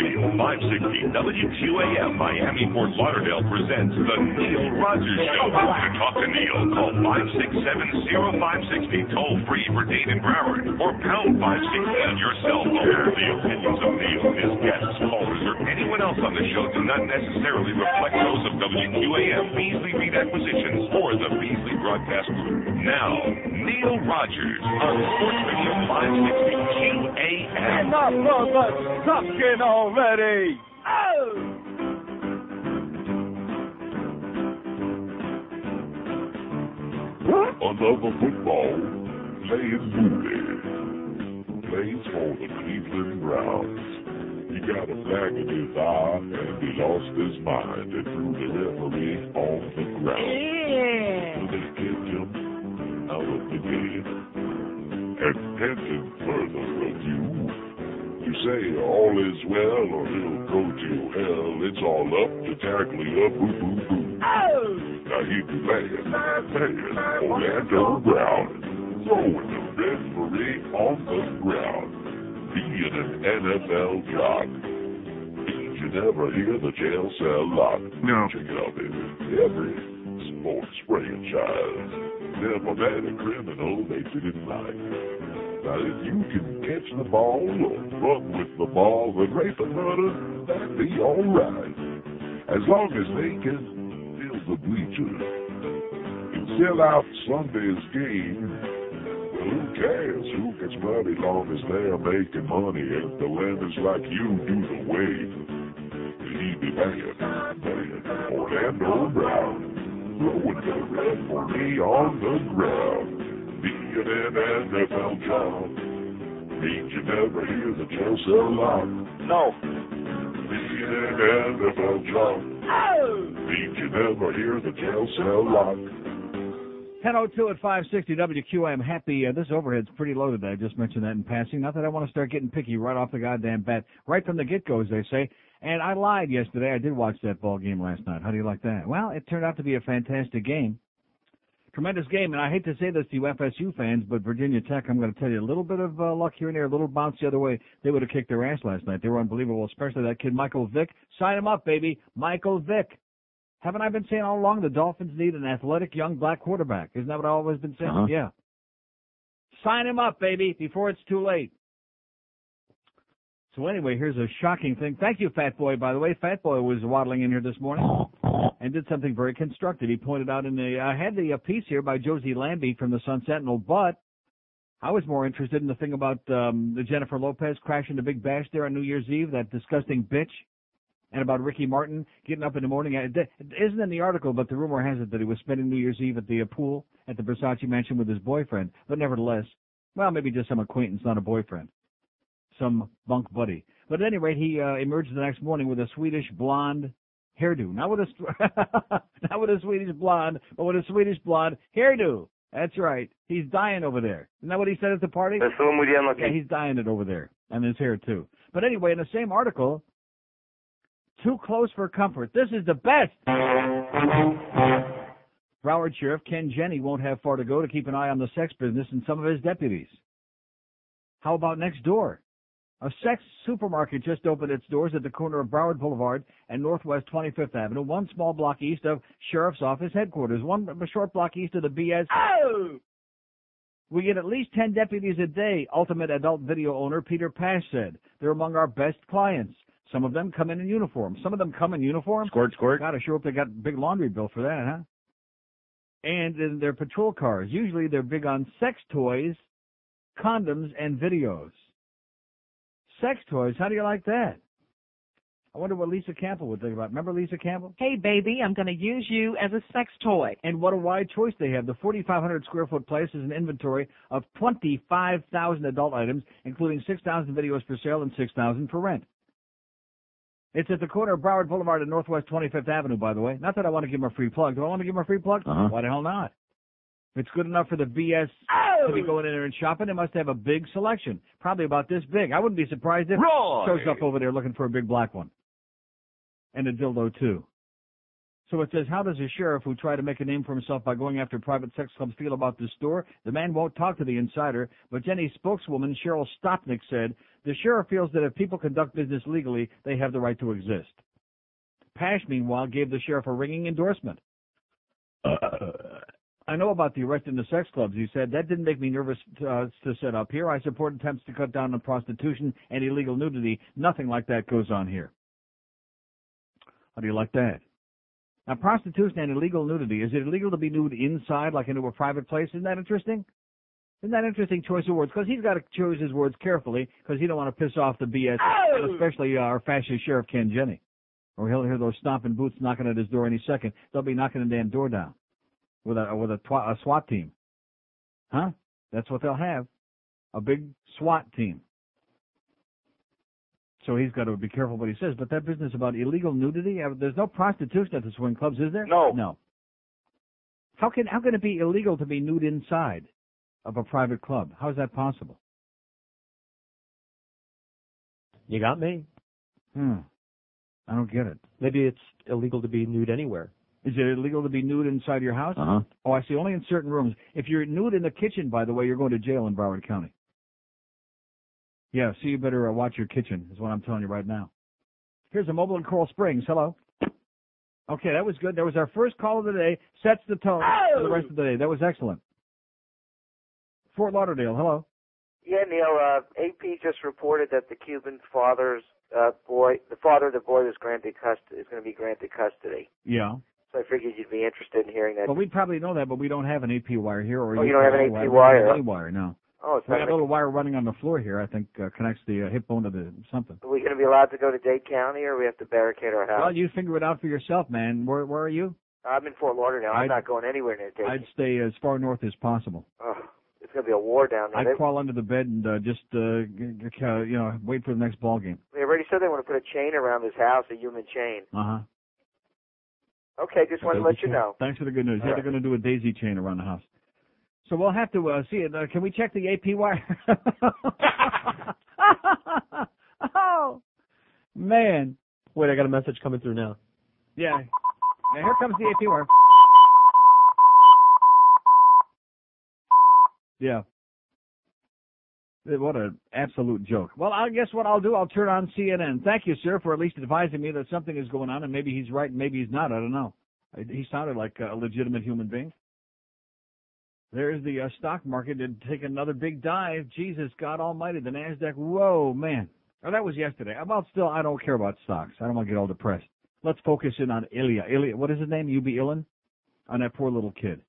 Radio 560 WQAM Miami Fort Lauderdale presents The Neil Rogers Show. To talk to Neil, call 567-0560 toll free for and Broward or pound 560 on your cell phone. The opinions of Neil, his guests, callers, or anyone else on the show do not necessarily reflect those of WQAM Beasley Reed Acquisitions or the Beasley Broadcast Group. Now, Neil Rogers on Sports Radio 560 QAM. Enough of the sucking already! Oh! Another football playing movie. Plays for the Cleveland Browns. He got a bag in his eye and he lost his mind and threw the referee off the ground. Yeah. So they kicked him out of the game. And pending further review, you say all is well or he'll go to hell. It's all up to tackling up, boo boo boo. Now he be playing, playing Orlando Brown, throwing the referee on the ground, being an NFL jock. Did you never hear the jail cell lock? No. Check it out, baby. Every sports franchise never met a criminal they didn't like. Now, if you can catch the ball or run with the ball, then rape and murder, that'd be all right. As long as they can fill the bleachers and sell out Sunday's game, well, who cares? Who gets money long as they're making money and the lenders like you do the wave? He be paying, paying Orlando Brown, throwing the referee on the ground. Being an NFL job means you never hear the jail cell lock. No. Being an NFL job means you never hear the jail cell lock. 1002 at 560 WQAM. Happy, uh, this overhead's pretty low today. I just mentioned that in passing. Not that I want to start getting picky right off the goddamn bat. Right from the get-go, as they say. And I lied yesterday. I did watch that ball game last night. How do you like that? Well, it turned out to be a fantastic game. Tremendous game. And I hate to say this to you FSU fans, but Virginia Tech, I'm going to tell you a little bit of uh, luck here and there, a little bounce the other way. They would have kicked their ass last night. They were unbelievable, especially that kid Michael Vick. Sign him up, baby. Michael Vick. Haven't I been saying all along the Dolphins need an athletic young black quarterback? Isn't that what I've always been saying? Uh-huh. Yeah. Sign him up, baby, before it's too late. So anyway, here's a shocking thing. Thank you, Fat Boy, by the way. Fat Boy was waddling in here this morning and did something very constructive. He pointed out in the, I had the uh, piece here by Jose Lambiet from the Sun Sentinel, but I was more interested in the thing about um, the Jennifer Lopez crashing the big bash there on New Year's Eve, that disgusting bitch and about Ricky Martin getting up in the morning. It isn't in the article, but the rumor has it that he was spending New Year's Eve at the uh, pool at the Versace mansion with his boyfriend. But nevertheless, well, maybe just some acquaintance, not a boyfriend, some bunk buddy. But at any rate, he uh, emerged the next morning with a Swedish blonde hairdo, not with a not with a Swedish blonde, but with a Swedish blonde hairdo. That's right. He's dying over there. Isn't that what he said at the party? Yeah, he's dying it over there, and his hair too. But anyway, in the same article, too close for comfort. This is the best. Broward Sheriff Ken Jenne won't have far to go to keep an eye on the sex business and some of his deputies. How about next door? A sex supermarket just opened its doors at the corner of Broward Boulevard and Northwest 25th Avenue, one small block east of Sheriff's Office headquarters, one short block east of the BS. Oh! We get at least 10 deputies a day, Ultimate Adult Video owner Peter Pash said. They're among our best clients. Some of them come in in uniform. Some of them come in uniform. Squirt, squirt. God, I sure hope they got big laundry bill for that, huh? And in their patrol cars. Usually they're big on sex toys, condoms, and videos. Sex toys, how do you like that? I wonder what Lisa Campbell would think about. it. Remember Lisa Campbell? Hey, baby, I'm going to use you as a sex toy. And what a wide choice they have. The 4,500 square foot place is an inventory of 25,000 adult items, including 6,000 videos for sale and 6,000 for rent. It's at the corner of Broward Boulevard and Northwest 25th Avenue, by the way. Not that I want to give them a free plug. Do I want to give them a free plug? Uh-huh. Why the hell not? If it's good enough for the BS to be oh! going in there and shopping, they must have a big selection. Probably about this big. I wouldn't be surprised if Roy! shows up over there looking for a big black one. And a dildo too. So it says, how does a sheriff who tried to make a name for himself by going after private sex clubs feel about this store? The man won't talk to the insider, but Jenne's spokeswoman, Cheryl Stopnick, said, the sheriff feels that if people conduct business legally, they have the right to exist. Pash, meanwhile, gave the sheriff a ringing endorsement. Uh, I know about the arrest in the sex clubs, You said. That didn't make me nervous to, uh, to set up here. I support attempts to cut down on prostitution and illegal nudity. Nothing like that goes on here. How do you like that? Now, prostitution and illegal nudity, is it illegal to be nude inside, like into a private place? Isn't that interesting? Isn't that interesting choice of words? Because he's got to choose his words carefully, because he don't want to piss off the BS, Oh! especially uh, our fascist sheriff Ken Jenne. Or he'll hear those stomping boots knocking at his door any second. They'll be knocking the damn door down with a with a, twa- a SWAT team. Huh? That's what they'll have. A big SWAT team. So he's got to be careful what he says. But that business about illegal nudity, uh, there's no prostitution at the swing clubs, is there? No. No. How can how can it be illegal to be nude inside of a private club? How is that possible? You got me. Hmm. I don't get it. Maybe it's illegal to be nude anywhere. Is it illegal to be nude inside your house? Uh-huh. Oh, I see. Only in certain rooms. If you're nude in the kitchen, by the way, you're going to jail in Broward County. Yeah, so you better uh, watch your kitchen, is what I'm telling you right now. Here's a mobile in Coral Springs. Hello. Okay, that was good. That was our first call of the day. Sets the tone for the rest of the day. That was excellent. Fort Lauderdale. Hello. Yeah, Neil. Uh, AP just reported that the Cuban father's uh, boy, the father of the boy, was granted custody. Is going to be granted custody. Yeah. So I figured you'd be interested in hearing that. Well, we probably know that, but we don't have an AP wire here. Or Oh, you don't have an AP don't wire, have? Any wire? No. oh, it's We got a little wire running on the floor here. I think uh, connects the uh, hip bone to the something. Are we going to be allowed to go to Dade County, or we have to barricade our house? Well, you figure it out for yourself, man. Where where are you? I'm in Fort Lauderdale. I'm I'd- not going anywhere near Dade. I'd stay as far north as possible. oh, it's going to be a war down there. I'd They, crawl under the bed and uh, just uh, uh, you know wait for the next ball game. they already said they want to put a chain around this house, a human chain. Uh huh. Okay, just wanted to let you know. Thanks for the good news. All Yeah, right. they're going to do a daisy chain around the house. So we'll have to uh, see it. Uh, can we check the AP wire? oh man, Wait, I got a message coming through now. yeah. Now here comes the AP wire. Yeah. Eh, What an absolute joke. Well, I guess what I'll do, I'll turn on CNN. Thank you, sir, for at least advising me that something is going on, and maybe he's right, and maybe he's not. I don't know. He sounded like a legitimate human being. There's the uh, stock market had take another big dive. Jesus, God Almighty, the Nasdaq. Whoa, man. Oh, that was yesterday. About still, I don't care about stocks. I don't want to get all depressed. Let's focus in on Ilya. Ilya, what is his name? UB Ilin? On that poor little kid.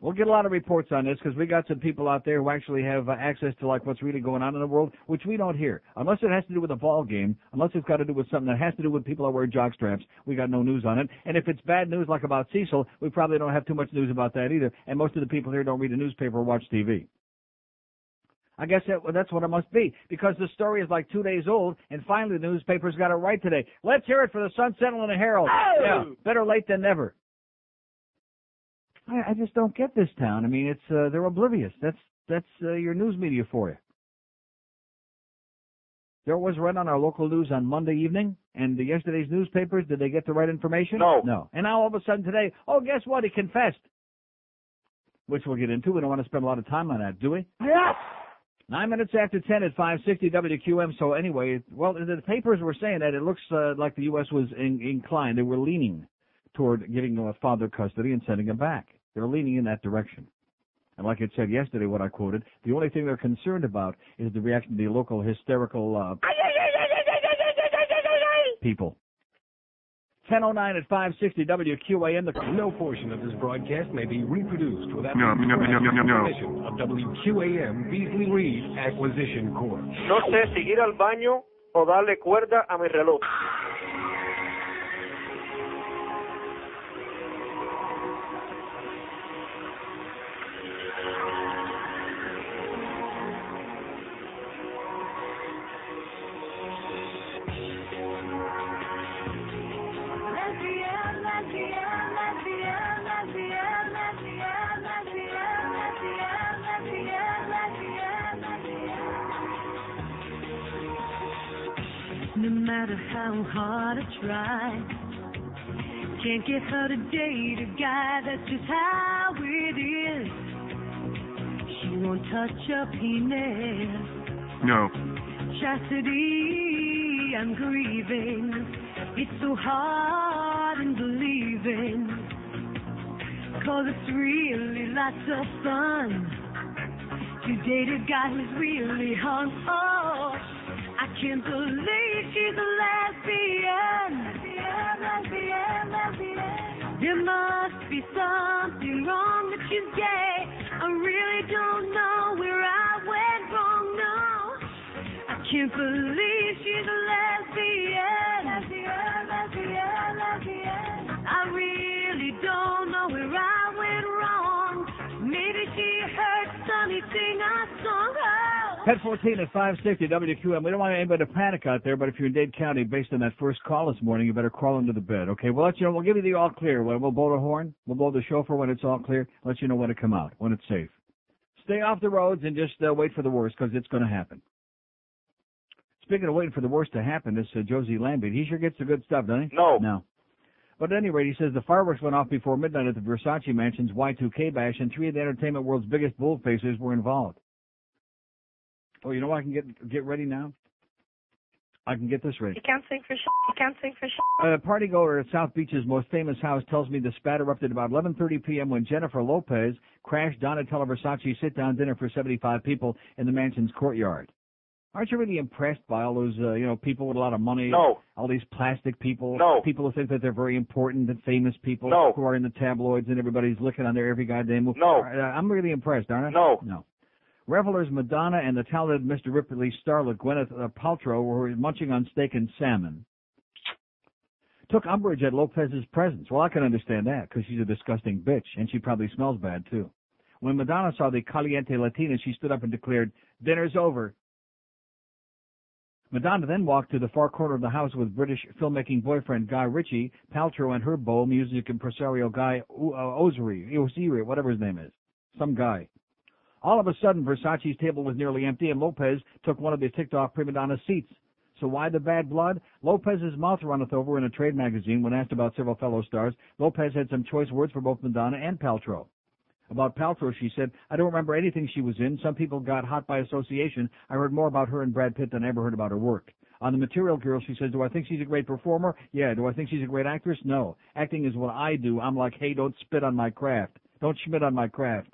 We'll get a lot of reports on this because we got some people out there who actually have uh, access to like what's really going on in the world, which we don't hear. Unless it has to do with a ball game, unless it's got to do with something that has to do with people that wear jock straps, we got no news on it. And if it's bad news like about Cecil, we probably don't have too much news about that either. And most of the people here don't read a newspaper or watch TV. I guess that, well, that's what it must be because the story is like two days old, and finally the newspaper's got it right today. Let's hear it for the Sun Sentinel and the Herald. Yeah, better late than never. I, I just don't get this town. I mean, it's uh, they're oblivious. That's that's uh, your news media for you. There was run on our local news on Monday evening, and the yesterday's newspapers. Did they get the right information? No. No. And now all of a sudden today, oh, guess what? He confessed. Which we'll get into. We don't want to spend a lot of time on that, do we? Yes. Nine minutes after 10 at 560 WQM. So anyway, well, the papers were saying that it looks uh, like the U.S. was in, inclined. They were leaning toward giving father custody and sending him back. They're leaning in that direction. And like I said yesterday, what I quoted, the only thing they're concerned about is the reaction to the local hysterical uh, people. 1009 at 560 WQAM. The No portion of this broadcast may be reproduced without No, the no, no, no, no, no. permission of WQAM Beasley Reed Acquisition Corp. No sé si ir al baño o darle cuerda a mi reloj. Matter how hard I try, can't get her to date a guy, that's just how it is. She won't touch a penis. No. Chastity, I'm grieving. It's so hard in believing. Cause it's really lots of fun to date a guy who's really hung. Oh, I can't believe she's a lesbian. Lesbian, lesbian, lesbian. There must be something wrong that she's gay. I really don't know where I went wrong now. I can't believe she's a lesbian. Lesbian, lesbian, lesbian. I really don't know where I went wrong. Maybe she heard something I 1014 at 560 WQM. We don't want anybody to panic out there, but if you're in Dade County, based on that first call this morning, you better crawl under the bed, okay? We'll let you know. We'll give you the all clear. We'll blow the horn. We'll blow the chauffeur when it's all clear. Let you know when to come out, when it's safe. Stay off the roads and just uh, wait for the worst because it's going to happen. Speaking of waiting for the worst to happen, this uh, Jose Lambiet. he sure gets the good stuff, doesn't he? No. No. But at any rate, he says the fireworks went off before midnight at the Versace Mansion's Y2K bash, and three of the entertainment world's biggest bullfaces were involved. Oh, you know what? I can get get ready now. I can get this ready. You can't sing for shit. You can't sing for shit. A party goer at South Beach's most famous house tells me the spat erupted about 11:30 p.m. when Jennifer Lopez crashed Donatella Versace sit-down dinner for 75 people in the mansion's courtyard. Aren't you really impressed by all those, uh, you know, people with a lot of money? No. All these plastic people. No. People who think that they're very important and famous people. No. Who are in the tabloids and everybody's looking on their every goddamn move. No. Uh, I'm really impressed, aren't I? No. No. Revelers Madonna and the talented Mr. Ripley starlet Gwyneth uh, Paltrow were munching on steak and salmon. Took umbrage at Lopez's presence. Well, I can understand that because she's a disgusting bitch and she probably smells bad too. When Madonna saw the caliente Latina, she stood up and declared, "Dinner's over." Madonna then walked to the far corner of the house with British filmmaking boyfriend Guy Ritchie, Paltrow, and her beau, music impresario Guy O- uh, Oseary, whatever his name is, some guy. All of a sudden, Versace's table was nearly empty, and Lopez took one of the ticked-off prima donna seats. So why the bad blood? Lopez's mouth runneth over in a trade magazine when asked about several fellow stars. Lopez had some choice words for both Madonna and Paltrow. About Paltrow, she said, I don't remember anything she was in. Some people got hot by association. I heard more about her and Brad Pitt than I ever heard about her work. On the Material Girl, she says, do I think she's a great performer? Yeah. Do I think she's a great actress? No. Acting is what I do. I'm like, hey, don't spit on my craft. Don't schmidt on my craft.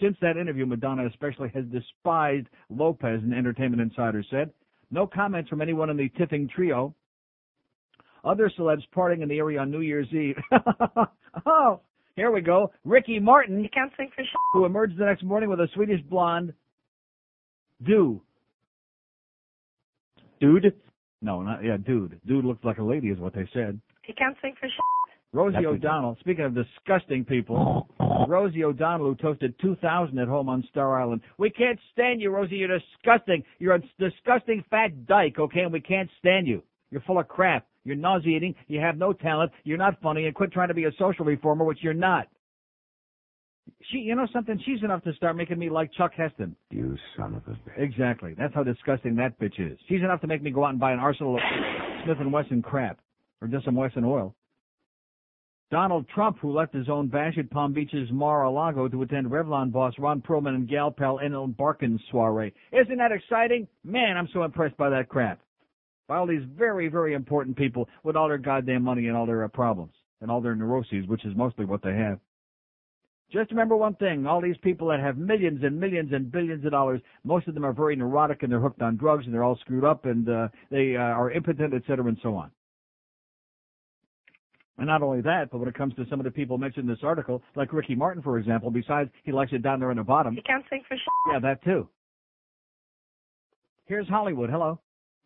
Since that interview, Madonna especially has despised Lopez, an Entertainment Insider said. No comments from anyone in the tiffing trio. Other celebs partying in the area on New Year's Eve. oh, here we go. Ricky Martin, You can't sing for shit. who emerged the next morning with a Swedish blonde. Do. Dude? No, not, yeah, dude. Dude looks like a lady is what they said. You can't sing for shit. Rosie That's O'Donnell, speaking of disgusting people, Rosie O'Donnell, who toasted 2,000 at home on Star Island. We can't stand you, Rosie. You're disgusting. You're a disgusting fat dyke, okay? And we can't stand you. You're full of crap. You're nauseating. You have no talent. You're not funny. And quit trying to be a social reformer, which you're not. She, you know something? She's enough to start making me like Chuck Heston. You son of a bitch. Exactly. That's how disgusting that bitch is. She's enough to make me go out and buy an arsenal of Smith and Wesson crap, or just some Wesson oil. Donald Trump, who left his own bash at Palm Beach's Mar-a-Lago to attend Revlon boss Ron Perelman and gal pal Ellen Barkin's soiree. Isn't that exciting? Man, I'm so impressed by that crap. By all these very, very important people with all their goddamn money and all their uh, problems and all their neuroses, which is mostly what they have. Just remember one thing, all these people that have millions and millions and billions of dollars, most of them are very neurotic and they're hooked on drugs and they're all screwed up and uh, they uh, are impotent, et cetera, and so on. And not only that, but when it comes to some of the people mentioned in this article, like Ricky Martin, for example, besides he likes it down there in the bottom. You can't sing for shit. Yeah, that too. Here's Hollywood. Hello.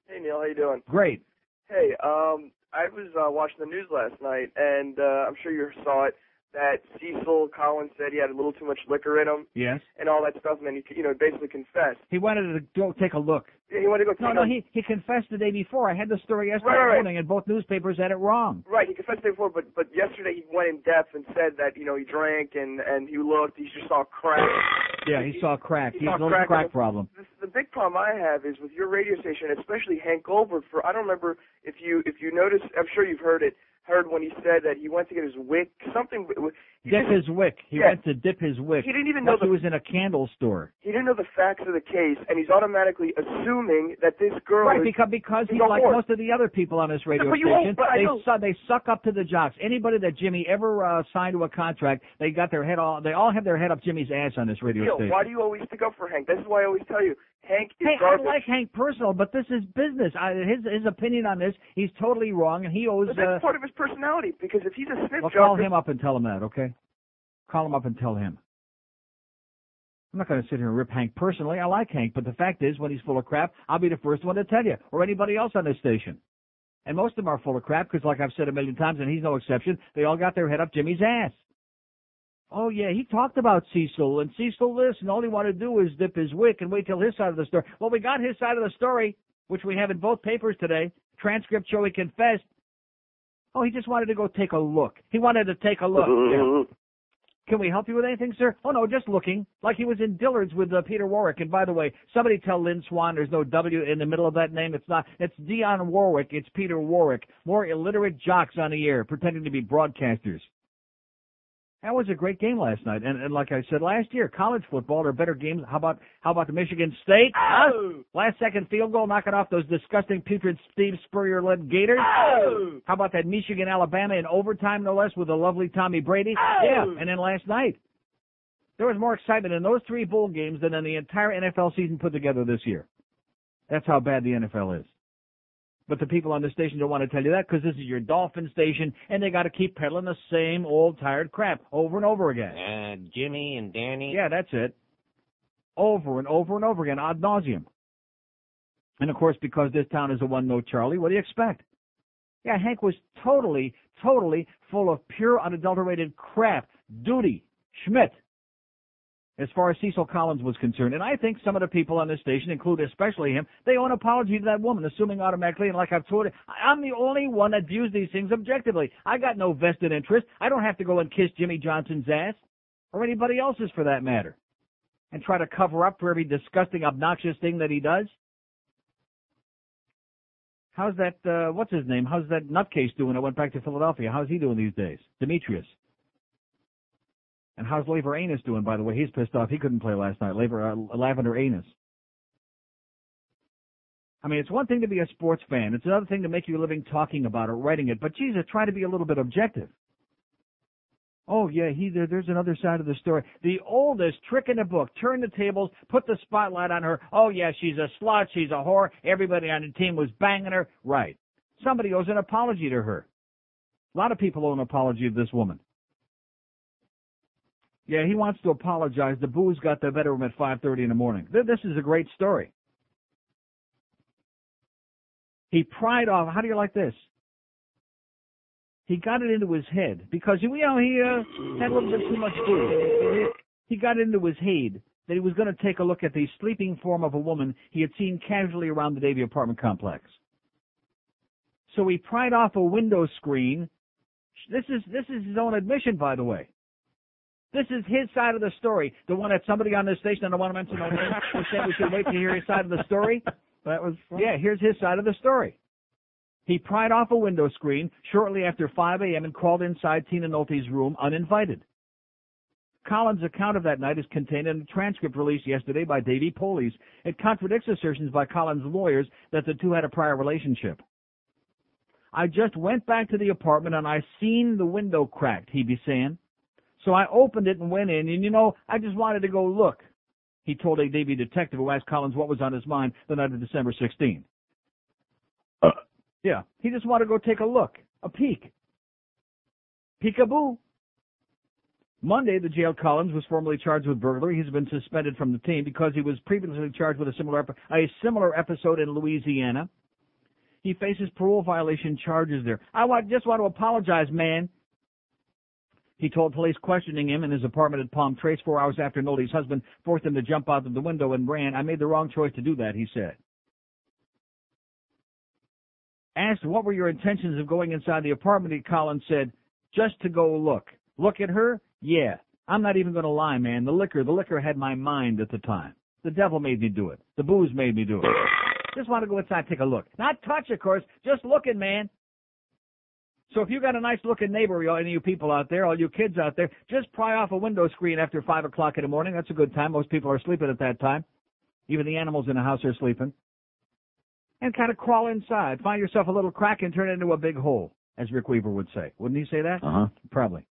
Hey Neil, how you doing? Great. Hey, um, I was uh, watching the news last night, and uh, I'm sure you saw it. That Cecil Collins said he had a little too much liquor in him, Yes. and all that stuff, and then he, you know, basically confessed. He wanted to go take a look. Yeah, he wanted to go. No, no, he he confessed the day before. I had the story yesterday Right, right, morning, and both newspapers had it wrong. Right, he confessed the day before, but but yesterday he went in depth and said that you know he drank and and he looked, he just saw crack. Yeah, he saw crack. He He saw a crack crack problem. The, the big problem I have is with your radio station, especially Hank Goldberg. For I don't remember if you if you noticed, I'm sure you've heard it. heard when he said that he went to get his wick, something. he Dip his wick. He Yeah. went to dip his wick. He didn't even know the he was in a candle store. he didn't know the facts of the case, and he's automatically assuming that this girl Right, is because because he's like whore. most of the other people on this radio station. they know- su- they suck up to the jocks. Anybody that Jimmy ever uh, signed to a contract, they got their head all. They all have their head up Jimmy's ass on this radio Yo, station. why do you always stick up for Hank? This is why I always tell you, Hank is Hey, I like Hank personal, but this is business. I, his his opinion on this, he's totally wrong, and he owes. but that's Uh, part of his personality because if he's a snitch well, call him up and tell him that, okay? Call him up and tell him. I'm not going to sit here and rip Hank personally. I like Hank, but the fact is, when he's full of crap, I'll be the first one to tell you, or anybody else on this station. And most of them are full of crap because, like I've said a million times, and he's no exception, they all got their head up Jimmy's ass. Oh yeah, he talked about Cecil and Cecil this, and all he wanted to do is dip his wick and wait till his side of the story. Well, we got his side of the story, which we have in both papers today. Transcript show he confessed. Oh, he just wanted to go take a look. He wanted to take a look. Yeah. Can we help you with anything, sir? Oh no, just looking. Like he was in Dillard's with uh, Peter Warrick. And by the way, somebody tell Lynn Swann there's no W in the middle of that name. It's not. It's Dionne Warwick. It's Peter Warrick. More illiterate jocks on the air pretending to be broadcasters. That was a great game last night, and, and like I said last year, college football are better games. How about how about the Michigan State? Oh! Huh? Last second field goal, knocking off those disgusting putrid Steve Spurrier led Gators. Oh! How about that Michigan Alabama in overtime, no less, with the lovely Tommy Brady? Oh! Yeah, and then last night, there was more excitement in those three bowl games than in the entire NFL season put together this year. That's how bad the NFL is. But the people on the station don't want to tell you that because this is your Dolphin station, and they got to keep peddling the same old tired crap over and over again. Uh, Jimmy and Danny. Yeah, that's it. Over and over and over again, ad nauseum. And of course, because this town is a one-note Charlie, what do you expect? Yeah, Hank was totally, totally full of pure, unadulterated crap. Duty, Schmidt. As far as Cecil Collins was concerned, and I think some of the people on this station, include especially him, they owe an apology to that woman, assuming automatically, and like I've told you, I'm the only one that views these things objectively. I got no vested interest. I don't have to go and kiss Jimmy Johnson's ass, or anybody else's for that matter, and try to cover up for every disgusting, obnoxious thing that he does. How's that, uh, what's his name? How's that nutcase doing? I went back to Philadelphia. How's he doing these days? Dimitrius. And how's Laver Anus doing, by the way? He's pissed off. He couldn't play last night. Uh, Lavender Anus. I mean, it's one thing to be a sports fan. It's another thing to make your living talking about it, writing it. But Jesus, try to be a little bit objective. Oh yeah, he there, there's another side of the story. The oldest trick in the book. Turn the tables, put the spotlight on her. Oh yeah, she's a slut, she's a whore. Everybody on the team was banging her. Right. Somebody owes an apology to her. A lot of people owe an apology to this woman. Yeah, he wants to apologize. The booze got the better of him at 5:30 in the morning. This is a great story. He pried off. How do you like this? He got it into his head because you know he uh, had a little bit too much booze. He got into his head that he was going to take a look at the sleeping form of a woman he had seen casually around the Davie apartment complex. So he pried off a window screen. This is this is his own admission, by the way. This is his side of the story. The one that somebody on this station, I don't want to mention no name, was saying we should wait to hear his side of the story. That was fun. Yeah, here's his side of the story. He pried off a window screen shortly after 5 a.m. and crawled inside Tina Nolte's room uninvited. Collins' account of that night is contained in a transcript released yesterday by Davie Police. It contradicts assertions by Collins' lawyers that the two had a prior relationship. I just went back to the apartment and I seen the window cracked, he be saying. So I opened it and went in and you know, I just wanted to go look. He told a Davie detective who asked Collins what was on his mind the night of December 16th. Uh. Yeah, he just wanted to go take a look, a peek. Peekaboo. Monday, the jailed Collins was formally charged with burglary. He's been suspended from the team because he was previously charged with a similar a similar episode in Louisiana. He faces parole violation charges there. I want, just want to apologize, man. He told police questioning him in his apartment at Palm Trace four hours after Nolte's husband forced him to jump out of the window and ran. I made the wrong choice to do that, he said. Asked what were your intentions of going inside the apartment, Collins said, just to go look. Look at her? Yeah. I'm not even going to lie, man. The liquor, the liquor had my mind at the time. The devil made me do it. The booze made me do it. Just want to go inside, take a look. Not touch, of course. Just looking, man. So if you got a nice looking neighbor, you- any of you people out there, all you kids out there, just pry off a window screen after five o'clock in the morning. That's a good time. Most people are sleeping at that time. Even the animals in the house are sleeping. And kind of crawl inside. Find yourself a little crack and turn it into a big hole, as Rick Weaver would say. Wouldn't he say that? Uh huh. Probably.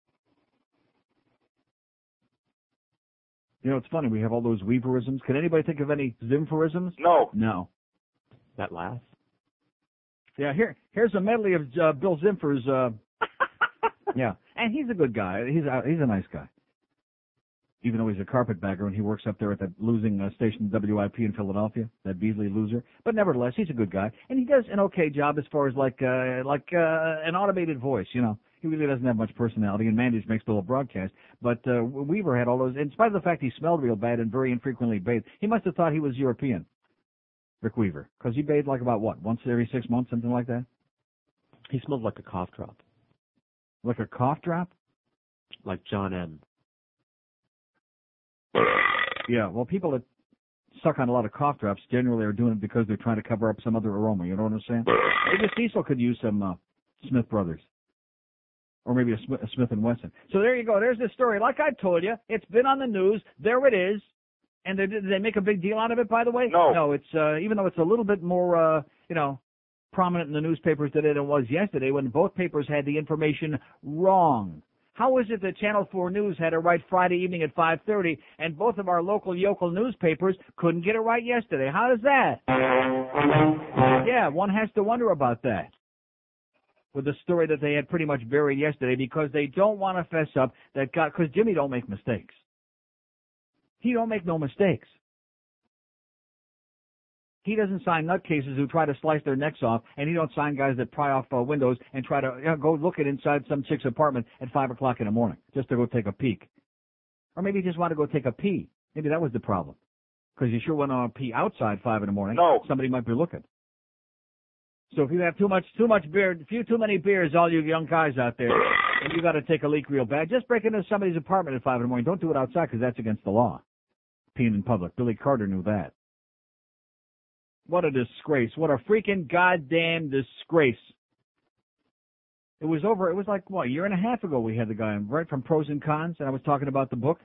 You know, it's funny. We have all those Weaverisms. Can anybody think of any Zimferisms? No. No. That last. Yeah, here here's a medley of uh, Bill Zimfer's. Uh, yeah, and he's a good guy. He's a, he's a nice guy. Even though he's a carpetbagger and he works up there at that losing uh, station WIP in Philadelphia, that Beasley loser. But nevertheless, he's a good guy, and he does an okay job as far as like uh, like uh, an automated voice. You know, he really doesn't have much personality, and Mandy makes the whole broadcast. But uh, Weaver had all those. In spite of the fact he smelled real bad and very infrequently bathed, he must have thought he was European. Rick Weaver, because he bathed like about what once every six months, something like that. He smelled like a cough drop, Like a cough drop? like John M. Yeah, well, people that suck on a lot of cough drops generally are doing it because they're trying to cover up some other aroma. You know what I'm saying? Maybe Cecil could use some uh, Smith Brothers, or maybe a Smith, a Smith and Wesson. So there you go. There's this story. Like I told you, it's been on the news. There it is. And they, did they make a big deal out of it, by the way? No. No, it's uh, even though it's a little bit more, uh, you know, prominent in the newspapers today than it was yesterday when both papers had the information wrong. How is it that Channel 4 News had it right Friday evening at 5:30, and both of our local yokel newspapers couldn't get it right yesterday? How does that? Yeah, one has to wonder about that. With the story that they had pretty much buried yesterday, because they don't want to fess up that God, because Jimmy don't make mistakes. He don't make no mistakes. He doesn't sign nutcases who try to slice their necks off, and he don't sign guys that pry off uh, windows and try to you know, go look at inside some chick's apartment at five o'clock in the morning just to go take a peek, or maybe he just want to go take a pee. Maybe that was the problem, because you sure want to pee outside five in the morning. No. somebody might be looking. So if you have too much too much beer, a few too many beers, all you young guys out there, and you got to take a leak real bad, just break into somebody's apartment at five in the morning. Don't do it outside because that's against the law. Peeing in public. Billy Carter knew that. What a disgrace. What a freaking goddamn disgrace. It was over, it was like, what, a year and a half ago we had the guy right from Pros and Cons, and I was talking about the book.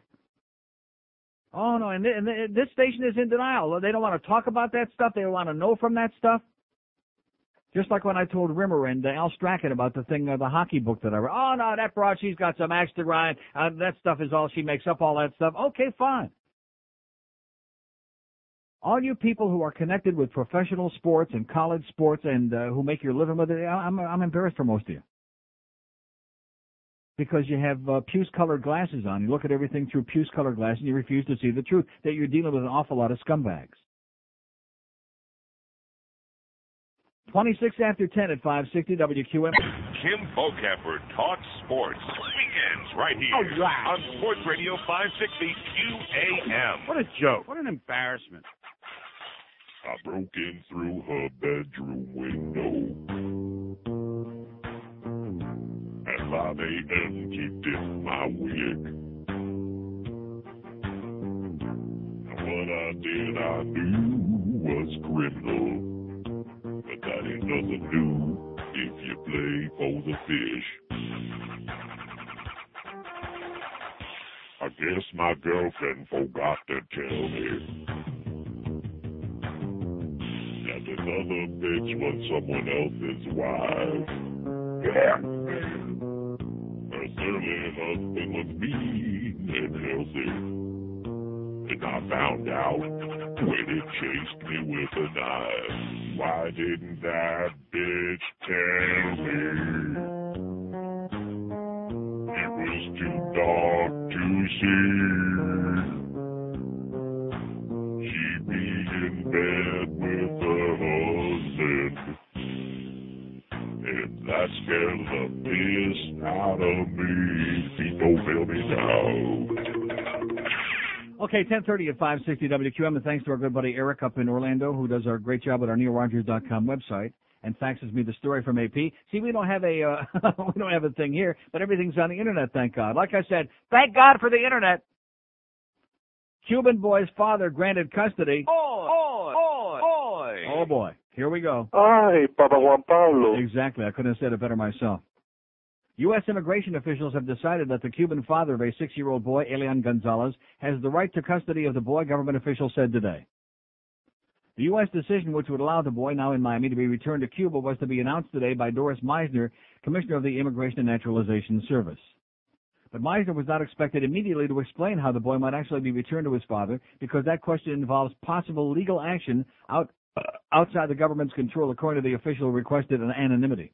Oh no, and, th- and th- this station is in denial. They don't want to talk about that stuff. They don't want to know from that stuff. Just like when I told Rimmer and uh, Al Strachan about the thing, uh, the hockey book that I read. Oh no, that broad, she's got some axe to grind. Uh, that stuff is all she makes up, all that stuff. Okay, fine. All you people who are connected with professional sports and college sports and uh, who make your living with it, I'm, I'm embarrassed for most of you. Because you have uh, puce-colored glasses on. You look at everything through puce-colored glasses and you refuse to see the truth, that you're dealing with an awful lot of scumbags. 26 after 10 at 560 WQM. Kim Bokamper talks sports weekends right here All right. on Sports Radio 560 QAM. What a joke. What an embarrassment. I broke in through her bedroom window. At 5 a.m. kicked in my wig. And what I did I knew was criminal. That ain't nothing new if you play for the fish. I guess my girlfriend forgot to tell me that this other bitch was someone else's wife. Yeah. Her surly husband was mean and healthy. And I found out when it chased me with a knife. Why didn't that bitch tell me? It was too dark to see. She be in bed with her husband. And that scared the piss out of me. Feet don't fail me now. Okay, 1030 at 560 WQM, and thanks to our good buddy Eric up in Orlando, who does our great job at our NeilRogers.com website and faxes me the story from AP. See, we don't have a uh, we don't have a thing here, but everything's on the internet, thank God. Like I said, thank God for the internet. Cuban boy's father granted custody. Oi, oi, oi, oi. Oh boy, here we go. Ay, Papa Juan Pablo. Exactly, I couldn't have said it better myself. U.S. immigration officials have decided that the Cuban father of a six-year-old boy, Elian Gonzalez, has the right to custody of the boy, government officials said today. The U.S. decision, which would allow the boy, now in Miami, to be returned to Cuba, was to be announced today by Doris Meissner, Commissioner of the Immigration and Naturalization Service. But Meissner was not expected immediately to explain how the boy might actually be returned to his father, because that question involves possible legal action out, outside the government's control, according to the official requested an anonymity.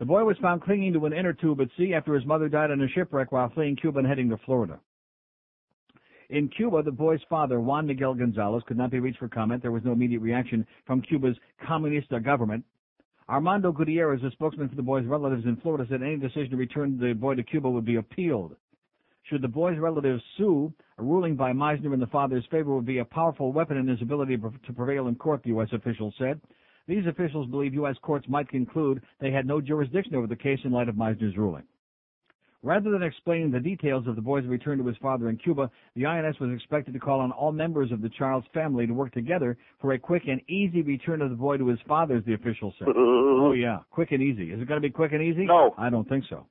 The boy was found clinging to an inner tube at sea after his mother died in a shipwreck while fleeing Cuba and heading to Florida. In Cuba, the boy's father, Juan Miguel Gonzalez, could not be reached for comment. There was no immediate reaction from Cuba's Comunista government. Armando Gutierrez, a spokesman for the boy's relatives in Florida, said any decision to return the boy to Cuba would be appealed. Should the boy's relatives sue, a ruling by Meissner in the father's favor would be a powerful weapon in his ability to prevail in court, the U.S. official said. These officials believe U.S. courts might conclude they had no jurisdiction over the case in light of Meissner's ruling. Rather than explaining the details of the boy's return to his father in Cuba, the INS was expected to call on all members of the child's family to work together for a quick and easy return of the boy to his father, as the official said. oh yeah, quick and easy. Is it going to be quick and easy? No. I don't think so.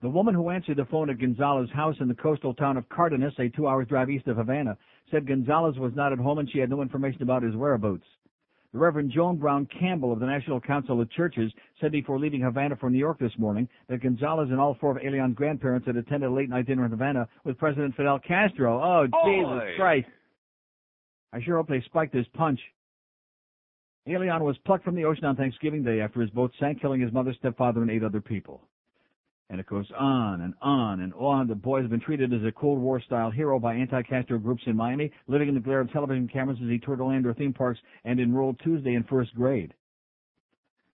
The woman who answered the phone at Gonzalez's house in the coastal town of Cardenas, a two hours drive east of Havana, said Gonzalez was not at home and she had no information about his whereabouts. The Reverend Joan Brown Campbell of the National Council of Churches said before leaving Havana for New York this morning that Gonzalez and all four of Elian's grandparents had attended a late night dinner in Havana with President Fidel Castro. Oh, Jesus Christ. I sure hope they spiked his punch. Elian was plucked from the ocean on Thanksgiving Day after his boat sank, killing his mother, stepfather, and eight other people. And it goes on and on and on. The boy has been treated as a Cold War style hero by anti-Castro groups in Miami, living in the glare of television cameras as he toured Orlando theme parks and enrolled Tuesday in first grade.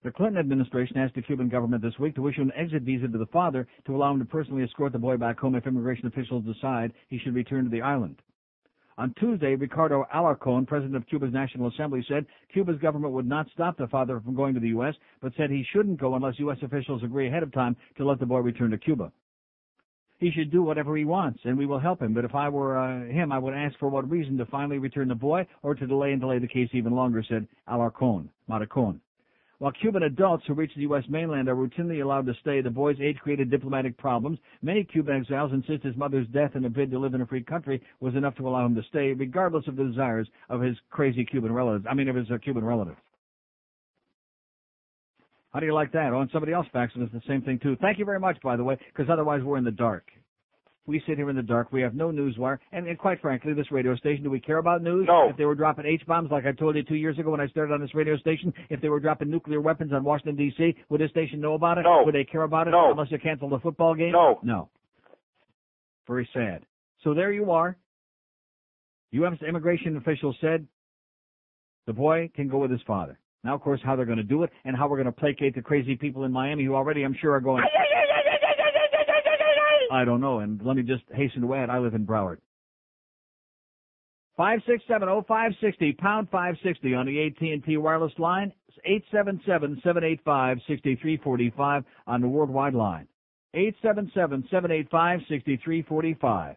The Clinton administration asked the Cuban government this week to issue an exit visa to the father to allow him to personally escort the boy back home if immigration officials decide he should return to the island. On Tuesday, Ricardo Alarcon, president of Cuba's National Assembly, said Cuba's government would not stop the father from going to the U.S., but said he shouldn't go unless U.S. officials agree ahead of time to let the boy return to Cuba. He should do whatever he wants, and we will help him. But if I were uh, him, I would ask for what reason to finally return the boy or to delay and delay the case even longer, said Alarcon, Maracon. While Cuban adults who reach the U.S. mainland are routinely allowed to stay, the boy's age created diplomatic problems. Many Cuban exiles insist his mother's death in a bid to live in a free country was enough to allow him to stay, regardless of the desires of his crazy Cuban relatives. I mean, of his uh, Cuban relatives. How do you like that? Oh, and somebody else faxing us the same thing too. Thank you very much, by the way, because otherwise we're in the dark. We sit here in the dark. We have no news wire. And, and quite frankly, this radio station, do we care about news? No. If they were dropping H-bombs like I told you two years ago when I started on this radio station, if they were dropping nuclear weapons on Washington, D.C., would this station know about it? No. Would they care about it? No. Unless you cancel the football game? No. No. Very sad. So there you are. U.S. immigration officials said the boy can go with his father. Now, of course, how they're going to do it and how we're going to placate the crazy people in Miami who already, I'm sure, are going, I don't know. And let me just hasten to add, I live in Broward. Five six seven oh five sixty pound five sixty on the AT and T wireless line. Eight seven seven seven eight five sixty three forty five on the worldwide line. Eight seven seven seven eight five sixty three forty five.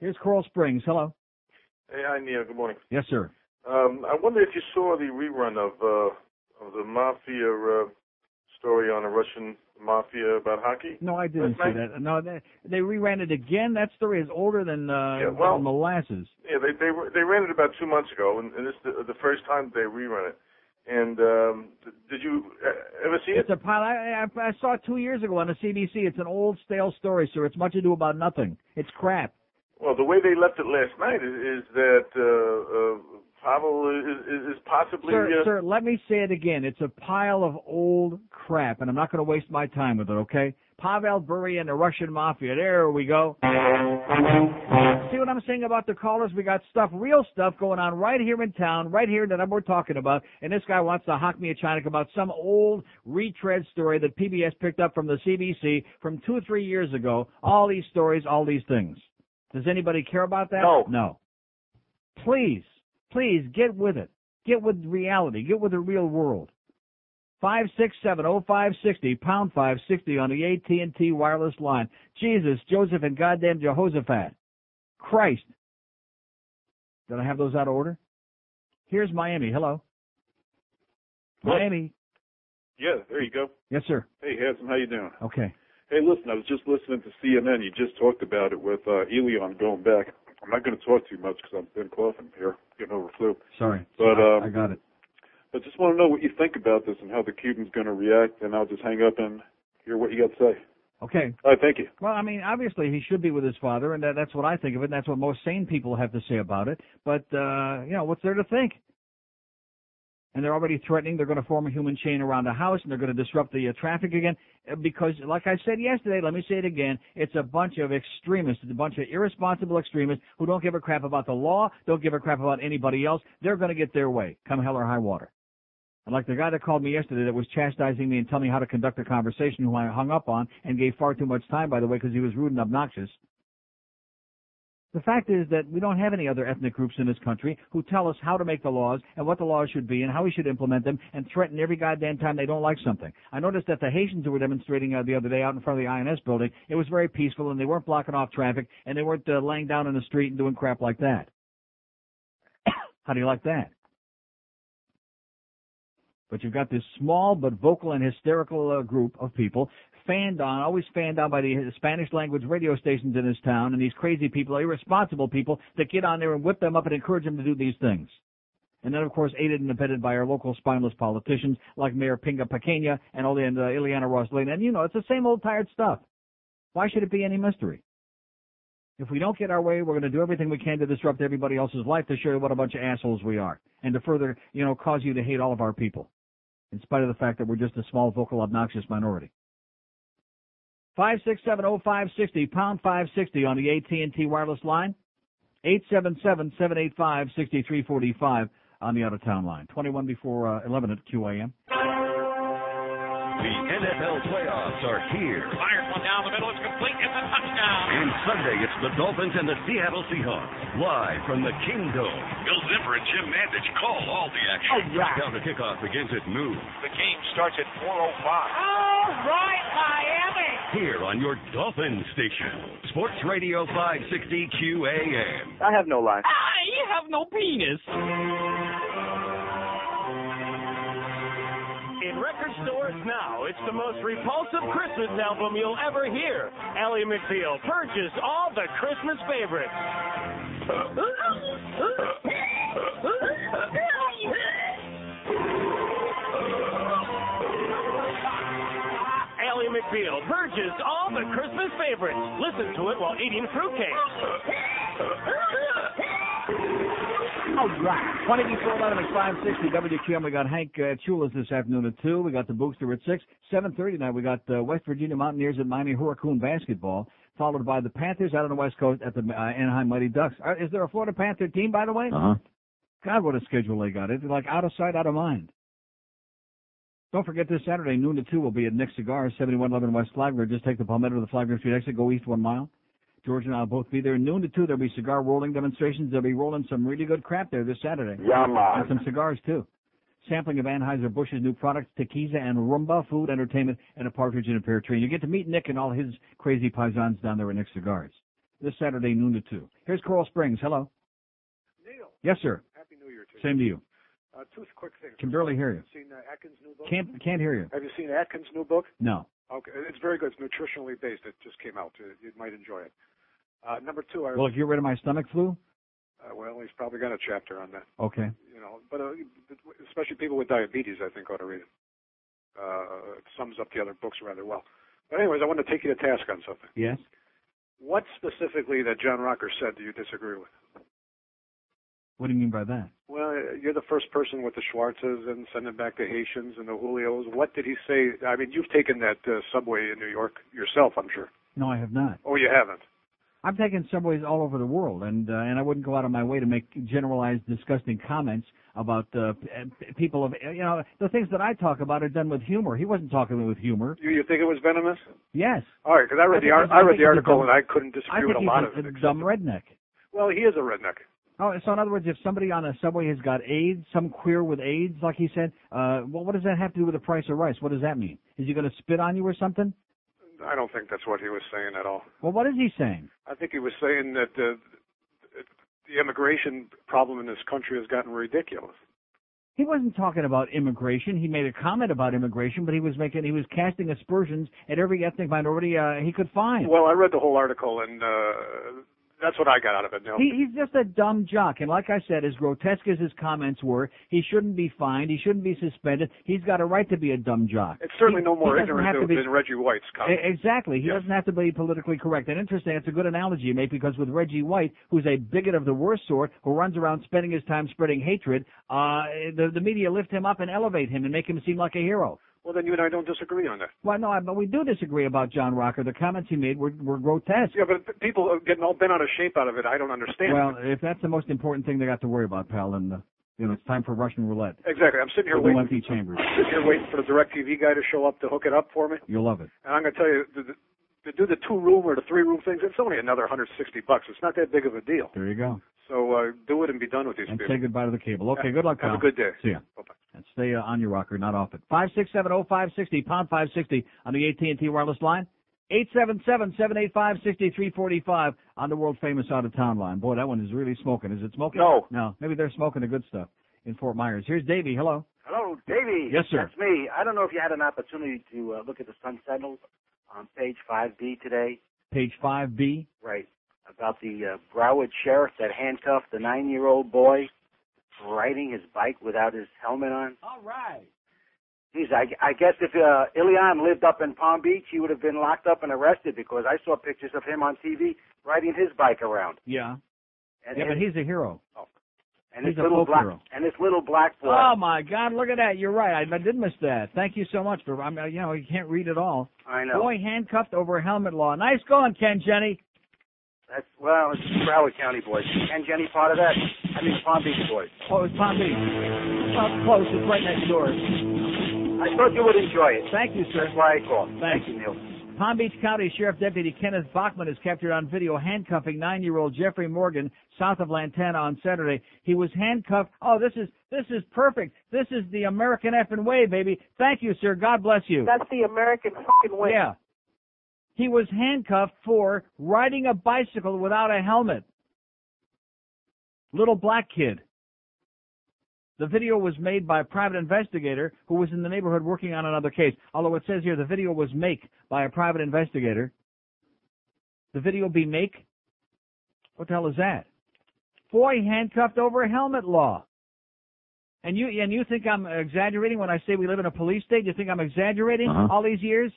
Here's Coral Springs. Hello. Hey, hi Neil. Good morning. Yes, sir. Um, I wonder if you saw the rerun of uh, of the mafia uh, story on the Russian mafia about hockey. No, I didn't see that. No, they, they reran it again. That story is older than uh, Yeah, well- molasses. Yeah, they they they ran it about two months ago, and, and this is the, the first time they rerun it. And um, did you uh, ever see it? It's a pilot. I, I, I saw it two years ago on the CBC. It's an old stale story, sir. It's much ado about nothing. It's crap. Well, the way they left it last night is, is that uh, uh, Pavel is, is, possibly. Sir, sir, let me say it again. It's a pile of old crap, and I'm not going to waste my time with it, okay? Pavel Bure and the Russian Mafia. There we go. See what I'm saying about the callers? We got stuff, real stuff going on right here in town, right here that we're talking about. And this guy wants to hock me a China about some old retread story that PBS picked up from the CBC from two or three years ago. All these stories, all these things. Does anybody care about that? No. No. Please, please get with it. Get with reality. Get with the real world. Five six seven oh five sixty pound five sixty on the AT and T wireless line. Jesus, Joseph, and goddamn Jehoshaphat. Christ. Did I have those out of order? Here's Miami. Hello. Miami. Yeah, there you go. Yes, sir. Hey, Handsome, how you doing? Okay. Hey, listen, I was just listening to CNN. You just talked about it with uh, Elian going back. I'm not going to talk too much because I've been coughing here, getting over flu. Sorry. But um, I got it. I just want to know what you think about this and how the Cubans going to react, and I'll just hang up and hear what you got to say. Okay. All right, thank you. Well, I mean, obviously he should be with his father, and that, that's what I think of it, and that's what most sane people have to say about it. But uh, you know, what's there to think? And they're already threatening they're going to form a human chain around the house, and they're going to disrupt the uh, traffic again. Uh, Because, like I said yesterday, let me say it again: it's a bunch of extremists, it's a bunch of irresponsible extremists who don't give a crap about the law, don't give a crap about anybody else. They're going to get their way, come hell or high water. And like the guy that called me yesterday that was chastising me and telling me how to conduct a conversation, who I hung up on and gave far too much time, by the way, because he was rude and obnoxious. The fact is that we don't have any other ethnic groups in this country who tell us how to make the laws and what the laws should be and how we should implement them and threaten every goddamn time they don't like something. I noticed that the Haitians who were demonstrating uh, the other day out in front of the INS building, it was very peaceful and they weren't blocking off traffic and they weren't uh, laying down in the street and doing crap like that. how do you like that? But you've got this small but vocal and hysterical uh, group of people fanned on, always fanned on by the Spanish language radio stations in this town, and these crazy people, irresponsible people that get on there and whip them up and encourage them to do these things. And then, of course, aided and abetted by our local spineless politicians like Mayor Pinga Pequena and all the and uh, Ileana Ros-Lehtinen. And you know, it's the same old tired stuff. Why should it be any mystery? If we don't get our way, we're going to do everything we can to disrupt everybody else's life to show you what a bunch of assholes we are, and to further, you know, cause you to hate all of our people, in spite of the fact that we're just a small, vocal, obnoxious minority. Five six seven oh five sixty pound five sixty on the AT and T wireless line. Eight seven seven seven eight five sixty three forty five on the out of town line. Twenty one before uh, eleven at QAM. The NFL playoffs are here. Fires one down the middle. It's complete. It's a touchdown. And Sunday, it's the Dolphins and the Seattle Seahawks. Live from the Kingdome. Bill Zimmer and Jim Mandich call all the action. All right. Now the kickoff begins at noon. The game starts at 4.05. All right, Miami. Here on your Dolphin station. Sports Radio 560 QAM. I have no life. I have no penis. In record stores now, it's the most repulsive Christmas album you'll ever hear. Ally McBeal purchased all the Christmas favorites. Ally McBeal all the Christmas favorites. Listen to it while eating fruitcake. All right. 20 before 11 at 560 WQAM. We got Hank uh, Chulas this afternoon at 2. We got the Booster at 6. 7.30 tonight, we got uh, West Virginia Mountaineers at Miami Hurricane basketball, followed by the Panthers out on the West Coast at the uh, Anaheim Mighty Ducks. Uh, is there a Florida Panther team, by the way? Uh-huh. God, what a schedule they got. It's like out of sight, out of mind. Don't forget this Saturday, noon to 2, we'll be at Nick Cigars, 7111 West Flagler. Just take the Palmetto to the Flagler Street exit, go east one mile. George and I will both be there. Noon to 2, there'll be cigar rolling demonstrations. They'll be rolling some really good crap there this Saturday. Yeah, man. And some cigars, too. Sampling of Anheuser-Busch's new products, Tequiza and Rumba, food, entertainment, and a partridge in a pear tree. You get to meet Nick and all his crazy paisans down there at Nick Cigars. This Saturday, noon to 2. Here's Coral Springs. Hello. Neil. Yes, sir. Happy New Year to you. Same to you. Uh, two quick things. Can barely hear you. Seen uh, Atkins' new book? Can't can't hear you. Have you seen Atkins' new book? No. Okay, it's very good. It's nutritionally based. It just came out. You, you might enjoy it. Uh, number two, I Well, if you're rid of my stomach flu, uh, well, he's probably got a chapter on that. okay. You know, but uh, especially people with diabetes, I think ought to read it. Uh, it sums up the other books rather well. But anyways, I want to take you to task on something. Yes. What specifically that John Rocker said do you disagree with? What do you mean by that? Well, you're the first person with the Schwartzes and sending back the Haitians and the Julios. What did he say? I mean, you've taken that uh, subway in New York yourself, I'm sure. No, I have not. Oh, you haven't? I've taken subways all over the world, and uh, and I wouldn't go out of my way to make generalized, disgusting comments about uh, p- people of you know the things that I talk about are done with humor. He wasn't talking with humor. You, you think it was venomous? Yes. All right, because I read I the ar- I read the article dumb- and I couldn't disagree with a lot of it. a dumb redneck. Well, he is a redneck. Oh, so in other words, if somebody on a subway has got AIDS, some queer with AIDS, like he said, uh, well, what does that have to do with the price of rice? What does that mean? Is he going to spit on you or something? I don't think that's what he was saying at all. Well, what is he saying? I think he was saying that uh, the immigration problem in this country has gotten ridiculous. He wasn't talking about immigration. He made a comment about immigration, but he was making he was casting aspersions at every ethnic minority uh, he could find. Well, I read the whole article, and uh, that's what I got out of it. No. He, he's just a dumb jock, and like I said, as grotesque as his comments were, he shouldn't be fined. He shouldn't be suspended. He's got a right to be a dumb jock. it's certainly He- no more ignorant than, be- than Reggie White's E- comment. Exactly. He Yes. doesn't have to be politically correct. And interesting, it's a good analogy you make because with Reggie White, who's a bigot of the worst sort, who runs around spending his time spreading hatred, uh, the, the media lift him up and elevate him and make him seem like a hero. Well, then you and I don't disagree on that. Well, no, I- but we do disagree about John Rocker. The comments he made were, were grotesque. Yeah, but people are getting all bent out of shape out of it. I don't understand. Well, if that's the most important thing they got to worry about, pal, then uh, you know it's time for Russian roulette. exactly. I'm sitting here waiting. empty chambers. Sitting here waiting for the DirecTV guy to show up to hook it up for me. You'll love it. And I'm going to tell you, the, to do the two room or the three room things, it's only another 160 bucks. It's not that big of a deal. There you go. So uh, do it and be done with these And people. say goodbye to the cable. Okay, good luck, Have pal. a good day. See ya. Bye-bye. And stay uh, on your rocker, not off it. Five six seven oh five sixty pound five sixty on the AT and T wireless line. Eight seven seven seven eight five sixty three forty five on the world famous out of town line. Boy, that one is really smoking. Is it smoking? No. No. Maybe they're smoking the good stuff in Fort Myers. Here's Davie. Hello. Hello, Davie. Yes, sir. That's me. I don't know if you had an opportunity to uh, look at the Sun Sentinel on page 5B today. Page five B. Right. About the uh, Broward sheriff that handcuffed the nine-year-old boy riding his bike without his helmet on. All right. Geez, I, I guess if uh, Elian lived up in Palm Beach, he would have been locked up and arrested because I saw pictures of him on TV riding his bike around. Yeah. And yeah, but he's a hero. And he's his little black hero. and this little black boy. Oh my God! Look at that. You're right. I, I did miss that. Thank you so much for. I mean, uh, you know, you can't read it all. I know. Boy handcuffed over helmet law. Nice going, Ken Jenne. That's well, it's Broward County boys. And Jenne part of that. I mean Palm Beach boys. Oh, it's Palm Beach. Well, close. It's right next door. I thought you would enjoy it. Thank you, sir. That's why I called. Thank you, Neil. Palm Beach County Sheriff Deputy Kenneth Bachman is captured on video handcuffing nine-year-old Jeffrey Morgan south of Lantana on Saturday. He was handcuffed. Oh, this is this is perfect. This is the American effing way, baby. Thank you, sir. God bless you. That's the American fucking way. Yeah. He was handcuffed for riding a bicycle without a helmet. Little black kid. The video was made by a private investigator who was in the neighborhood working on another case. Although it says here the video was make by a private investigator. The video be make? What the hell is that? Boy handcuffed over helmet law. And you and you think I'm exaggerating when I say we live in a police state? You think I'm exaggerating Uh-huh. all these years?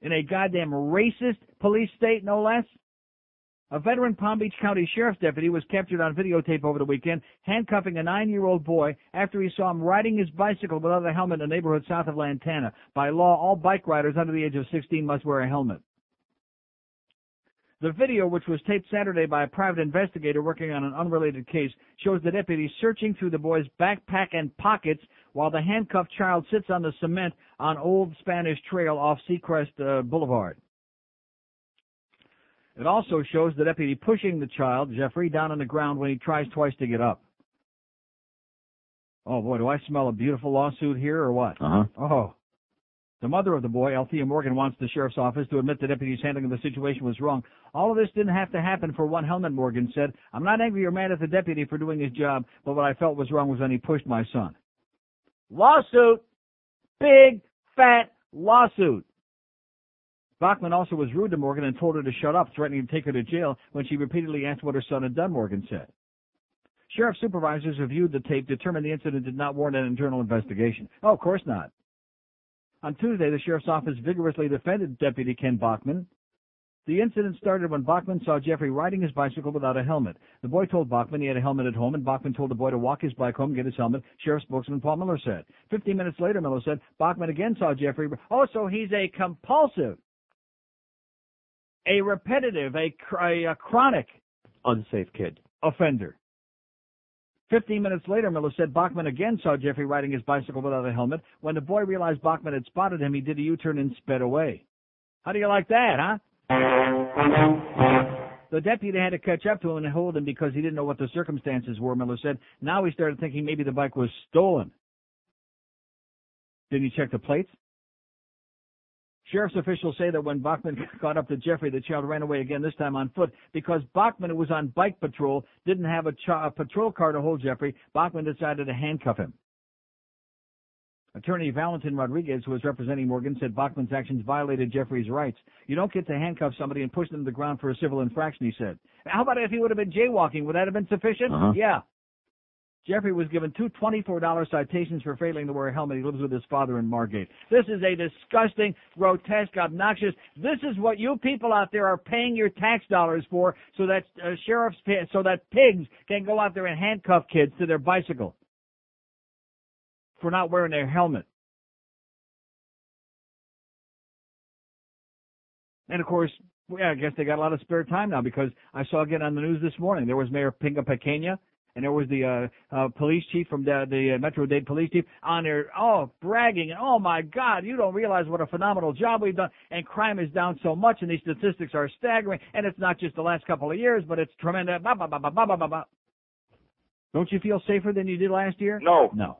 In a goddamn racist police state, no less? A veteran Palm Beach County Sheriff's deputy was captured on videotape over the weekend, handcuffing a nine-year-old boy after he saw him riding his bicycle without a helmet in a neighborhood south of Lantana. By law, all bike riders under the age of 16 must wear a helmet. The video, which was taped Saturday by a private investigator working on an unrelated case, shows the deputy searching through the boy's backpack and pockets while the handcuffed child sits on the cement on Old Spanish Trail off Seacrest uh, Boulevard. It also shows the deputy pushing the child, Jeffrey, down on the ground when he tries twice to get up. Oh boy, do I smell a beautiful lawsuit here or what? Uh-huh. Oh. The mother of the boy, Althea Morgan, wants the sheriff's office to admit the deputy's handling of the situation was wrong. All of this didn't have to happen for one helmet, Morgan said. I'm not angry or mad at the deputy for doing his job, but what I felt was wrong was when he pushed my son. Lawsuit! Big, fat lawsuit! Bachman also was rude to Morgan and told her to shut up, threatening to take her to jail when she repeatedly asked what her son had done, Morgan said. Sheriff supervisors who viewed the tape determined the incident did not warrant an internal investigation. Oh, of course not. On Tuesday, the sheriff's office vigorously defended Deputy Ken Bachman. The incident started when Bachman saw Jeffrey riding his bicycle without a helmet. The boy told Bachman he had a helmet at home, and Bachman told the boy to walk his bike home and get his helmet, Sheriff spokesman Paul Miller said. Fifteen minutes later, Miller said, Bachman again saw Jeffrey. Oh, so he's a compulsive, a repetitive, a, a, chronic Unsafe kid. offender. Fifteen minutes later, Miller said Bachman again saw Jeffrey riding his bicycle without a helmet. When the boy realized Bachman had spotted him, he did a U-turn and sped away. How do you like that, huh? The deputy had to catch up to him and hold him because he didn't know what the circumstances were, Miller said. Now he started thinking maybe the bike was stolen. Didn't you check the plates? Sheriff's officials say that when Bachman caught up to Jeffrey, the child ran away again, this time on foot, because Bachman, who was on bike patrol, didn't have a, ch- a patrol car to hold Jeffrey. Bachman decided to handcuff him. Attorney Valentin Rodriguez, who was representing Morgan, said Bachman's actions violated Jeffrey's rights. You don't get to handcuff somebody and push them to the ground for a civil infraction, he said. How about if he would have been jaywalking? Would that have been sufficient? Uh-huh. Yeah. Jeffrey was given two $24 citations for failing to wear a helmet. He lives with his father in Margate. This is a disgusting, grotesque, obnoxious. This is what you people out there are paying your tax dollars for, so that uh, sheriffs, so that pigs can go out there and handcuff kids to their bicycle for not wearing their helmet. And of course, yeah, I guess they got a lot of spare time now because I saw again on the news this morning there was Mayor Pinga Pequena and there was the uh, uh, police chief from the, the uh, Metro Dade police chief on there, oh, bragging and oh my God, you don't realize what a phenomenal job we've done, and crime is down so much, and these statistics are staggering, and it's not just the last couple of years, but it's tremendous. Bah, bah, bah, bah, bah, bah, bah, bah. Don't you feel safer than you did last year? No. No.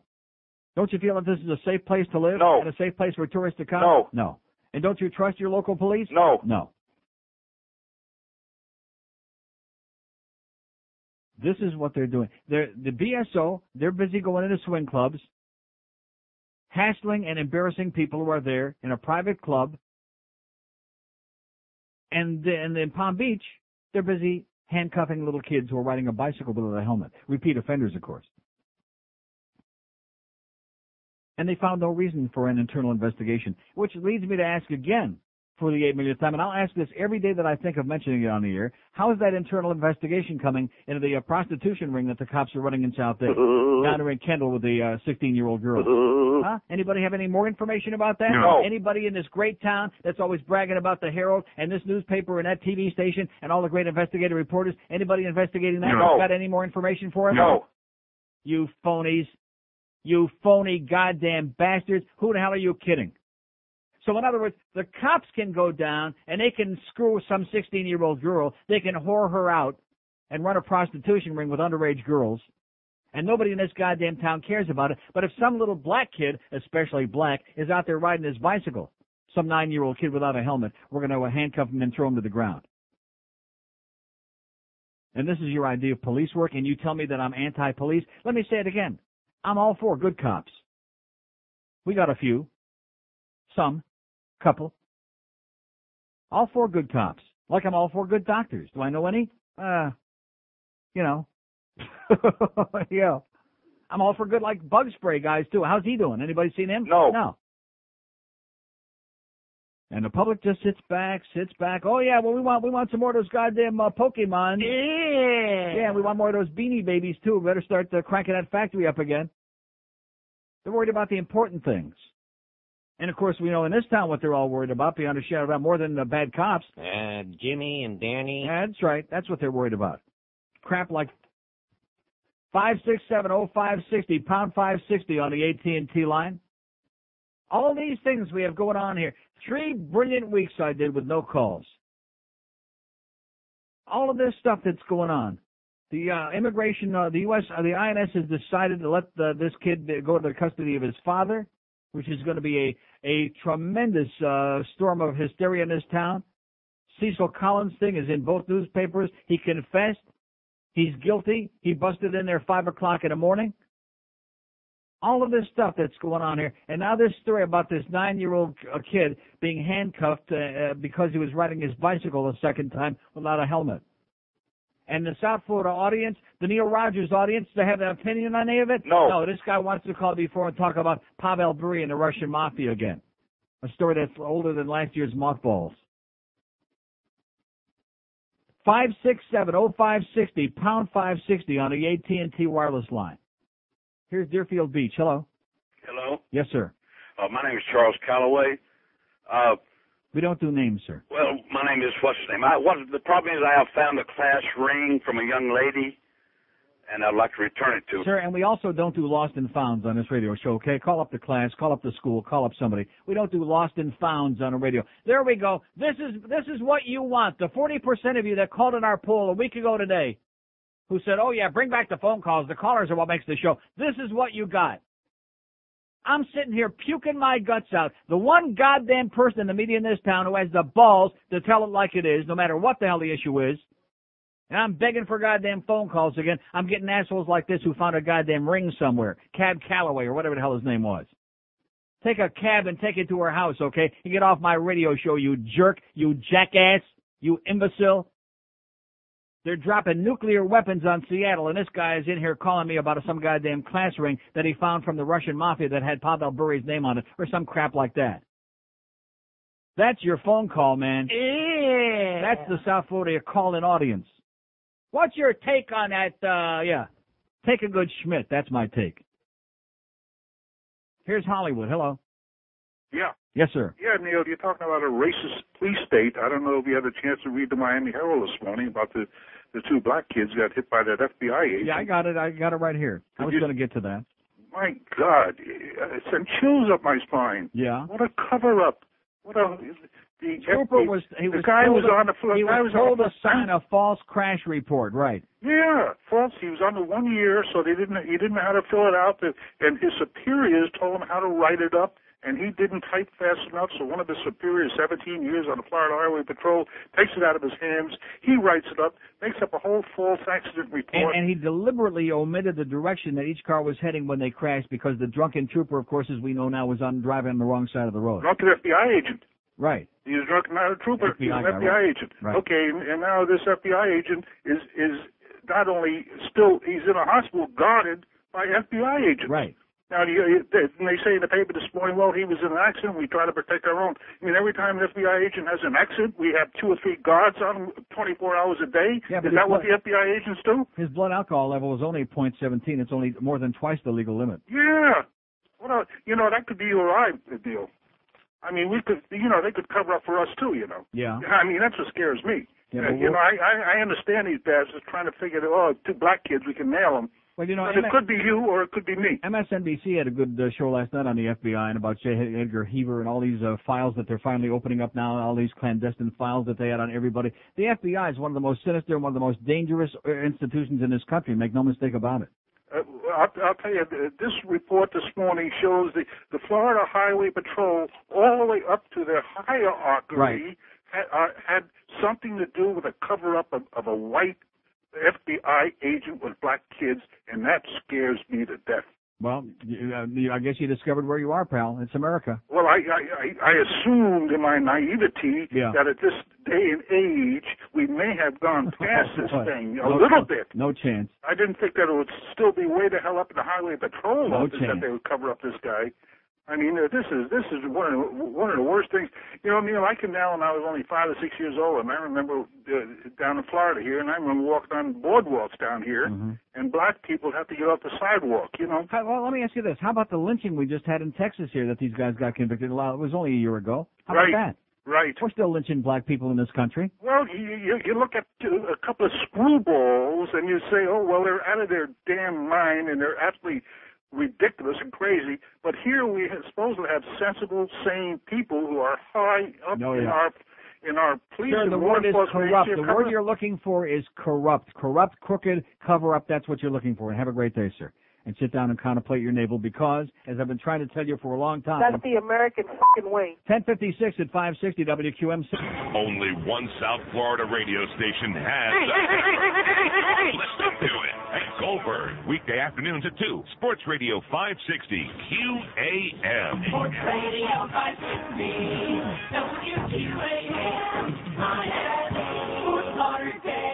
Don't you feel that this is a safe place to live? No. And a safe place for tourists to come? No. No. And don't you trust your local police? No. No. This is what they're doing. They're, the BSO, they're busy going into swing clubs, hassling and embarrassing people who are there in a private club. And, and in Palm Beach, they're busy handcuffing little kids who are riding a bicycle without a helmet. Repeat offenders, of course. And they found no reason for an internal investigation, which leads me to ask again for the time, and I'll ask this every day that I think of mentioning it on the air. How is that internal investigation coming into the uh, prostitution ring that the cops are running in South Dade? down there in Kendall with the 16-year-old girl. Huh? Anybody have any more information about that? No. Anybody in this great town that's always bragging about the Herald and this newspaper and that TV station and all the great investigative reporters? Anybody investigating that? No. Got any more information for us? No. You phonies. You phony goddamn bastards. Who the hell are you kidding? So in other words, the cops can go down and they can screw some 16 year old girl. They can whore her out and run a prostitution ring with underage girls. And nobody in this goddamn town cares about it. But if some little black kid, especially black, is out there riding his bicycle, some nine year old kid without a helmet, we're going to handcuff him and throw him to the ground. And this is your idea of police work and you tell me that I'm anti-police? Let me say it again. I'm all for good cops. We got a few. Some. Couple. All four good cops. Like I'm all for good doctors. Do I know any? Uh, you know. yeah. I'm all for good like bug spray guys too. How's he doing? Anybody seen him? No. No. And the public just sits back, sits back. Oh yeah, well we want we want some more of those goddamn uh, Pokemon. Yeah. Yeah, we want more of those beanie babies too. We better start uh, cranking that factory up again. They're worried about the important things. And of course, we know in this town what they're all worried about, beyond a shadow doubt, more than the bad cops. Uh, Jimmy and Danny. Yeah, that's right. That's what they're worried about. Crap like five six seven oh five sixty pound five sixty on the AT and T line. All these things we have going on here. Three brilliant weeks I did with no calls. All of this stuff that's going on. The uh, immigration, uh, the U.S., uh, the INS has decided to let the, this kid go to the custody of his father, which is going to be a a tremendous uh, storm of hysteria in this town. Cecil Collins thing is in both newspapers. He confessed. He's guilty. He busted in there five o'clock in the morning. All of this stuff that's going on here, and now this story about this nine-year-old uh, kid being handcuffed uh, uh, because he was riding his bicycle a second time without a helmet. And the South Florida audience, the Neil Rogers audience, they have an opinion on any of it? No. No, this guy wants to call before and talk about Pavel Bure and the Russian mafia again. A story that's older than last year's mothballs. Five six seven oh five sixty pound five sixty on the AT and T wireless line. Here's Deerfield Beach. Hello. Hello. Yes, sir. Uh, my name is Charles Calloway. Uh, We don't do names, sir. well, my name is what's his name? I, what the problem is I have found a class ring from a young lady, and I'd like to return it to. Sir, and we also don't do lost and founds on this radio show, okay? Call up the class, call up the school, call up somebody. We don't do lost and founds on a radio. There we go. This is this is what you want. The 40% of you that called in our poll a week ago today who said, "Oh yeah, bring back the phone calls. The callers are what makes the show." This is what you got. I'm sitting here puking my guts out. The one goddamn person in the media in this town who has the balls to tell it like it is, no matter what the hell the issue is. And I'm begging for goddamn phone calls again. I'm getting assholes like this who found a goddamn ring somewhere. Cab Calloway or whatever the hell his name was. Take a cab and take it to her house, okay? Get off my radio show, you jerk, you jackass, you imbecile. They're dropping nuclear weapons on Seattle, and this guy is in here calling me about some goddamn class ring that he found from the Russian mafia that had Pavel Bure's name on it, or some crap like that. That's your phone call, man. Yeah. That's the South Florida call-in audience. What's your take on that? Uh, yeah, take a good Schmidt. That's my take. Here's Hollywood. Hello. Yeah. Yes, sir. Yeah, Neil, you're talking about a racist police state. I don't know if you had a chance to read the Miami Herald this morning about the the two black kids got hit by that FBI agent. Yeah, I got it. I got it right here. I was going to get to that. My God, it sent chills up my spine. Yeah. What a cover up. What a the Trooper the, was he the was guy was on the floor. He was told to sign a false crash report. Right. Yeah, false. He was on the one year, so they didn't. He didn't know how to fill it out, and his superiors told him how to write it up, and he didn't type fast enough. So one of his superiors, 17 years on the Florida Highway Patrol, takes it out of his hands. He writes it up, makes up a whole false accident report. and he deliberately omitted the direction that each car was heading when they crashed because the drunken trooper, of course, as we know now, was on driving on the wrong side of the road. Drunken FBI agent. Right. He's drunk, not a trooper. He's an FBI guy, right. agent. Right. Okay, and, and now this FBI agent is is not only still he's in a hospital guarded by FBI agents. Right. Now, you, they, and they say in the paper this morning, well, he was in an accident. We try to protect our own. I mean, every time an FBI agent has an accident, we have two or three guards on him 24 hours a day. Yeah, is that it's what the FBI agents do? His blood alcohol level was only .17. It's only more than twice the legal limit. Yeah. What a, you know, that could be you or I deal. I mean, we could, you know, they could cover up for us too, you know. Yeah. I mean, that's what scares me. Yeah, Uh, you know, I, I I understand these bastards trying to figure oh, two black kids, we can nail them. Well, you know, but it M- could be you or it could be me. MSNBC had a good uh, show last night on the FBI and about J. Edgar Hoover and all these uh, files that they're finally opening up now, all these clandestine files that they had on everybody. The FBI is one of the most sinister and one of the most dangerous uh, institutions in this country. Make no mistake about it. Uh, I'll, I'll tell you, this report this morning shows the, the Florida Highway Patrol, all the way up to their hierarchy, Right. had, uh, had something to do with a cover up of, of a white FBI agent with black kids, and that scares me to death. Well, uh, I guess you discovered where you are, pal. It's America. Well, I I, I I assumed in my naivety Yeah. that at this day and age we may have gone past this thing a no- little bit. No chance. I didn't think that it would still be way the hell up in the highway patrol No office chance. that they would cover up this guy. I mean, uh, this is this is one of the, one of the worst things. You know, Neil, I can now, when I was only five or six years old, and I remember uh, down in Florida here, and I remember walking on boardwalks down here, Mm-hmm. and black people have to get off the sidewalk. You know, How, well, let me ask you this: How about the lynching we just had in Texas here that these guys got convicted? Well, It was only a year ago. How Right. about that? right? We're still lynching black people in this country. Well, you, you you look at uh, a couple of screwballs and you say, oh well, they're out of their damn mind and they're absolutely ridiculous and crazy. But here we have, supposedly have sensible, sane people who are high up No, in yeah. our in our police Sir, the word is corrupt. The word you're looking for is corrupt. Corrupt, crooked, cover up. That's what you're looking for. And have a great day, sir. And sit down and contemplate your navel because, as I've been trying to tell you for a long time, That's the American fucking way. 1056 at 560 WQAM. Only one South Florida radio station has. Listen to it at Goldberg, weekday afternoons at 2. Sports Radio 560 QAM. Sports Radio 560 WQAM Fort Lauderdale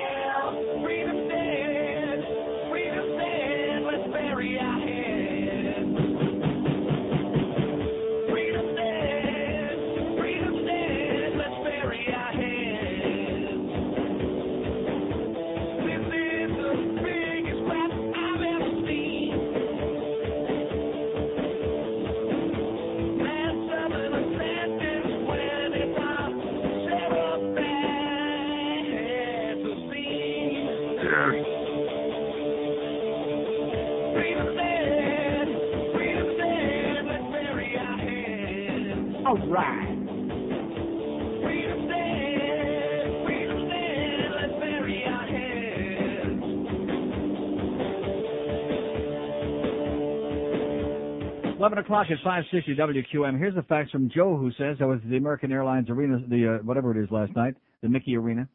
11 o'clock at 560 WQAM. Here's the facts from Joe who says I was at the American Airlines Arena, the uh, whatever it is last night, the Mickey Arena.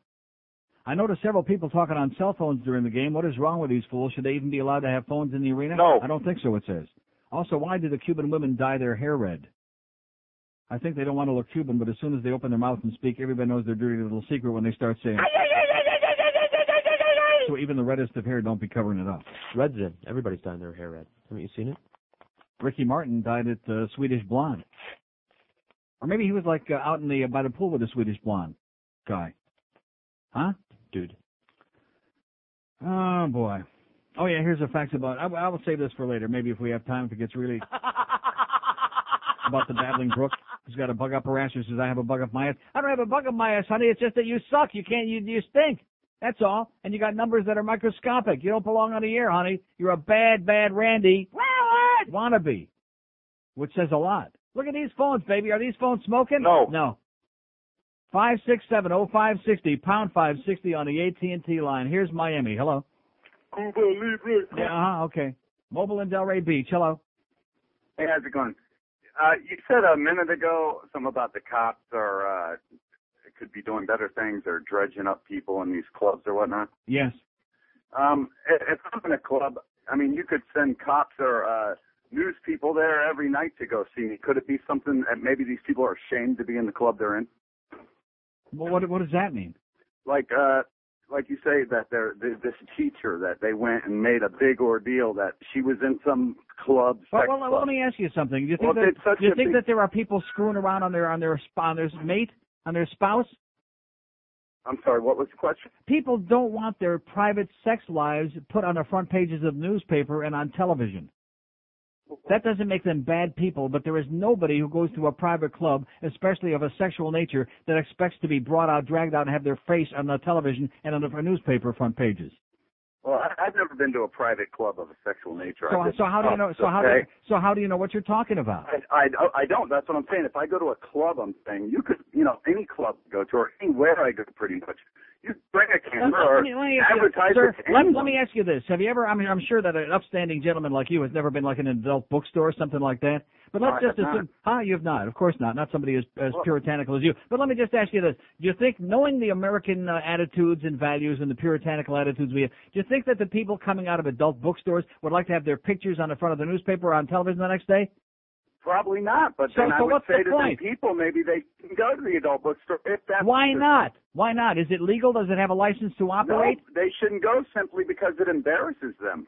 I noticed several people talking on cell phones during the game. What is wrong with these fools? Should they even be allowed to have phones in the arena? No. I don't think so, it says. Also, why do the Cuban women dye their hair red? I think they don't want to look Cuban, but as soon as they open their mouth and speak, everybody knows their dirty little secret when they start saying. So even the reddest of hair don't be covering it up. Red's in. Everybody's dyeing their hair red. Haven't you seen it? Ricky Martin died it uh, Swedish blonde. Or maybe he was like uh, out in the by the pool with a Swedish blonde guy. Huh? Dude. Oh boy. Oh yeah, here's a fact about. I, I will save this for later. Maybe if we have time, if it gets really about the babbling brook. Who's got a bug up her ass? Who says I have a bug up my ass? I don't have a bug up my ass, honey. It's just that you suck. You can't. You you stink. That's all. And you got numbers that are microscopic. You don't belong on the air, honey. You're a bad, bad Randi wannabe, which says a lot. Look at these phones, baby. Are these phones smoking? No. No. Five six seven oh five sixty pound five sixty on the AT and T line. Here's Miami. Hello. Cuba Libre. Yeah. Uh-huh, okay. Mobile in Delray Beach. Hello. Hey, how's it going? Uh, you said a minute ago something about the cops are uh, could be doing better things or dredging up people in these clubs or whatnot. Yes. Um, i- if I'm in a club, I mean, you could send cops or uh, news people there every night to go see me. Could it be something that maybe these people are ashamed to be in the club they're in? Well, what what does that mean? Like, uh, like you say that they're th- this teacher that they went and made a big ordeal that she was in some club. Well, well, well, club. let me ask you something. Do you think it's that do you think big- that there are people screwing around on their on their on their mate on their spouse? I'm sorry. What was the question? People don't want their private sex lives put on the front pages of newspaper and on television. That doesn't make them bad people, but there is nobody who goes to a private club, especially of a sexual nature, that expects to be brought out, dragged out, and have their face on the television and on the newspaper front pages. Well, I, I've never been to a private club of a sexual nature. So, I've so how do you know? to So how do you, so how do you know what you're talking about? I, I, I don't. That's what I'm saying. If I go to a club, I'm saying you could, you know, any club I go to or anywhere I go, pretty much. You bring a camera or Let me- let me ask you- advertise sir, it to let, let me ask you this. Have you ever, I mean, I'm sure that an upstanding gentleman like you has never been like in an adult bookstore or something like that. But let's No, just assume, huh, you have not. Of course not. Not somebody as, as puritanical as you. But let me just ask you this. Do you think, knowing the American uh, attitudes and values and the puritanical attitudes we have, do you think that the people coming out of adult bookstores would like to have their pictures on the front of the newspaper or on television the next day? Probably not. But So- then so I would say the to point? them people, maybe they can go to the adult bookstore if that's Why the- not? Why not? Is it legal? Does it have a license to No, operate? they shouldn't go simply because it embarrasses them.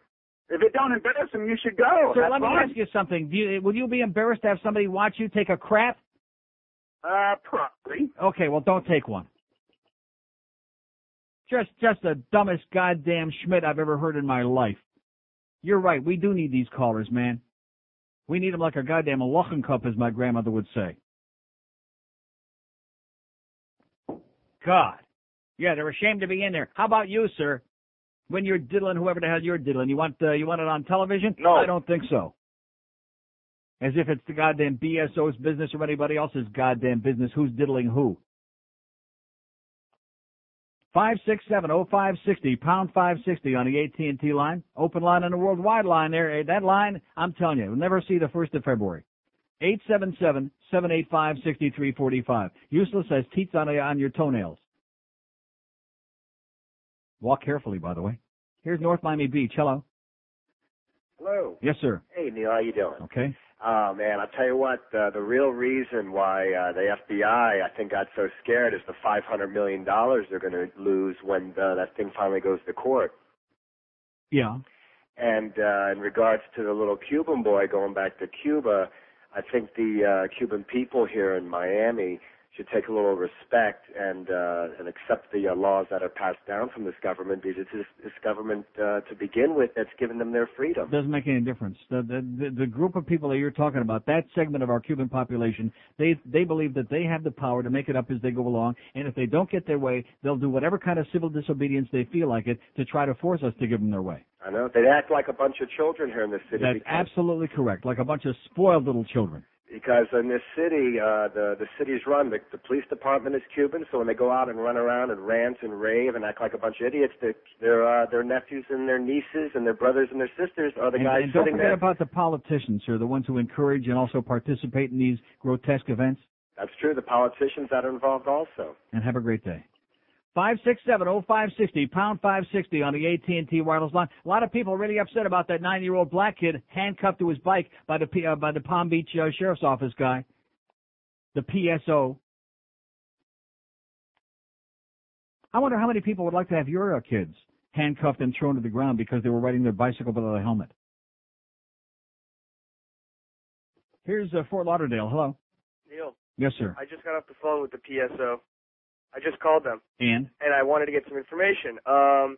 If it don't embarrass them, you should go. Sir, That's let me ask you something. Do you, would you be embarrassed to have somebody watch you take a crap? Uh, probably. Okay, well, don't take one. Just, just the dumbest goddamn Schmidt I've ever heard in my life. You're right. We do need these callers, man. We need them like a goddamn Lachen cup, as my grandmother would say. God. Yeah, they're ashamed to be in there. How about you, sir? When you're diddling whoever the hell you're diddling, you want uh, you want it on television? No. I don't think so. As if it's the goddamn BSO's business or anybody else's goddamn business. Who's diddling who? Five six seven oh five sixty pound five sixty on the AT and T line. Open line on the worldwide line there. Eh, That line, I'm telling you, we'll never see the first of February. Eight seven seven seven eight five sixty three forty five. Useless as teats on a, on your toenails. Walk carefully, by the way. Here's North Miami Beach. Hello. Hello. Yes, sir. Hey, Neil, how you doing? Okay. Oh man, I'll tell you what. Uh, the real reason why uh, the FBI, I think, got so scared is the 500 million dollars they're going to lose when uh, that thing finally goes to court. Yeah. And uh, in regards to the little Cuban boy going back to Cuba, I think the uh, Cuban people here in Miami should take a little respect and uh, and accept the uh, laws that are passed down from this government because it's this, this government uh, to begin with that's given them their freedom. Doesn't make any difference. The, the the the group of people that you're talking about, that segment of our Cuban population, they they believe that they have the power to make it up as they go along, and if they don't get their way, they'll do whatever kind of civil disobedience they feel like it to try to force us to give them their way. I know they act like a bunch of children here in this city. That's absolutely correct. Like a bunch of spoiled little children. Because in this city, uh, the the city's run. The, the police department is Cuban, so when they go out and run around and rant and rave and act like a bunch of idiots, their their uh, their nephews and their nieces and their brothers and their sisters are the and, guys and don't forget there. about the politicians, sir, the ones who encourage and also participate in these grotesque events. That's true. The politicians that are involved also. And have a great day. Five six seven oh five sixty pound five sixty on the AT and T wireless line. A lot of people really upset about that nine year old black kid handcuffed to his bike by the P, uh, by the Palm Beach uh, sheriff's office guy, the PSO. I wonder how many people would like to have your uh, kids handcuffed and thrown to the ground because they were riding their bicycle without a helmet. Here's uh, Fort Lauderdale. Hello. Neil, Yes, sir. I just got off the phone with the PSO. I just called them, And and I wanted to get some information. Um,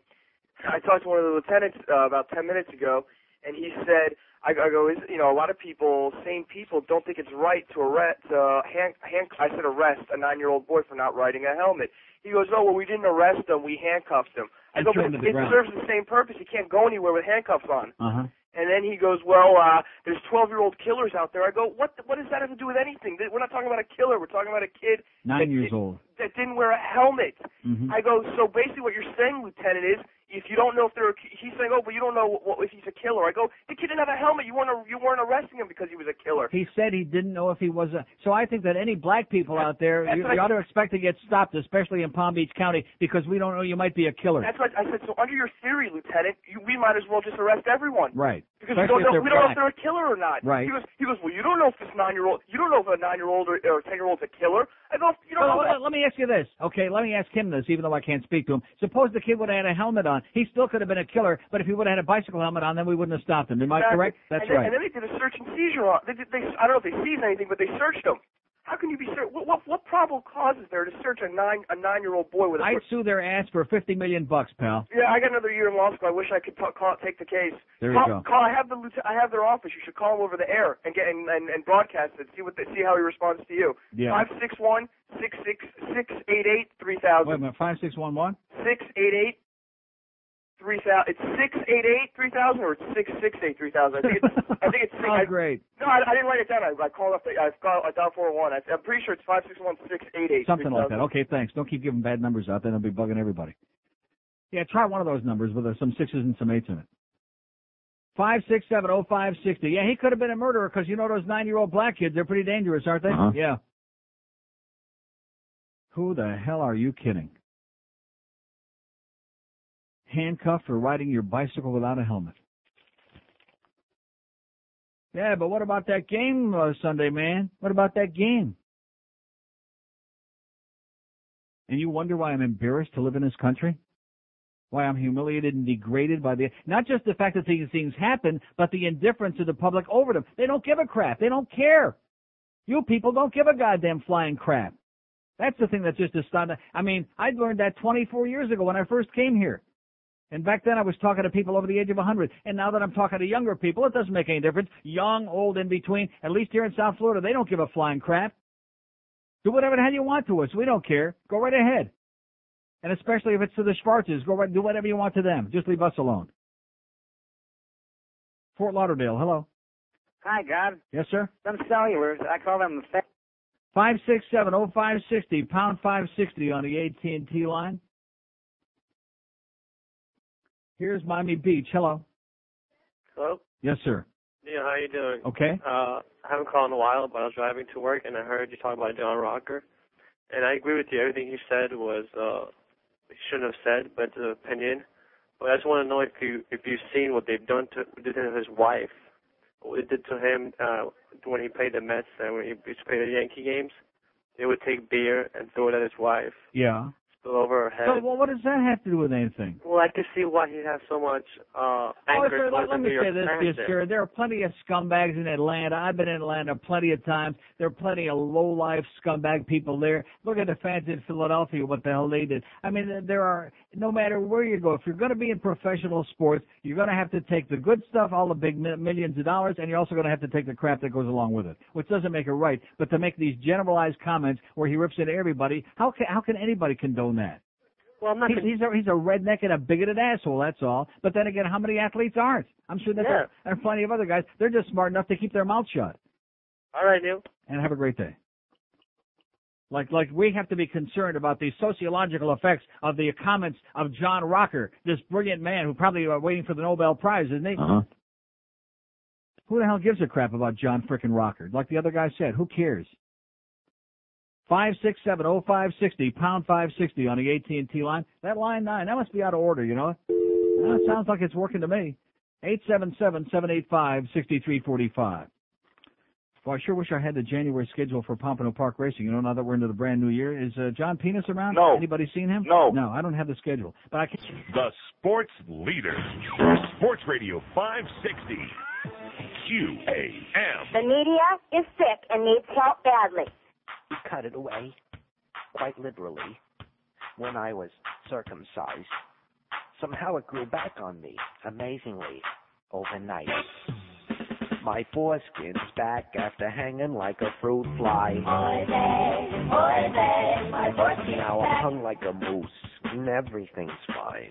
I talked to one of the lieutenants uh, about 10 minutes ago, and he said, I, I go, is, you know, a lot of people, sane people, don't think it's right to arrest, uh, hand, hand, I said arrest a nine-year-old boy for not riding a helmet. He goes, oh, well, we didn't arrest him, we handcuffed him. I And go, but it, it serves the same purpose. He can't go anywhere with handcuffs on. uh huh. And then he goes, well, uh, there's 12-year-old killers out there. I go, what? What does that have to do with anything? We're not talking about a killer. We're talking about a kid Nine that, years old. that didn't wear a helmet. Mhm. I go, so basically what you're saying, Lieutenant, is if you don't know if they're, he's saying, oh, but you don't know what, if he's a killer. I go, the kid didn't have a helmet. You weren't, you weren't arresting him because he was a killer. He said he didn't know if he was a. So I think that any black people out there, that's you, you ought to expect to get stopped, especially in Palm Beach County, because we don't know you might be a killer. That's what I said. So under your theory, Lieutenant, you, we might as well just arrest everyone. Right. Because we don't know, if we they're don't know if they're a killer or not. Right. He goes, he goes, well, you don't know if this nine-year-old, you don't know if a nine-year-old or, or a ten-year-old's a killer. I go, you don't Well, know let, let me ask you this. Okay, let me ask him this, even though I can't speak to him. Suppose the kid would have had a helmet on. He still could have been a killer, but if he would have had a bicycle helmet on, then we wouldn't have stopped him. Am I correct? That's and then, right. And then they did a search and seizure on. They, did, they, I don't know if they seized anything, but they searched him. How can you be searched? What, what, what probable cause is there to search a nine a nine year old boy with a? I'd sue their ass for fifty million bucks, pal. yeah, I got another year in law school. I wish I could talk, call, take the case. There you call, go. Call. I have the. I have their office. You should call them over the air and get and, and, and broadcast it. See what they, see how he responds to you. Yeah. Five six one six six six eight eight three thousand. Wait a minute, five six one one. Six eight eight three thousand. It's six eight eight three thousand or it's six six eight three thousand. I think it's. I think it's. Oh, I, great. no, I, I didn't write it down. I, I called up. The, I called. I dialed four one. I, I'm pretty sure it's five six one six eight eight. Something like that. Okay, thanks. Don't keep giving bad numbers out, then I'll be bugging everybody. Yeah, try one of those numbers with some sixes and some eights in it. Five six seven oh five sixty. Yeah, he could have been a murderer because you know those nine year old black kids. They're pretty dangerous, aren't they? Uh-huh. Yeah. Who the hell are you kidding? Handcuffed for riding your bicycle without a helmet. Yeah, but what about that game uh, Sunday, man? What about that game? And you wonder why I'm embarrassed to live in this country? Why I'm humiliated and degraded by the, not just the fact that these things happen, but the indifference of the public over them. They don't give a crap. They don't care. You people don't give a goddamn flying crap. That's the thing that's just astounding. I mean, I learned that 24 years ago when I first came here. And back then I was talking to people over the age of 100. And now that I'm talking to younger people, it doesn't make any difference. Young, old, in between. At least here in South Florida, they don't give a flying crap. Do whatever the hell you want to us. We don't care. Go right ahead. And especially if it's to the Schwarzes, go right, do whatever you want to them. Just leave us alone. Fort Lauderdale, hello. Hi, God. Yes, sir. Them cellulars. I call them the... 5670560, pound 560 on the AT and T line. Here's Miami Beach. Hello. Hello? Yes, sir. Yeah, how are you doing? Okay. Uh, I haven't called in a while, but I was driving to work and I heard you talk about John Rocker. And I agree with you. Everything he said was, uh, you shouldn't have said, but it's an opinion. But I just want to know if you, if you've seen what they've done to, did to his wife. What they did to him, uh, when he played the Mets and when he used to play the Yankee games. They would take beer and throw it at his wife, Yeah. Over her head. So, well, what does that have to do with anything? Well, I can see why he has so much uh Oh, anger sir, towards let, let me say this, there. sir. There are plenty of scumbags in Atlanta. I've been in Atlanta plenty of times. There are plenty of low-life scumbag people there. Look at the fans in Philadelphia, what the hell they did. I mean, there are, no matter where you go, if you're going to be in professional sports, you're going to have to take the good stuff, all the big millions of dollars, and you're also going to have to take the crap that goes along with it, which doesn't make it right. But to make these generalized comments where he rips into everybody, how can, how can anybody condone that? Well, I'm not. He's, he's a he's a redneck and a bigoted asshole. That's all. But then again, how many athletes aren't? I'm sure that Yeah. there, there are plenty of other guys. They're just smart enough to keep their mouth shut. All right, Neil. and have a great day. Like, like we have to be concerned about the sociological effects of the comments of John Rocker, this brilliant man who probably are waiting for the Nobel Prize, isn't he? Uh-huh. Who the hell gives a crap about John frickin' Rocker? Like the other guy said, who cares? Five six seven oh five sixty pound five sixty on the AT and T line. That line nine, that must be out of order, you know. That sounds like it's working to me. Eight seven seven seven eight five sixty three forty five. Well, I sure wish I had the January schedule for Pompano Park Racing. You know, now that we're into the brand new year, is uh, John Penis around? No. Anybody seen him? No. No, I don't have the schedule, but I can. The sports leader. Sports Radio 560. QAM. The media is sick and needs help badly. Cut it away, quite literally, when I was circumcised. Somehow it grew back on me, amazingly, overnight. My foreskin's back after hanging like a fruit fly. Now I'm hung like a moose, and everything's fine.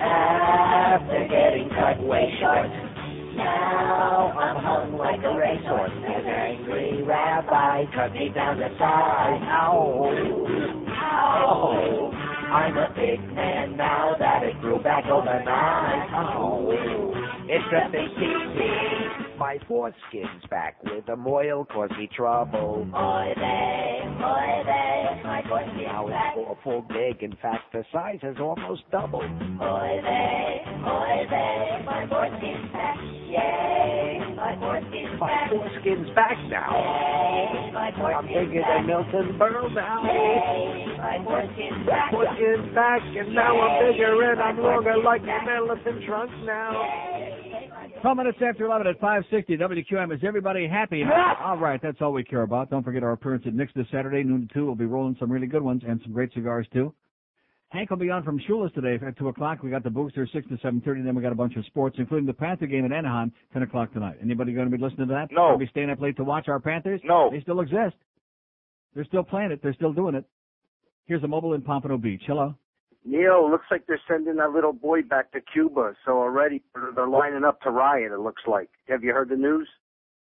After getting cut way short, now I'm hung like a racehorse. An angry rabbi cut me down to size. Ow, ow. I'm a big man now that it grew back overnight. Oh, it's a big TT. My foreskin's back with the moil cause me trouble. Now it's full, full big. In fact, the size has almost doubled. My foreskin's back Yeah, my foreskins back now. I'm bigger than Milton Berle now. My foreskin's back. Foreskin's back, and now I'm bigger and I'm longer like elephant trunk now. 12 minutes after 11 at 560 WQAM. Is everybody happy? all right, that's all we care about. Don't forget our appearance at Nick's this Saturday, noon to 2. We'll be rolling some really good ones and some great cigars, too. Hank will be on from Shula's today at 2 o'clock. We got the Booster 6 to 7.30. Then we got a bunch of sports, including the Panther game at Anaheim, 10 o'clock tonight. Anybody going to be listening to that? No. Gonna be staying up late to watch our Panthers? No. They still exist. They're still playing it. They're still doing it. Here's a mobile in Pompano Beach. Hello. Neil, looks like they're sending that little boy back to Cuba. So already they're lining up to riot. It looks like. Have you heard the news?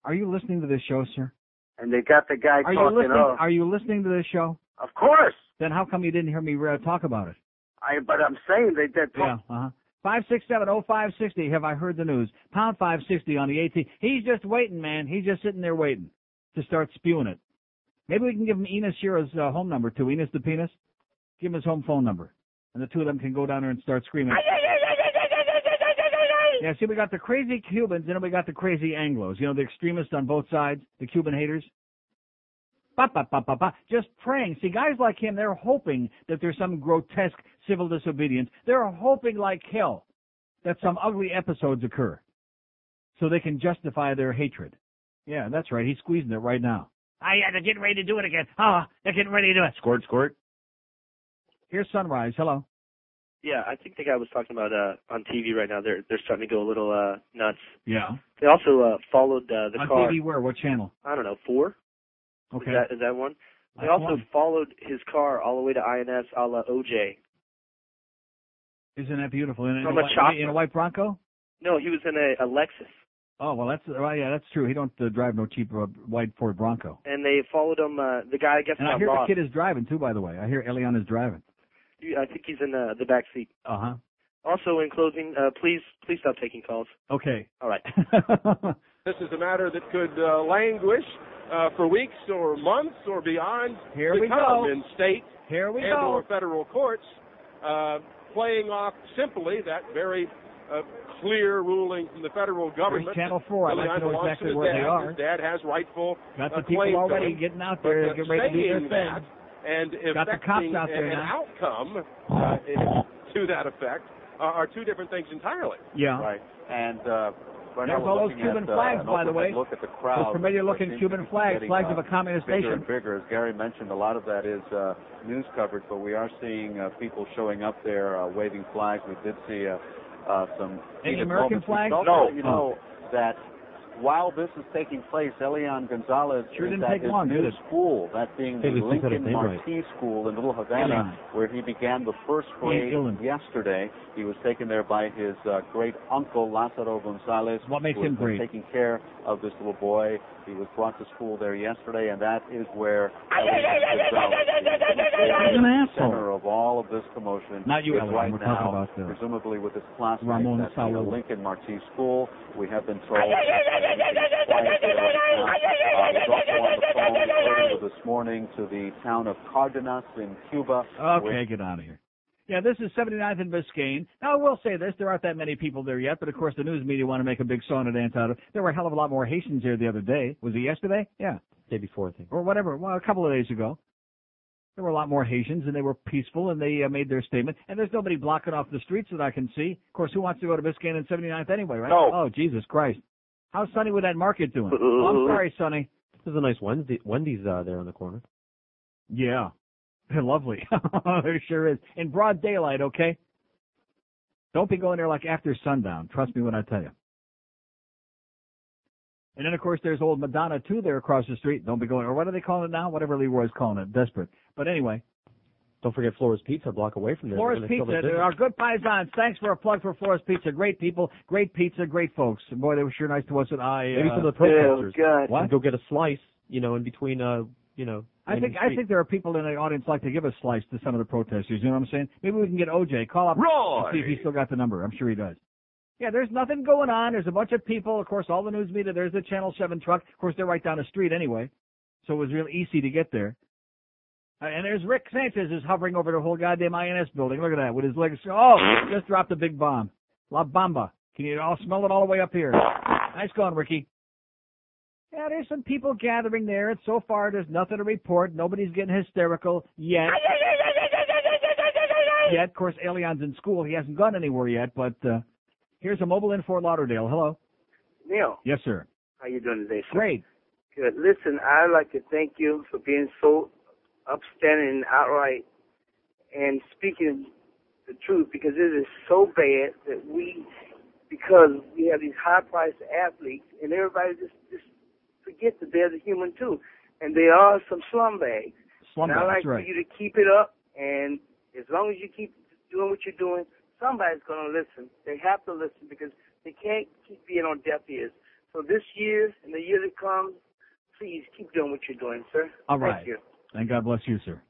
Are you listening to this show, sir? And they got the guy Are you talking. listening? oh, Are you listening to this show? of course. Then how come you didn't hear me uh, talk about it? I. But I'm saying they they're Yeah. Uh huh. Five six seven oh five sixty. Have I heard the news? Pound five sixty on the AT. He's just waiting, man. He's just sitting there waiting to start spewing it. Maybe we can give him Enos Shira's uh, home number too. Enos the penis. Give him his home phone number, and the two of them can go down there and start screaming. Yeah, see, we got the crazy Cubans, and then we got the crazy Anglos. You know, the extremists on both sides, the Cuban haters. Ba, ba, ba, ba, ba. Just praying. See, guys like him, they're hoping that there's some grotesque civil disobedience. They're hoping like hell that some ugly episodes occur so they can justify their hatred. Yeah, that's right. He's squeezing it right now. Ah, yeah, they're getting ready to do it again. Oh, they're getting ready to do it. Squirt, squirt. Here's Sunrise. Hello. Yeah, I think the guy was talking about uh on TV right now. They're they're starting to go a little uh nuts. Yeah. They also uh followed uh, the On car. TV where? What channel? I don't know, four. Okay. Is that is that one? They That's also one. followed his car all the way to INS a la OJ. Isn't that beautiful? In, in, From a, a white, in a white Bronco? No, he was in a, a Lexus, Oh well, that's well, yeah, that's true. He don't uh, drive no cheap uh, white Ford Bronco. and they followed him. Uh, the guy I guess And I hear lost. the kid is driving too. By the way, I hear Elian is driving. You- I think he's in the the back seat. Uh huh. Also, in closing, uh, please please stop taking calls. Okay. All right. This is a matter that could uh, languish uh, for weeks or months or beyond Here to we go. in state Here we and go. or federal courts, uh, playing off simply that very uh, clear ruling from the federal government. Channel 4. I'd like to know exactly where dad. they are. His dad has rightful Got uh, the people already getting out But, there, uh, get ready to do their thing. that and Got the out there an now. outcome uh, to that effect are, are two different things entirely. Yeah. Right. And uh, right There's we're all those Cuban at, uh, flags, an by the way. Look at the crowd. Those familiar-looking Cuban flags, flags uh, of a communist bigger nation. and bigger. As Gary mentioned, a lot of that is uh, news coverage, but we are seeing uh, people showing up there uh, waving flags. We did see uh, uh, some Any American flags? No. You know that while this is taking place, Elian Gonzalez Sure is didn't at take his long, new school, that being the Hey, Lucy said his Lincoln. Marti School in Little Havana, where he began the first grade yesterday. He was taken there by his uh, great uncle Lazaro Gonzalez. What makes him great? Taking care of this little boy. He was brought to school there yesterday, and that is where He's an asshole. center of all of this commotion. Not you, is Elian. right We're talking now, about the- presumably with his classmates Ramon at the Lincoln Marti School. We have been told. Uh, this morning to the town of Cardenas in Cuba. Okay, get out of here. Yeah, this is 79th and Biscayne. Now, I will say this, there aren't that many people there yet, but of course the news media want to make a big sauna dance out of it. There were a hell of a lot more Haitians here the other day. Was it yesterday? Yeah. Day before, I think. Or whatever, well, a couple of days ago. There were a lot more Haitians, and they were peaceful, and they uh, made their statement. And there's nobody blocking off the streets that I can see. Of course, who wants to go to Biscayne and 79th anyway, right? No. Oh, Jesus Christ. How's Sonny with that market doing? oh, I'm sorry, Sonny. There's a nice Wednesday, Wendy's uh, there on the corner. Yeah. They're lovely. there sure is. In broad daylight, okay? Don't be going there like after sundown. Trust me when I tell you. And then, of course, there's old Madonna, too, there across the street. Don't be going, or what are they calling it now? Whatever Leroy's calling it. Desperate. But anyway, Don't forget Flora's Pizza, a block away from there. Flores Pizza, fill the there are good paisans. Thanks for a plug for Flores Pizza. Great people, great pizza, great folks. Boy, they were sure nice to us. And I, Maybe uh, some of the protesters God. can go get a slice, you know, in between, uh, you know. I think I think there are people in the audience like to give a slice to some of the protesters. You know what I'm saying? Maybe we can get OJ call up Roy! and see if he still got the number. I'm sure he does. Yeah, there's nothing going on. There's a bunch of people. Of course, all the news media. There's the Channel Seven truck. Of course, they're right down the street anyway, so it was real easy to get there. Uh, and there's Rick Sanchez is hovering over the whole goddamn INS building. Look at that with his legs. Oh, just dropped a big bomb. La Bamba. Can you all smell it all the way up here? Nice going, Ricky. Yeah, there's some people gathering there, and so far there's nothing to report. Nobody's getting hysterical yet. Yet, of course, Elian's in school. He hasn't gone anywhere yet, but uh, here's a mobile in Fort Lauderdale. Hello. Neil, Yes, sir. how you doing today, sir? Great. Good. Listen, I'd like to thank you for being so upstanding and outright and speaking the truth because it is so bad that we, because we have these high-priced athletes and everybody just just forget that they're the human too, and they are some slumbags. Slumbags, and I like right. for you to keep it up, and as long as you keep doing what you're doing, somebody's going to listen. They have to listen because they can't keep being on deaf ears. So this year and the year to come, please keep doing what you're doing, sir. All Thank you. And God bless you, sir.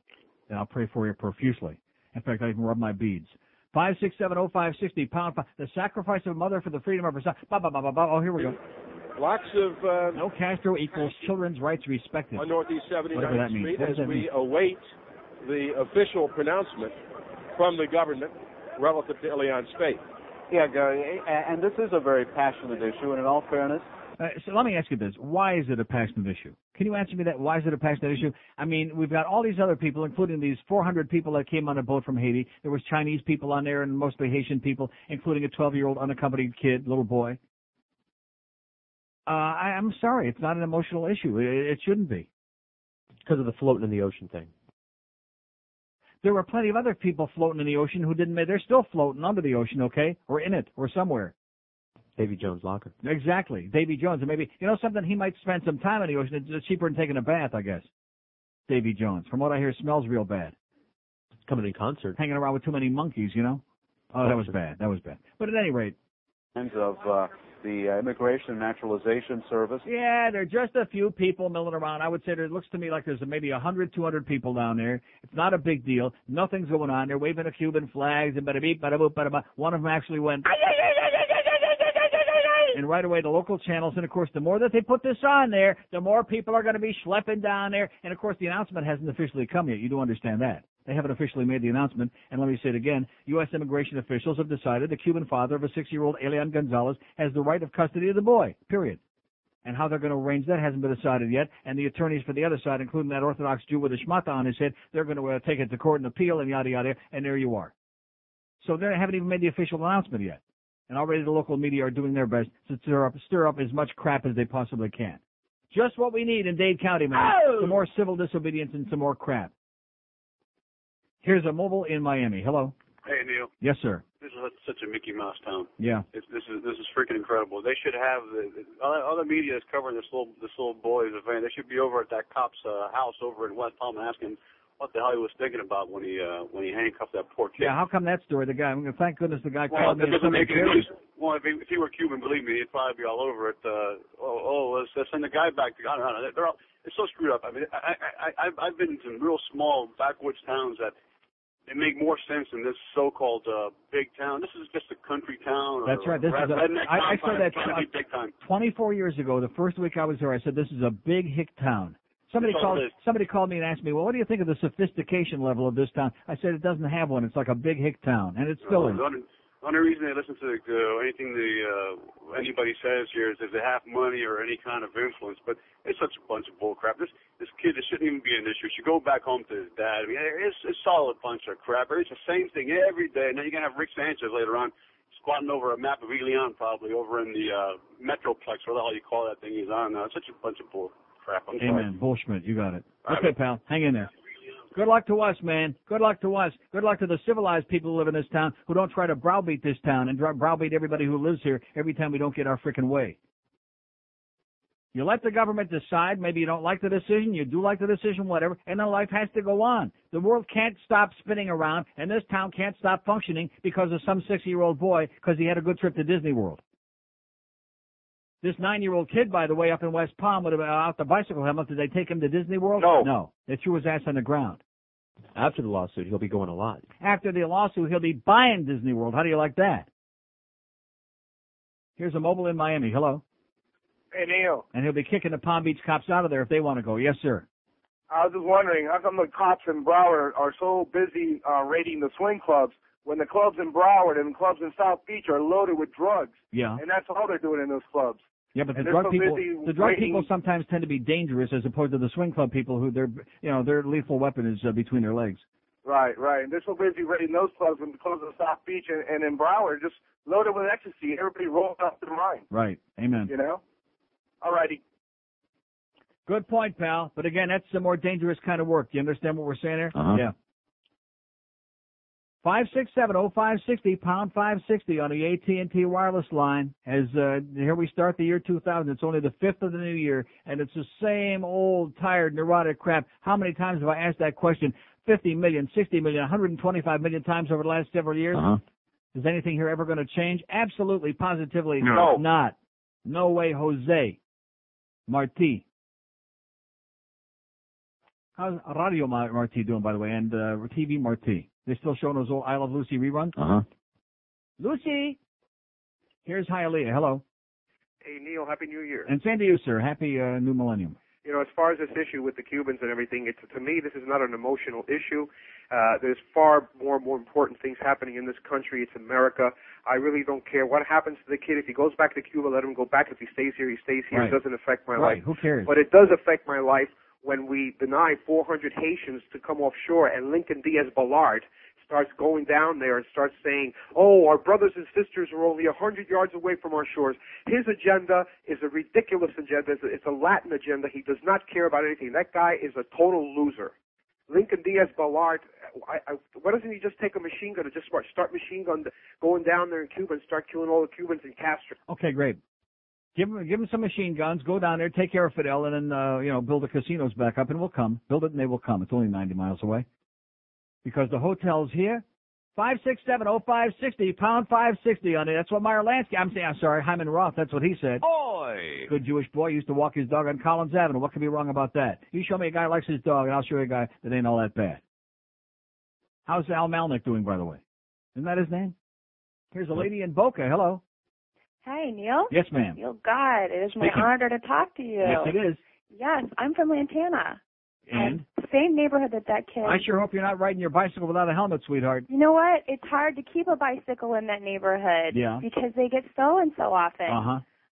And I'll pray for you profusely. In fact, I even rub my beads. Five six seven oh five sixty pound. fi- The sacrifice of a mother for the freedom of her son. Ba, ba, ba, ba, ba. Oh, here we go. Lots of uh, No Castro equals children's rights respected. on Northeast 79th Whatever that means. Street What does as that we mean? await the official pronouncement from the government relative to Elian's fate. Yeah, Gary, and this is a very passionate issue, and in all fairness, Uh, so let me ask you this: Why is it a passionate issue? Can you answer me that? Why is it a passionate issue? I mean, we've got all these other people, including these 400 people that came on a boat from Haiti. There was Chinese people on there, and mostly Haitian people, including a 12-year-old unaccompanied kid, little boy. Uh, I, I'm sorry, it's not an emotional issue. It, it shouldn't be. Because of the floating in the ocean thing. There were plenty of other people floating in the ocean who didn't. make They're still floating under the ocean, okay, or in it, or somewhere. Davy Jones locker. Exactly. Davy Jones. And maybe, you know something, he might spend some time in the ocean. It's- It's cheaper than taking a bath, I guess. Davy Jones. From what I hear, smells real bad. Coming in concert. Hanging around with too many monkeys, you know? Oh, that was bad. That was bad. But at any rate, hands of uh, the uh, Immigration and Naturalization Service. yeah, there are just a few people milling around. I would say there it looks to me like there's maybe a hundred, two hundred people down there. It's not a big deal. Nothing's going on. They're waving a Cuban flags and bada beep, bada boop, bada ba. One of them actually went. And right away, the local channels, and of course, the more that they put this on there, the more people are going to be schlepping down there. And of course, the announcement hasn't officially come yet. You do understand that. They haven't officially made the announcement. And let me say it again. U.S. immigration officials have decided the Cuban father of a six-year-old Elian Gonzalez has the right of custody of the boy. Period. And how they're going to arrange that hasn't been decided yet. And the attorneys for the other side, including that Orthodox Jew with a schmata on his head, they're going to uh, take it to court and appeal and yada yada. And there you are. So they haven't even made the official announcement yet. And already the local media are doing their best to stir up, stir up as much crap as they possibly can. Just what we need in Dade County, man. Some more civil disobedience and some more crap. Here's a mobile in Miami. Hello. Hey Neil, Yes, sir. this is such a Mickey Mouse town. Yeah. It's, this is this is freaking incredible. They should have the, the other, media is covering this little this little boy's event. They should be over at that cop's uh, house over in West Palm asking what the hell he was thinking about when he uh, when he handcuffed that poor kid. Yeah, how come that story? The guy, I mean, thank goodness the guy Well, called me. doesn't make any. Well, if he, if he were Cuban, believe me, he'd probably be all over it. Uh, oh, oh, let's, let's send the guy back. To, I don't know. They're all, it's so screwed up. I mean, I, I, I, I've- I've been some real small backwoods towns that they make more sense in this so-called uh, big town. This is just a country town. Or That's right. This red- is a, I, I said that trying to be big time. 24 years ago. The first week I was there, I said this is a big hick town. Somebody called. Somebody called me and asked me, "Well, what do you think of the sophistication level of this town?" I said it doesn't have one. It's like a big hick town, and it's still Uh, is. the only, reason they listen to uh, anything the uh, anybody says here is if they have money or any kind of influence. But it's such a bunch of bull crap. This this kid this shouldn't even be an issue. Should go back home to his dad. I mean, it's a bunch of crap. It's the same thing every day. And then you're gonna have Rick Sanchez later on squatting over a map of Elian probably over in the uh, Metroplex, whatever the hell you call that thing he's on now. It's such a bunch of bull crap. I'm sorry. Amen. Bullschmidt, you got it. Okay, pal, hang in there. Good luck to us, man. Good luck to us. Good luck to the civilized people who live in this town who don't try to browbeat this town and browbeat everybody who lives here every time we don't get our frickin' way. You let the government decide. Maybe you don't like the decision. You do like the decision, whatever. And then life has to go on. The world can't stop spinning around, and this town can't stop functioning because of some six-year-old boy because he had a good trip to Disney World. This nine-year-old kid, by the way, up in West Palm with a, out the bicycle helmet, did they take him to Disney World? No. No. They threw his ass on the ground. After the lawsuit, he'll be going a lot. After the lawsuit, he'll be buying Disney World. How do you like that? Here's a mobile in Miami. Hello. Hey Neil, And he'll be kicking the Palm Beach cops out of there if they want to go. Yes, sir. I was just wondering how come the cops in Broward are so busy uh, raiding the swing clubs when the clubs in Broward and clubs in South Beach are loaded with drugs, Yeah. and that's all they're doing in those clubs. Yeah, but the drug so people, the drug raiding- people sometimes tend to be dangerous as opposed to the swing club people who their, you know, their lethal weapon is uh, between their legs. Right, right. And they're so busy raiding those clubs when the clubs in South Beach and, and in Broward just loaded with ecstasy. Everybody rolling off the mind. Right. Amen. You know. All righty. Good point, pal. But again, that's the more dangerous kind of work. Do you understand what we're saying there? Uh-huh. Yeah. Five six seven oh five sixty pound five sixty on the AT and T wireless line. As uh, here we start the year 2000. It's only the fifth of the new year, and it's the same old tired neurotic crap. How many times have I asked that question? 50 million, 60 million, 125 million times over the last several years. Uh-huh. Is anything here ever going to change? Absolutely, positively No. not. No way, Jose. Marti. How's Radio Marti doing, by the way, and uh, TV Marti? They still showing those old I Love Lucy reruns? Uh huh. Lucy! Here's Hialeah. Hello. Hey Neil, Happy New Year. And same to you, sir. Happy uh, New Millennium. You know, as far as this issue with the Cubans and everything, it's to me this is not an emotional issue. Uh, there's far more more important things happening in this country. It's America. I really don't care what happens to the kid. If he goes back to Cuba, let him go back. If he stays here, he stays here. Right. It doesn't affect my right. life. Who cares? But it does affect my life when we deny 400 Haitians to come offshore and Lincoln Diaz-Balart starts going down there and starts saying, oh, our brothers and sisters are only 100 yards away from our shores. His agenda is a ridiculous agenda. It's a, it's a Latin agenda. He does not care about anything. That guy is a total loser. Lincoln Diaz-Balart, I, I, why doesn't he just take a machine gun and just start, start machine gun going down there in Cuba and start killing all the Cubans in Castro? Okay, great. Give them, give them some machine guns. Go down there, take care of Fidel, and then uh, you know build the casinos back up, and we'll come. Build it, and they will come. It's only 90 miles away. Because the hotel's here. Five six seven oh five sixty pound five sixty on it. That's what Meyer Lansky. I'm saying. I'm sorry, Hyman Roth. That's what he said. Oi! Good Jewish boy used to walk his dog on Collins Avenue. What could be wrong about that? You show me a guy who likes his dog, and I'll show you a guy that ain't all that bad. How's Al Malnick doing, by the way? Isn't that his name? Here's a lady in Boca. Hello. Hi, Neil. Yes, ma'am. Neil, God, it is my Speaking. honor to talk to you. Yes, it is. Yes, I'm from Lantana. And Same neighborhood that that kid. I sure hope you're not riding your bicycle without a helmet, sweetheart. You know what? It's hard to keep a bicycle in that neighborhood. Yeah. Because they get stolen so often. Uh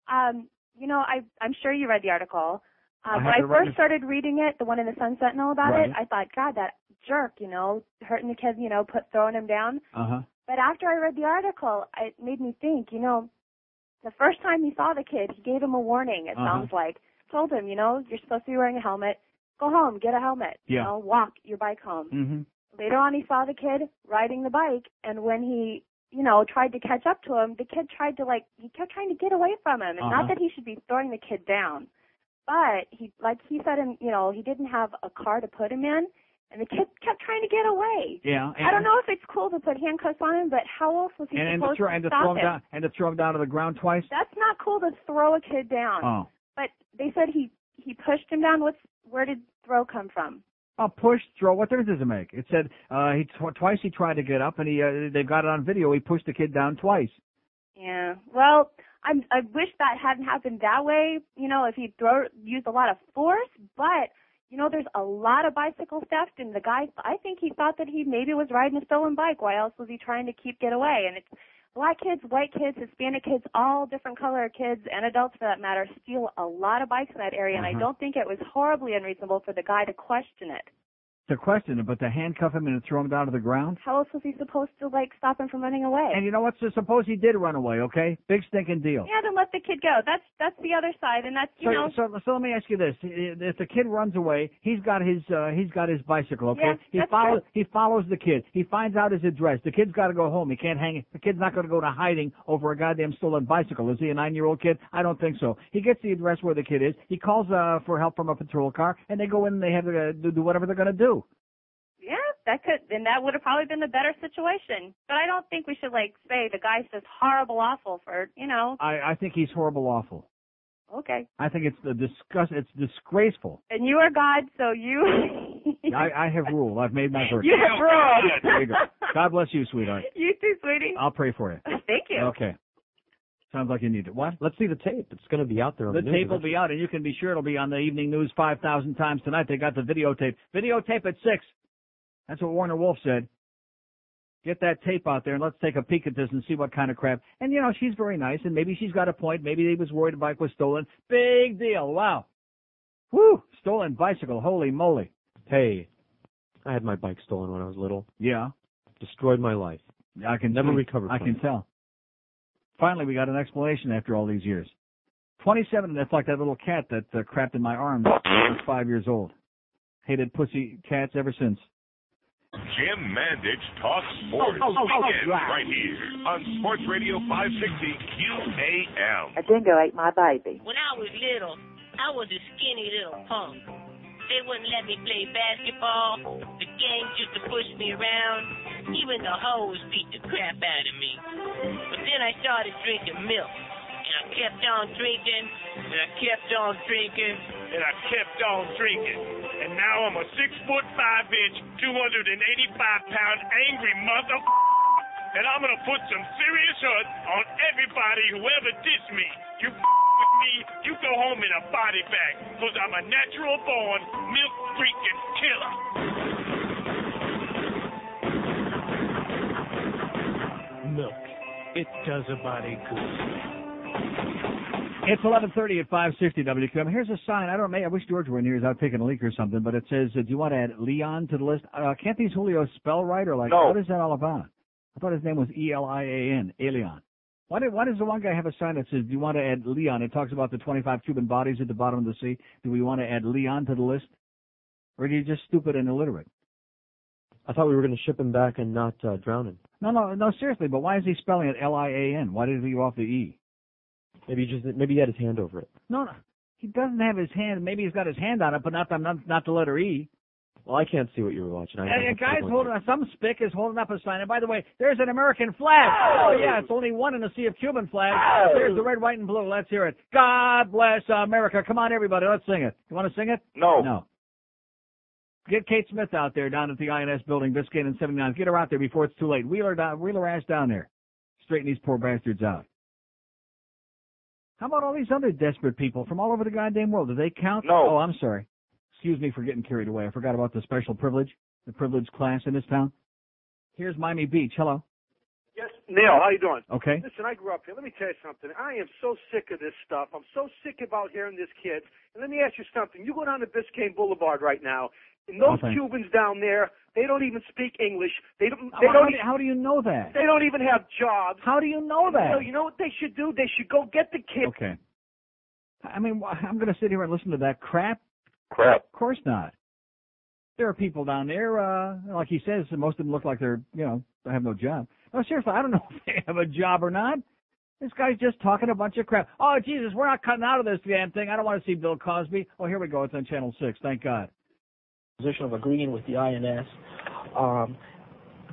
huh. Um, you know, I I'm sure you read the article. I Um, when I first started reading it, the one in the Sun Sentinel about Right. it, I thought, God, that jerk, you know, hurting the kid, you know, put throwing him down. Uh huh. But after I read the article, it made me think, you know, the first time he saw the kid, he gave him a warning, it Uh-huh. sounds like. Told him, you know, you're supposed to be wearing a helmet. Go home, get a helmet. Yeah. You know, walk your bike home. Mm-hmm. later on he saw the kid riding the bike, and when he, you know, tried to catch up to him, the kid tried to like he kept trying to get away from him, and Uh-huh. not that he should be throwing the kid down, but he, like he said, in you know, he didn't have a car to put him in, and the kid kept trying to get away. Yeah. I don't know if it's cool to put handcuffs on him, but how else was he And, and to supposed throw to and to stop throw him him? down and to throw him down to the ground twice. That's not cool to throw a kid down. Oh. But they said he he pushed him down. What's where did throw come from? A push, throw. What difference does it make? It said uh, he tw- twice he tried to get up, and he uh, they've got it on video. He pushed the kid down twice. Yeah. Well, I'm I wish that hadn't happened that way. You know, if he throw used a lot of force, but you know, there's a lot of bicycle theft, and the guy I think he thought that he maybe was riding a stolen bike. Why else was he trying to keep get away? And it's black kids, white kids, Hispanic kids, all different color kids and adults for that matter steal a lot of bikes in that area, and I Uh-huh. don't think it was horribly unreasonable for the guy to question it. To question it, but to handcuff him and throw him down to the ground. How else was he supposed to like stop him from running away? And you know what? So suppose he did run away. Okay, big stinking deal. yeah, then let the kid go. That's that's the other side, and that's you So, know. so, so let me ask you this: If the kid runs away, he's got his uh, he's got his bicycle. Okay, Yeah, he that's follows he follows the kid. He finds out his address. The kid's got to go home. He can't hang. The kid's not going to go to hiding over a goddamn stolen bicycle. Is he a nine year old kid? I don't think so. He gets the address where the kid is. He calls uh, for help from a patrol car, and they go in and they have to uh, do whatever they're going to do. Yeah, that could then that would have probably been the better situation. But I don't think we should like say the guy's just horrible, awful for you know. I I think he's horrible, awful. Okay. I think it's the disgust. It's disgraceful. And you are God, so you. I I have ruled. I've made my verdict. You have ruled. There you go. God bless you, sweetheart. you too, sweetie. I'll pray for you. Thank you. Okay. Sounds like you need it. What? Let's see the tape. It's going to be out there on The the, tape will be out, and you can be sure it'll be on the evening news 5,000 times tonight. They got the videotape. Videotape at 6. That's what Warner Wolf said. Get that tape out there, and let's take a peek at this and see what kind of crap. And, you know, she's very nice, and maybe she's got a point. Maybe he was worried the bike was stolen. Big deal. Wow. Woo! Stolen bicycle. Holy moly. Hey, I had my bike stolen when I was little. Yeah. Destroyed my life. I can Never recover. I can it. tell. Finally, we got an explanation after all these years. 27, and that's like that little cat that uh, crapped in my arms when I was five years old. Hated pussy cats ever since. Jim Mandich talks sports Oh, oh, oh, weekends right. right here on Sports Radio 560 QAM. A dingo ate my baby. When I was little, I was a skinny little punk. They wouldn't let me play basketball. The gangs used to push me around. Even the hoes beat the crap out of me. But then I started drinking milk. And I kept on drinking. And I kept on drinking. and I kept on drinking. And now I'm a six foot five inch, 285 pound angry mother. And I'm gonna put some serious hurt on everybody who ever dissed me. You me, you go home in a body bag, cause I'm a natural born milk freaking killer. Milk. It does a body good. It's 11:30 at 560 WQAM. Here's a sign. I don't know. I wish George were in here. He's out taking a leak or something. But it says, uh, "Do you want to add Leon to the list?" Uh, can't these Julio spell right or like? No. What is that all about? I thought his name was E L I A N, Elian. Why, did, why does the one guy have a sign that says, "Do you want to add Leon?" It talks about the 25 Cuban bodies at the bottom of the sea. Do we want to add Leon to the list, or are you just stupid and illiterate? I thought we were going to ship him back and not uh, drown him. No, no, no. Seriously, but why is he spelling it L I A N? Why did he leave off the E? Maybe he just maybe he had his hand over it. No, no. He doesn't have his hand. Maybe he's got his hand on it, but not the not, not the letter E. Well, I can't see what you were watching. I And a guy's holding some spick is holding up a sign. And by the way, there's an American flag. Oh, oh yeah, it's only one in a sea of Cuban flags. Oh. There's the red, white, and blue. Let's hear it. God bless America. Come on, everybody, let's sing it. You want to sing it? No. No. Get Kate Smith out there down at the INS building, Biscayne and 79. Get her out there before it's too late. Wheel her down, wheel her ass down there. Straighten these poor bastards out. How about all these other desperate people from all over the goddamn world? Do they count? No. Oh, I'm sorry. Excuse me for getting carried away. I forgot about the special privilege, the privileged class in this town. Here's Miami Beach. Hello. Yes, Neil, how you doing? Okay. Listen, I grew up here. Let me tell you something. I am so sick of this stuff. I'm so sick about hearing this kid. And let me ask you something. You go down to Biscayne Boulevard right now, and those Oh. Cubans down there, they don't even speak English. They don't. How, They how don't. do, how do you know that? They don't even have jobs. How do you know that? So you know what they should do? They should go get the kid. Okay. I mean, I'm going to sit here and listen to that crap? Crap. Of course not. There are people down there, uh, like he says, most of them look like they're, you know, they have no job. No, seriously, I don't know if they have a job or not. This guy's just talking a bunch of crap. Oh, Jesus, we're not cutting out of this damn thing. I don't want to see Bill Cosby. Oh, here we go. It's on Channel 6. Thank God. position of agreeing with the INS. Um,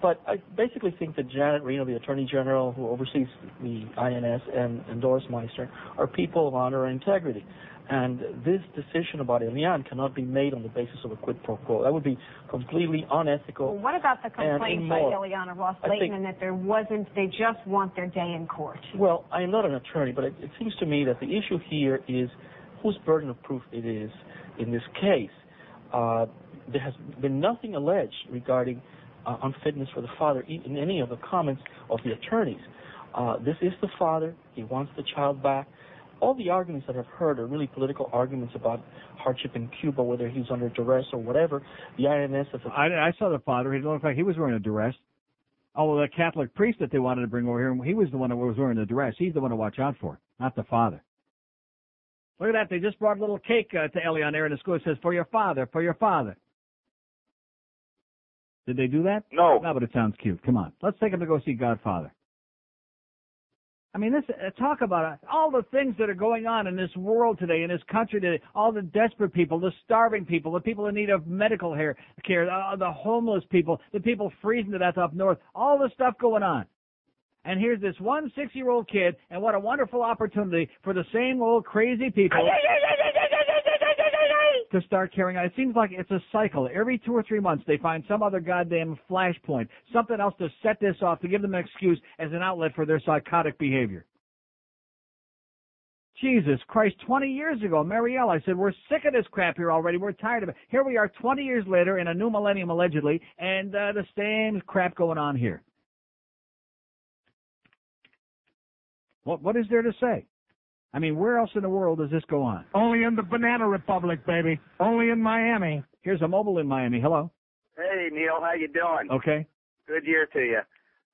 but I basically think that Janet Reno, the Attorney General who oversees the INS, and, and Doris Meissner are people of honor and integrity. And this decision about Elian cannot be made on the basis of a quid pro quo. That would be completely unethical. Well, what about the complaint by. Ileana Ross Layton that there wasn't, they just want their day in court? Well, I am not an attorney, but it, it seems to me that the issue here is whose burden of proof it is in this case. Uh, there has been nothing alleged regarding uh, unfitness for the father in any of the comments of the attorneys. Uh, this is the father. He wants the child back. All the arguments that I've heard are really political arguments about hardship in Cuba, whether he's under duress or whatever. The INS has a I, I saw the father. He looked like he was wearing a dress. Oh, the Catholic priest that they wanted to bring over here, he was the one that was wearing the dress. He's the one to watch out for, not the father. Look at that. They just brought a little cake uh, to Elian there in the school. It says, for your father, for your father. Did they do that? No. No, but it sounds cute. Come on. Let's take him to go see Godfather. I mean, this uh, talk about uh, all the things that are going on in this world today, in this country today, all the desperate people, the starving people, the people in need of medical hair, care, uh, the homeless people, the people freezing to death up north, all the stuff going on. And here's this one six-year-old kid, and what a wonderful opportunity for the same old crazy people to start carrying on. It seems like it's a cycle. Every two or three months, they find some other goddamn flashpoint, something else to set this off, to give them an excuse as an outlet for their psychotic behavior. Jesus Christ, 20 years ago, Mariel, I said, we're sick of this crap here already. We're tired of it. Here we are 20 years later in a new millennium, allegedly, and uh, the same crap going on here. What, what is there to say? I mean, where else in the world does this go on? Only in the Banana Republic, baby. Only in Miami. Here's a mobile in Miami. Hello. Hey Neil, how you doing? Okay. Good year to you.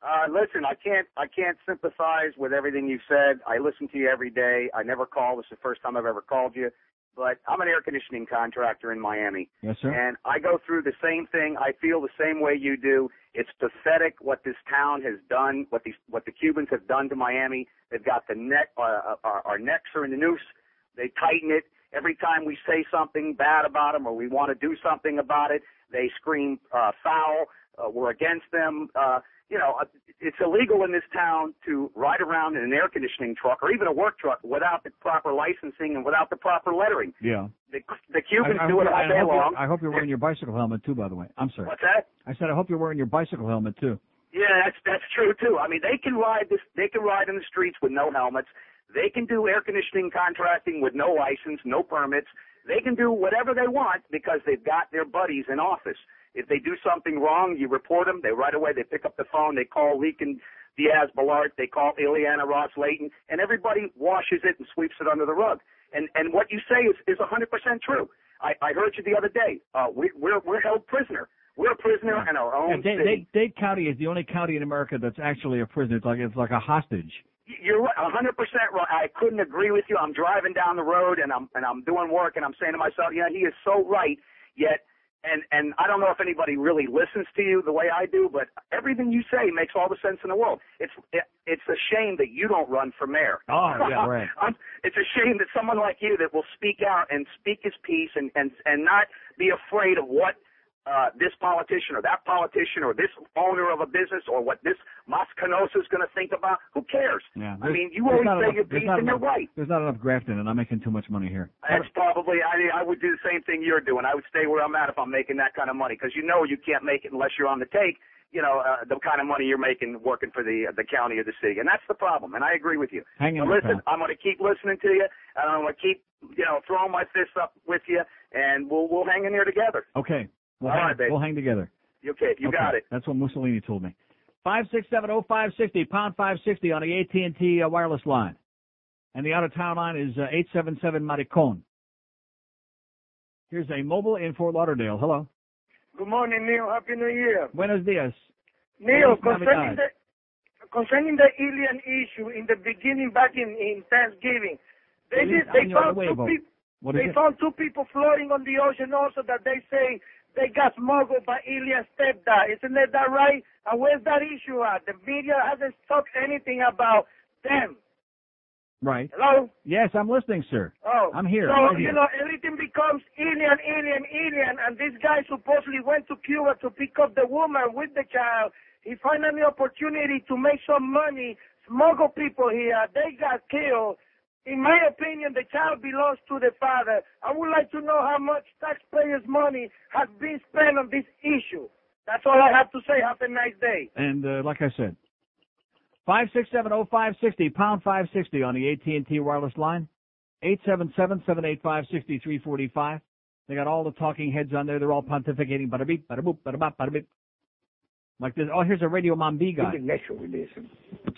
Uh, listen, I can't I can't sympathize with everything you said. I listen to you every day. I never call. This is the first time I've ever called you. But I'm an air conditioning contractor in Miami. Yes, sir. And I go through the same thing. I feel the same way you do. It's pathetic what this town has done, what these, what the Cubans have done to Miami. They've got the neck, uh, our, our necks are in the noose. They tighten it. Every time we say something bad about them or we want to do something about it, they scream uh, foul. Uh, we're against them. Uh, you know, it's illegal in this town to ride around in an air conditioning truck or even a work truck without the proper licensing and without the proper lettering. Yeah. The, the Cubans I, I do it all I day hope long. You're, I hope you're wearing your bicycle helmet too, by the way. I'm sorry. What's that? I said I hope you're wearing your bicycle helmet too. Yeah, that's that's true too. I mean, they can ride this. They can ride in the streets with no helmets. They can do air conditioning contracting with no license, no permits. They can do whatever they want because they've got their buddies in office. If they do something wrong, you report them. They right away they pick up the phone. They call Leakin Diaz Ballard. They call Ileana Ros-Lehtinen, and everybody washes it and sweeps it under the rug. And and what you say is is 100% true. I, I heard you the other day. Uh, we, we're we're held prisoner. We're a prisoner in our own Yeah, Dade, city. Dade, Dade County is the only county in America that's actually a prison. It's like it's like a hostage. You're right, 100% right. I couldn't agree with you. I'm driving down the road and I'm and I'm doing work and I'm saying to myself, yeah, he is so right. Yet, and and I don't know if anybody really listens to you the way I do, but everything you say makes all the sense in the world. It's it, it's a shame that you don't run for mayor. Oh, yeah, right. It's a shame that someone like you that will speak out and speak his piece and and and not be afraid of what uh, this politician or that politician or this owner of a business or what this Mas Canosa is going to think about. Who cares? Yeah. I mean, you always say enough- your piece and you're right. There's not enough grafting, and I'm making too much money here. That's probably I I would do the same thing you're doing. I would stay where I'm at if I'm making that kind of money because you know you can't make it unless you're on the take. You know uh, the kind of money you're making working for the the county or the city, and that's the problem. And I agree with you. Hang in listen. I'm going to keep listening to you, and I'm going to keep you know throwing my fists up with you, and we'll we'll hang in there together. Okay. We'll, All hang, right, babe. we'll hang together. You okay? You Okay. got it. That's what Mussolini told me. Five six seven oh five sixty pound five sixty on the AT and T uh, wireless line, and the out of town line is uh, eight seven seven Maricon. Here's a mobile in Fort Lauderdale. Hello. Good morning, Neil. Happy New Year. Buenos dias. Neil, concerning the concerning the alien issue in the beginning back in, in Thanksgiving, they did they found two people they it? found two people floating on the ocean also that they say they got smuggled by Ilya's stepdad. Isn't that, that right? And where's that issue at? The media hasn't talked anything about them. Right. Hello? Yes, I'm listening, sir. Oh, I'm here. So right you here. know everything becomes alien, alien, alien, and this guy supposedly went to Cuba to pick up the woman with the child. He found an opportunity to make some money, smuggle people here. They got killed. In my opinion, the child belongs to the father. I would like to know how much taxpayers' money has been spent on this issue. That's all I have to say. Have a nice day. And uh, like I said, five six seven oh five sixty pound five sixty on the AT and T wireless line. Eight seven seven seven eight five sixty three forty five. They got all the talking heads on there. They're all pontificating. Like this. Oh, here's a Radio Mambi guy.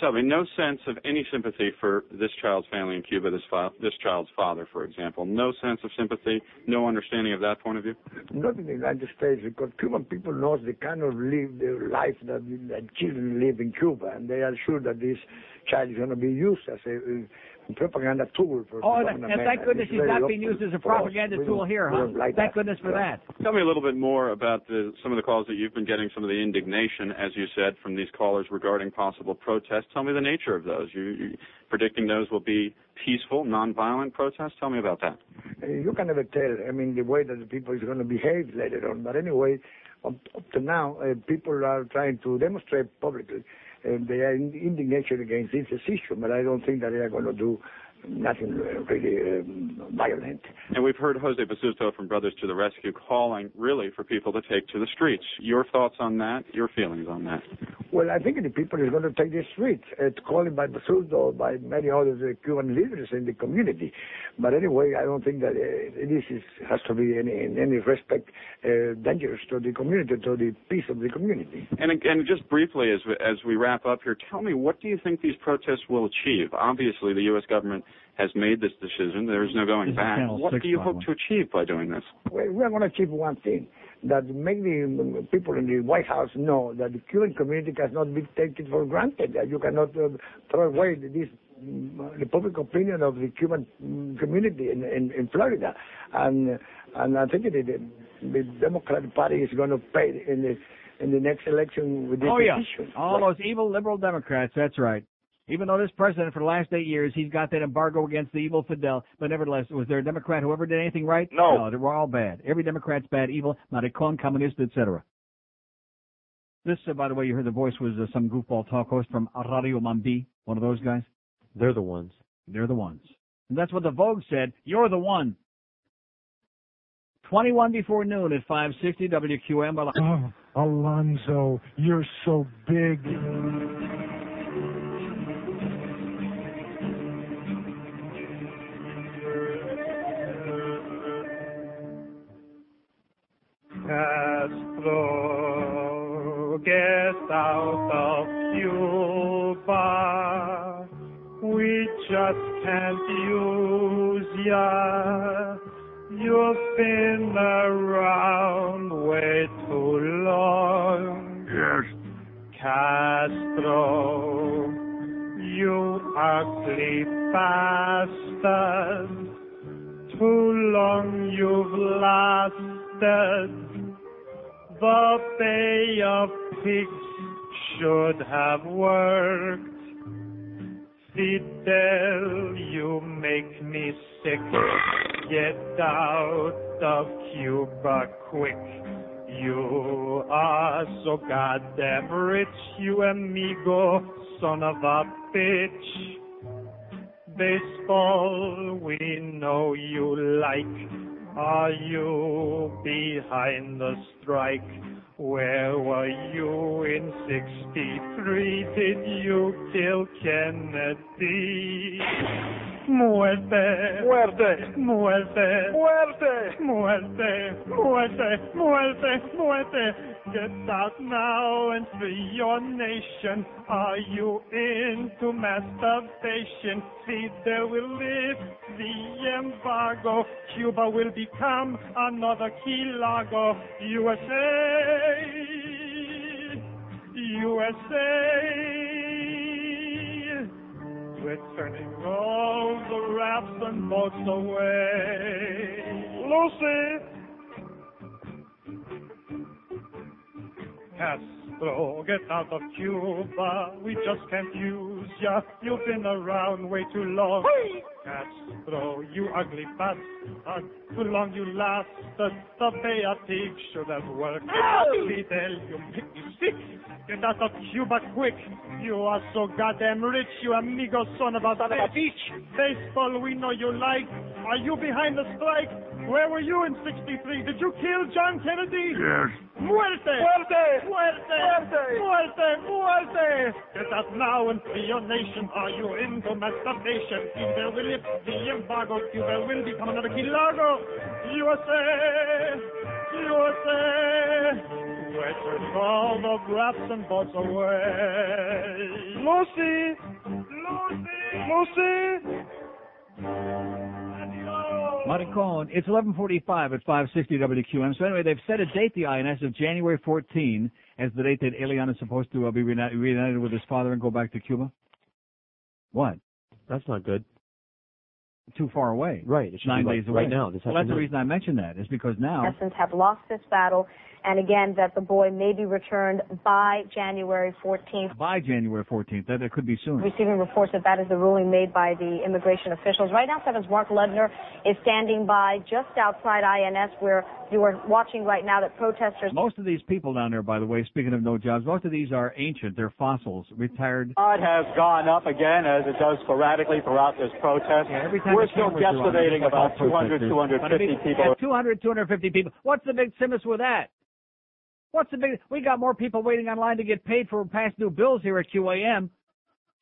Tell me, no sense of any sympathy for this child's family in Cuba, this fa- this child's father, for example. No sense of sympathy, no understanding of that point of view. Not in the United States, because Cuban people knows they cannot live the life that, that children live in Cuba, and they are sure that this child is going to be used as a, propaganda tool for Oh, for and, government. and thank goodness he's not being used as a propaganda tool here, huh? like Thank that. goodness for Yeah. that. Tell me a little bit more about the, some of the calls that you've been getting, some of the indignation, as you said, from these callers regarding possible protests. Tell me the nature of those. You, you predicting those will be peaceful, nonviolent protests? Tell me about that. Uh, you can never tell. I mean, the way that the people is going to behave later on. But anyway, up, up to now, uh, people are trying to demonstrate publicly uh, their in- indignation against this issue. But I don't think that they are going to do nothing really um, violent. And we've heard Jose Basulto from Brothers to the Rescue calling really for people to take to the streets. Your thoughts on that? Your feelings on that? Well, I think the people is going to take the streets, It's calling by Basulto, by many other uh, Cuban leaders in the community. But anyway, I don't think that uh, this is, has to be any, in any respect uh, dangerous to the community, to the peace of the community. And again, just briefly as we, as we wrap up here, tell me what do you think these protests will achieve? Obviously, the U.S. government has made this decision. There's no going This back. What do you hope the to achieve by doing this? Well, we are going to achieve one thing, that make the people in the White House know that the Cuban community cannot be taken for granted, that you cannot uh, throw away this the public opinion of the Cuban mm, community in, in, in Florida. And and I think that the, the Democratic Party is going to pay in the in the next election with this Oh yeah, decision. all those evil liberal Democrats. That's right. Even though this president for the last eight years he's got that embargo against the evil Fidel, but nevertheless, was there a Democrat who ever did anything right? No. no, they were all bad. Every Democrat's bad, evil, maricon, communist, etc. This, uh, by the way, you heard the voice was uh, some goofball talk host from Radio Mambi, one of those guys. They're the ones. They're the ones. And that's what the Vogue said. You're the one. 21 before noon at 560 WQAM. Oh, Alonzo, you're so big. Just can't use ya. You've been around way too long. Yes. Castro, you ugly bastard. Too long you've lasted. The Bay of Pigs should have worked. Fidel, you make me sick. Get out of Cuba quick. You are so goddamn rich, you amigo, son of a bitch. Baseball, we know you like. Are you behind the strike? Where were you in 63? Did you kill Kennedy? muerte, muerte, muerte, muerte, muerte, muerte, muerte, muerte. Get out now and free your nation. Are you into masturbation? there will lift the embargo. Cuba will become another Key Largo. USA, USA. We're turning all the rafts and boats away. Lucy! Castro, get out of Cuba. We just can't use ya. You've been around way too long. Castro, you ugly bastard. Too long you lasted. The Beatic should have worked. Fidel, you make me sick. Get out of Cuba quick. You are so goddamn rich, you amigo son of a bitch. Baseball, we know you like. Are you behind the strike? Where were you in 63? Did you kill John Kennedy? Yes. Muerte! Muerte! Muerte! Muerte! Muerte! Muerte! Get out now and free your nation. Are you into masturbation? Cuba will lift the embargo. Cuba will become another Key Largo. USA! USA! We're all the rafts and boats away. Lucy! Lucy! Lucy! Maricon. It's 11:45 at 560 WQAM. So anyway, they've set a date, the INS, of January 14 as the date that Elian is supposed to uh, be reuni- reunited with his father and go back to Cuba. What? That's not good. Too far away. Right. It should Nine be like days away. right now. This well, that's the reason I mentioned that. Is because now essence have lost this battle, and again that the boy may be returned by January 14th. by January 14th, that it could be soon. Receiving reports that that is the ruling made by the immigration officials. Right now, Seven's Mark Ledner is standing by just outside INS, where you are watching right now that protesters. Most of these people down there, by the way, speaking of no jobs, most of these are ancient. They're fossils, retired. Tide has gone up again as it does sporadically throughout this protest. Every time We're still cameras are on, guesstimating about 200, 250 But I mean, people. 200, 250 people. What's the big simus with that? What's the big? We got more people waiting online to get paid for past due bills here at QAM.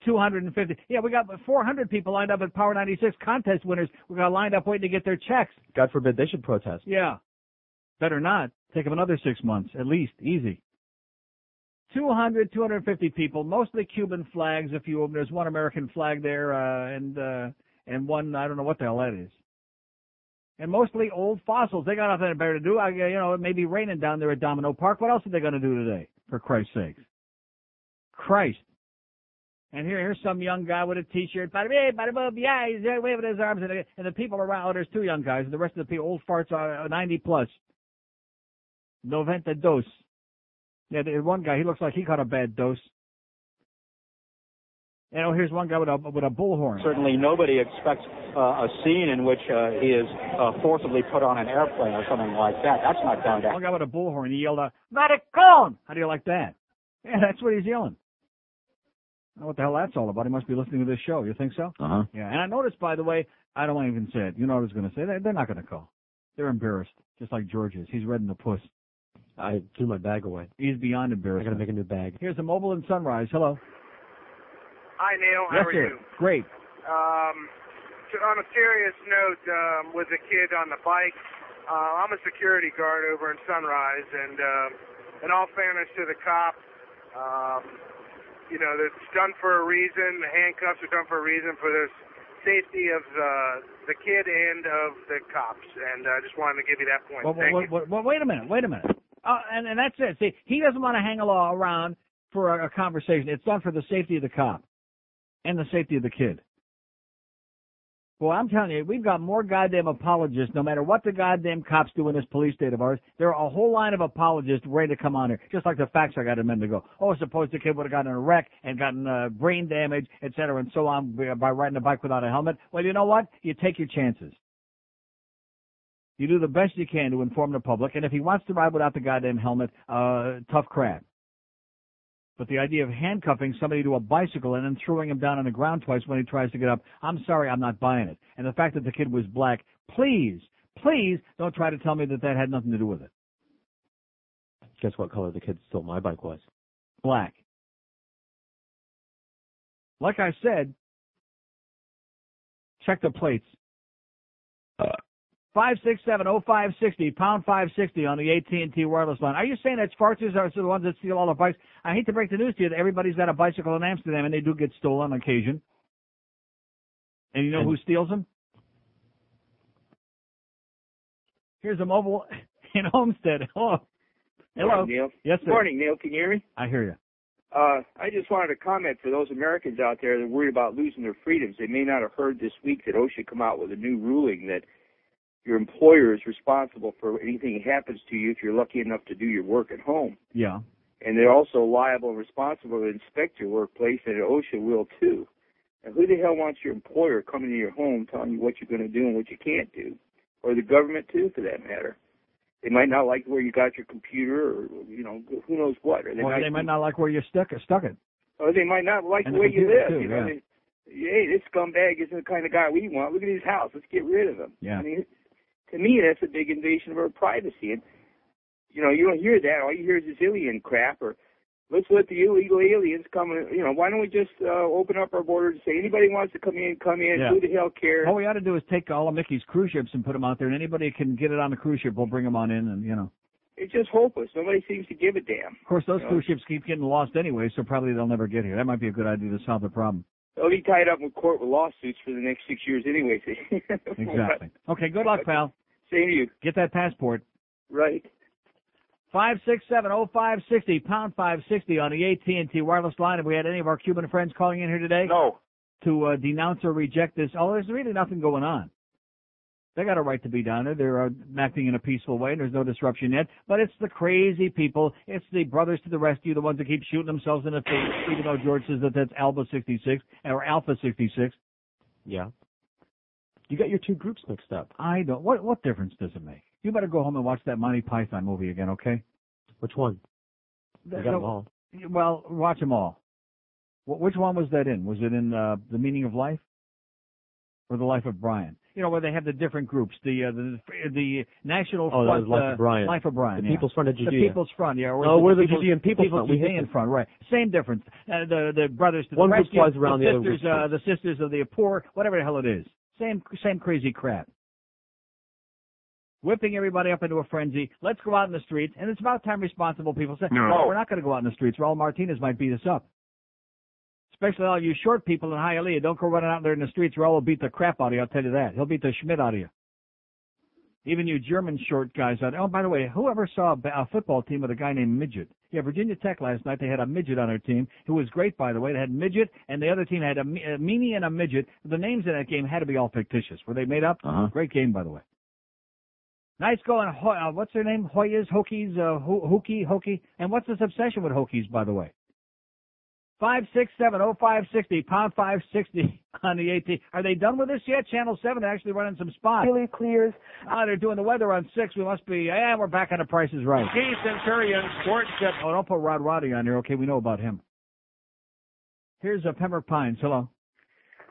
250. Yeah, we got 400 people lined up at Power 96 contest winners. We got lined up waiting to get their checks. God forbid they should protest. Yeah. Better not. Take them another six months, at least. Easy. 200, 250 people, mostly Cuban flags, a few of them. There's one American flag there, uh, and, uh, and one, I don't know what the hell that is. And mostly old fossils. They got nothing better to do. I, you know, it may be raining down there at Domino Park. What else are they going to do today? For Christ's sakes. Christ. And here, here's some young guy with a t-shirt. Bada bing, bada boom, yeah, he's waving his arms, and the, people around. Oh, there's two young guys. And the rest of the people, old farts, are 90 plus. Noventa dos. Yeah, one guy. He looks like he caught a bad dose. And oh, here's one guy with a with a bullhorn. Certainly nobody expects uh, a scene in which uh, he is uh, forcibly put on an airplane or something like that. That's not going to One guy with a bullhorn. He yelled out, "Maricon!" How do you like that? Yeah, that's what he's yelling. I don't know what the hell that's all about. He must be listening to this show. You think so? Uh huh. Yeah. And I noticed, by the way, I don't want to even say it. You know what I was going to say? They're, they're not going to call. They're embarrassed, just like George is. He's red in the puss. I threw my bag away. He's beyond embarrassed. I gotta make a new bag. Here's a mobile in Sunrise. Hello. Hi, Neil. yes, How are sir. you? Great. Um, to- on a serious note, um, with the kid on the bike, uh, I'm a security guard over in Sunrise, and uh, in all fairness to the cop, um, you know, it's done for a reason. The handcuffs are done for a reason for the safety of uh, the kid and of the cops. And I just wanted to give you that point. Well, Thank well, you. well, wait a minute. Wait a minute. Uh, and, and that's it. See, he doesn't want to hang a law around for a, a conversation. It's done for the safety of the cop and the safety of the kid. Boy, I'm telling you, we've got more goddamn apologists, no matter what the goddamn cops do in this police state of ours. There are a whole line of apologists ready to come on here, just like the facts I got a minute ago. Oh, suppose the kid would have gotten in a wreck and gotten uh, brain damage, et cetera, and so on by riding a bike without a helmet. Well, you know what? You take your chances. You do the best you can to inform the public, and if he wants to ride without the goddamn helmet, uh, tough crap. But the idea of handcuffing somebody to a bicycle and then throwing him down on the ground twice when he tries to get up, I'm sorry, I'm not buying it. And the fact that the kid was black, please, please don't try to tell me that that had nothing to do with it. Guess what color the kid stole my bike was? Black. Like I said, check the plates. Five six seven oh five sixty pound five sixty on the AT and T wireless line. Are you saying that Spartans are the ones that steal all the bikes? I hate to break the news to you that everybody's got a bicycle in Amsterdam and they do get stolen on occasion. And you know who steals them? Here's a mobile in Homestead. Hello. Hello. Morning, Neil. Yes, sir. Morning, Neil. Can you hear me? I hear you. Uh, I just wanted to comment for those Americans out there that are worried about losing their freedoms. They may not have heard this week that OSHA come out with a new ruling that your employer is responsible for anything that happens to you if you're lucky enough to do your work at home. Yeah. and they're also liable and responsible to inspect your workplace, and OSHA will too. And who the hell wants your employer coming to your home telling you what you're going to do and what you can't do, or the government too, for that matter? They might not like where you got your computer, or you know, who knows what. Or they Or might they might not like where you stuck stuck it. or they might not like And the way you live. too, you know, yeah. they, hey, this scumbag isn't the kind of guy we want. Look at his house. Let's get rid of him. Yeah. I mean, to me, that's a big invasion of our privacy. And you know, you don't hear that. All you hear is this alien crap, or let's let the illegal aliens come. in. You know, why don't we just uh, open up our borders and say anybody wants to come in, come in. Yeah. Who the hell cares? All we ought to do is take all of Mickey's cruise ships and put them out there, and anybody can get it on the cruise ship. We'll bring them on in, and you know. It's just hopeless. Nobody seems to give a damn. Of course, those You know? cruise ships keep getting lost anyway, so probably they'll never get here. That might be a good idea to solve the problem. They'll be tied up in court with lawsuits for the next six years anyway. Exactly. Okay, good luck, pal. Same to you. Get that passport. Right. Five six seven oh five sixty pound five sixty on the AT and T wireless line. Have we had any of our Cuban friends calling in here today? No. To uh, denounce or reject this? Oh, there's really nothing going on. They got a right to be down there. They're uh, acting in a peaceful way, and there's no disruption yet. But it's the crazy people. It's the brothers to the rescue, the ones that keep shooting themselves in the face, even though George says that that's Alpha 66 or Alpha 66. Yeah. You got your two groups mixed up. I don't. What what difference does it make? You better go home and watch that Monty Python movie again, okay? Which one? You got them all. Well, watch them all. Which one was that in? Was it in uh, the Meaning of Life, or the Life of Brian? You know where they have the different groups, the uh, the the National Oh, that Front, was Life of uh, Brian. Life of Brian, The yeah. People's Front of Judea, The People's Front, yeah. or Oh, the we're the People's- Judean People's Front. Judean them. Front, right? Same difference. Uh, the the brothers to One the group flies around, the the other sisters, group uh, the sisters of the poor, whatever the hell it is. Same same crazy crap. Whipping everybody up into a frenzy. Let's go out in the streets, and it's about time responsible people say, No. "No, we're not going to go out in the streets. Raul Martinez might beat us up." Especially all you short people in Hialeah. Don't go running out there in the streets. Raul will beat the crap out of you. I'll tell you that. He'll beat the Schmidt out of you. Even you German short guys out. There. Oh, by the way, whoever saw a, a football team with a guy named Midget? Yeah, Virginia Tech last night. They had a midget on their team who was great, by the way. They had midget, and the other team had a, a meanie and a midget. The names in that game had to be all fictitious. Were they made up? Uh-huh. Great game, by the way. Nice going. Ho- uh, what's their name? Hoyas, Hokies, uh, Ho- Hokie, Hokie. And what's this obsession with Hokies, by the way? Five six seven oh five sixty pound five sixty on the AT. Are they done with this yet? Channel seven actually running some spots. Really clears. Ah, they're doing the weather on six. We must be. Yeah, we're back on the prices right. Key Centurion Sports Tip. Oh, don't put Rod Roddy on there. Okay, we know about him. Here's a Pembroke Pines. Hello.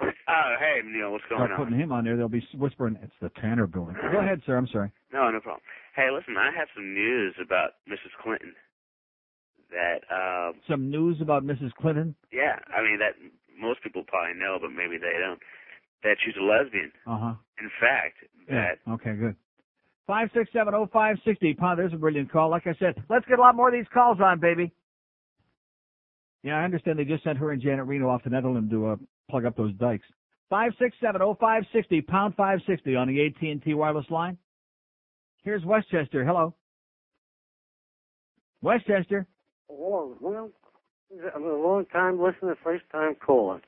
Oh, hey, Neil, what's going Start on? putting him on there. They'll be whispering. It's the Tanner building. Go ahead, sir. I'm sorry. No, no problem. Hey, listen, I have some news about Mrs. Clinton. That, um, Some news about Mrs. Clinton. yeah, I mean that most people probably know, but maybe they don't. That she's a lesbian. Uh huh. In fact, that Yeah. Okay, good. Five six seven oh five sixty. Pound. There's a brilliant call. Like I said, let's get a lot more of these calls on, baby. Yeah, I understand they just sent her and Janet Reno off to Netherlands to uh, plug up those dikes. Five six seven oh five sixty. Pound five sixty on the AT and T wireless line. Here's Westchester. Hello. Westchester. Oh, well, I'm a long time listener, first time caller.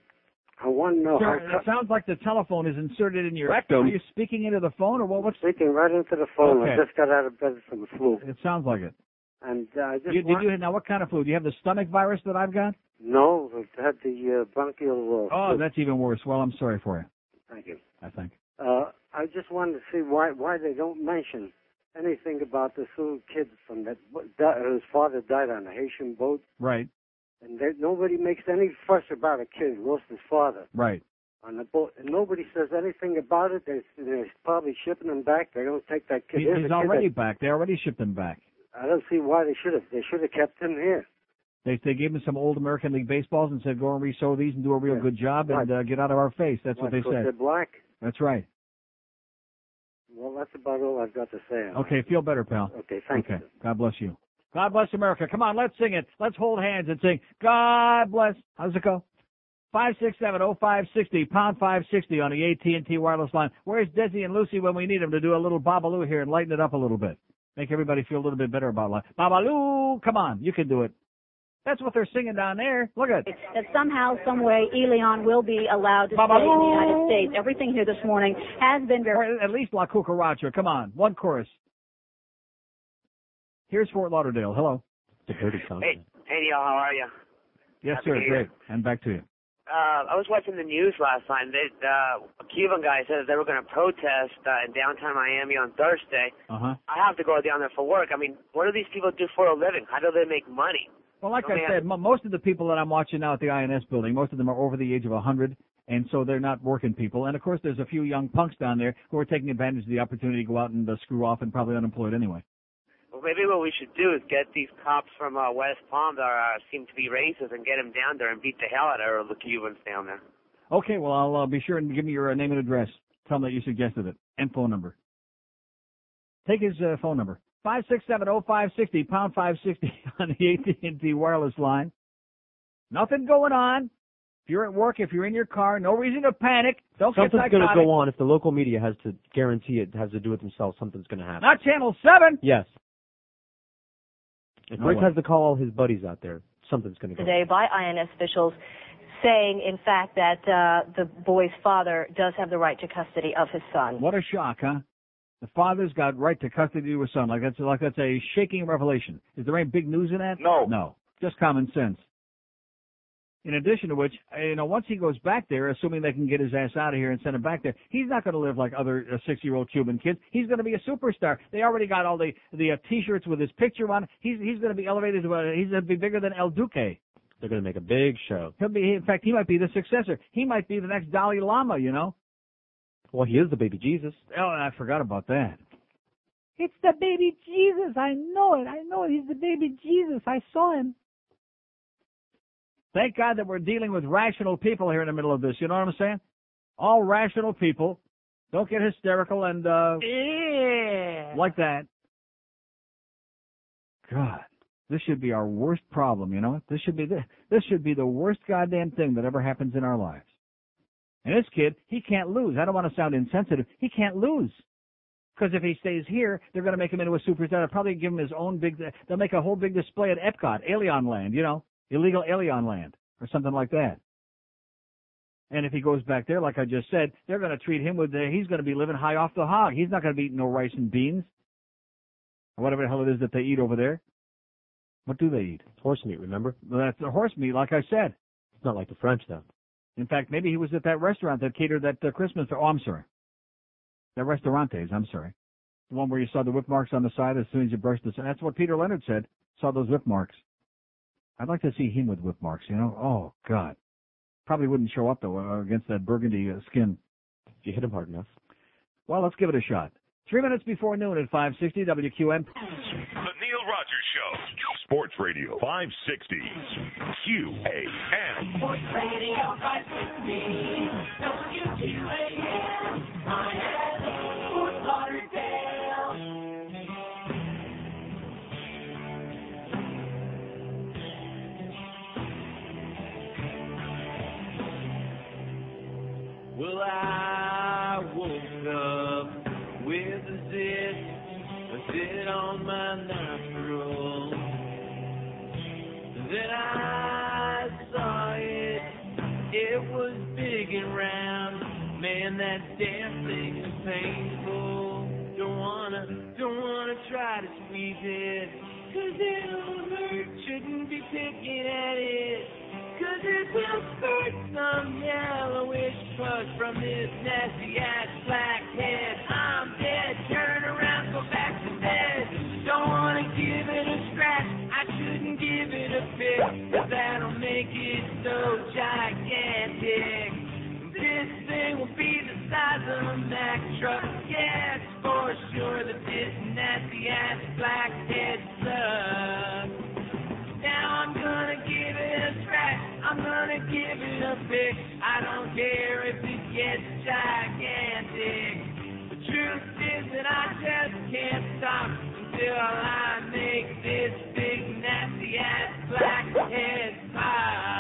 I want to know Sir, how it sounds like the telephone is inserted in your Rectum. Are you speaking into the phone or what? What's speaking right into the phone. Okay. I just got out of bed from the flu, It sounds like it. and uh, I just You, did you now? What kind of flu? Do you have the stomach virus that I've got? no, I had the uh, bronchial. Uh, Oh, flu. that's even worse. Well, I'm sorry for you. Thank you. I think. Uh, I just wanted to see why why they don't mention anything about this little kid from that his father died on a Haitian boat, Right. and there, nobody makes any fuss about a kid who lost his father Right. on the boat, and nobody says anything about it. They, they're probably shipping him back. They don't take that kid. He- he's kid already that- back. They already shipped him back. I don't see why they should have. They should have kept him here. They they gave him some old American League baseballs and said, "Go and resew these and do a real Yeah. good job and Right. uh, get out of our face." That's Why, what they said. They're black. That's right. Well, that's about all I've got to say. Okay, feel better, pal. Okay, thank okay. God bless you. God bless America. Come on, let's sing it. Let's hold hands and sing. God bless. How's it go? Five six seven oh five sixty pound five sixty on the AT and T wireless line. Where's Desi and Lucy when we need them to do a little babaloo here and lighten it up a little bit, make everybody feel a little bit better about life. Babaloo, come on, you can do it. That's what they're singing down there. Look at. that somehow, some way, Elian will be allowed to stay in the United States. Everything here this morning has been very. Or at least La Cucaracha. Come on, one chorus. Here's Fort Lauderdale. Hello. It's a dirty Hey, concept. hey, Neil, how are you? Yes, Happy sir. New Year. Great. And back to you. Uh, I was watching the news last time. They, uh, a Cuban guy said they were going to protest uh, in downtown Miami on Thursday. Uh huh. I have to go down there for work. I mean, what do these people do for a living? How do they make money? Well, like I said, mo most of the people that I'm watching now at the INS building, most of them are over the age of 100, and so they're not working people. And of course, there's a few young punks down there who are taking advantage of the opportunity to go out and uh, screw off and probably unemployed anyway. Well, maybe what we should do is get these cops from uh, West Palm that uh, seem to be racist and get them down there and beat the hell out of the Cubans down there. Okay, well, I'll uh, be sure and give me your uh, name and address. Tell them that you suggested it and phone number. Take his uh, phone number five six seven oh five sixty pound five sixty on the AT&T wireless line. Nothing going on. If you're at work, if you're in your car, no reason to panic. Don't Something's get going to psychotic. go on. If the local media has to guarantee it has to do with themselves, something's going to happen. Not Channel Seven. Yes. If No Rick way. has to call all his buddies out there, something's going to go. today by INS officials saying, in fact, that uh, the boy's father does have the right to custody of his son. What a shock, huh? The father's got right to custody of his son. Like that's like that's a shaking revelation. Is there any big news in that? No. No. Just common sense. In addition to which, uh, you know, once he goes back there, assuming they can get his ass out of here and send him back there, he's not going to live like other uh, six-year-old Cuban kids. He's going to be a superstar. They already got all the the uh, T-shirts with his picture on. He's he's going to be elevated to a, he's going to be bigger than El Duque. They're going to make a big show. He'll be, in fact, he might be the successor. He might be the next Dalai Lama. You know. Well, he is the baby Jesus. Oh, I forgot about that. It's the baby Jesus. I know it. I know it. He's the baby Jesus. I saw him. Thank God that we're dealing with rational people here in the middle of this. You know what I'm saying? All rational people. Don't get hysterical and uh Yeah. like that. God, this should be our worst problem. You know, this should be the, this should be the worst goddamn thing that ever happens in our lives. And this kid, he can't lose. I don't want to sound insensitive. He can't lose. Because if he stays here, they're going to make him into a superstar. They'll probably give him his own big, they'll make a whole big display at Epcot, Alien Land, you know, illegal Alien Land, or something like that. And if he goes back there, like I just said, they're going to treat him with, the, he's going to be living high off the hog. He's not going to be eating no rice and beans. Or whatever the hell it is that they eat over there. What do they eat? Horse meat, remember? Well, that's the horse meat, like I said. It's not like the French, though. In fact, maybe he was at that restaurant that catered that uh, Christmas. Oh, I'm sorry. That restaurantes. I'm sorry. The one where you saw the whip marks on the side as soon as you brushed the. That's what Peter Leonard said. Saw those whip marks. I'd like to see him with whip marks. You know. Oh God. Probably wouldn't show up though uh, against that burgundy uh, skin. If you hit him hard enough. Well, let's give it a shot. Three minutes before noon at 560 WQAM. The Rogers Show. Sports Radio 560. QAM. Sports Radio 560. WQAM. Miami. Fort Lauderdale. Well, I woke up with a zit, a zit on my nostril. Then I saw it, it was big and round. Man, that damn thing is painful. Don't wanna, don't wanna try to squeeze it. Cause it'll hurt, shouldn't be picking at it. Cause it will spurt some yellowish pus from this nasty ass blackhead. I'm dead, turn around, go back to bed. Don't wanna give it a pick. Cause that'll make it so gigantic. This thing will be the size of a Mack truck. Yes, for sure that this nasty ass blackhead sucks. Now I'm gonna give it a scratch. I'm gonna give it a pick. I don't care if it gets gigantic. The truth is that I just can't stop until I make this big nasty ass blackhead pop.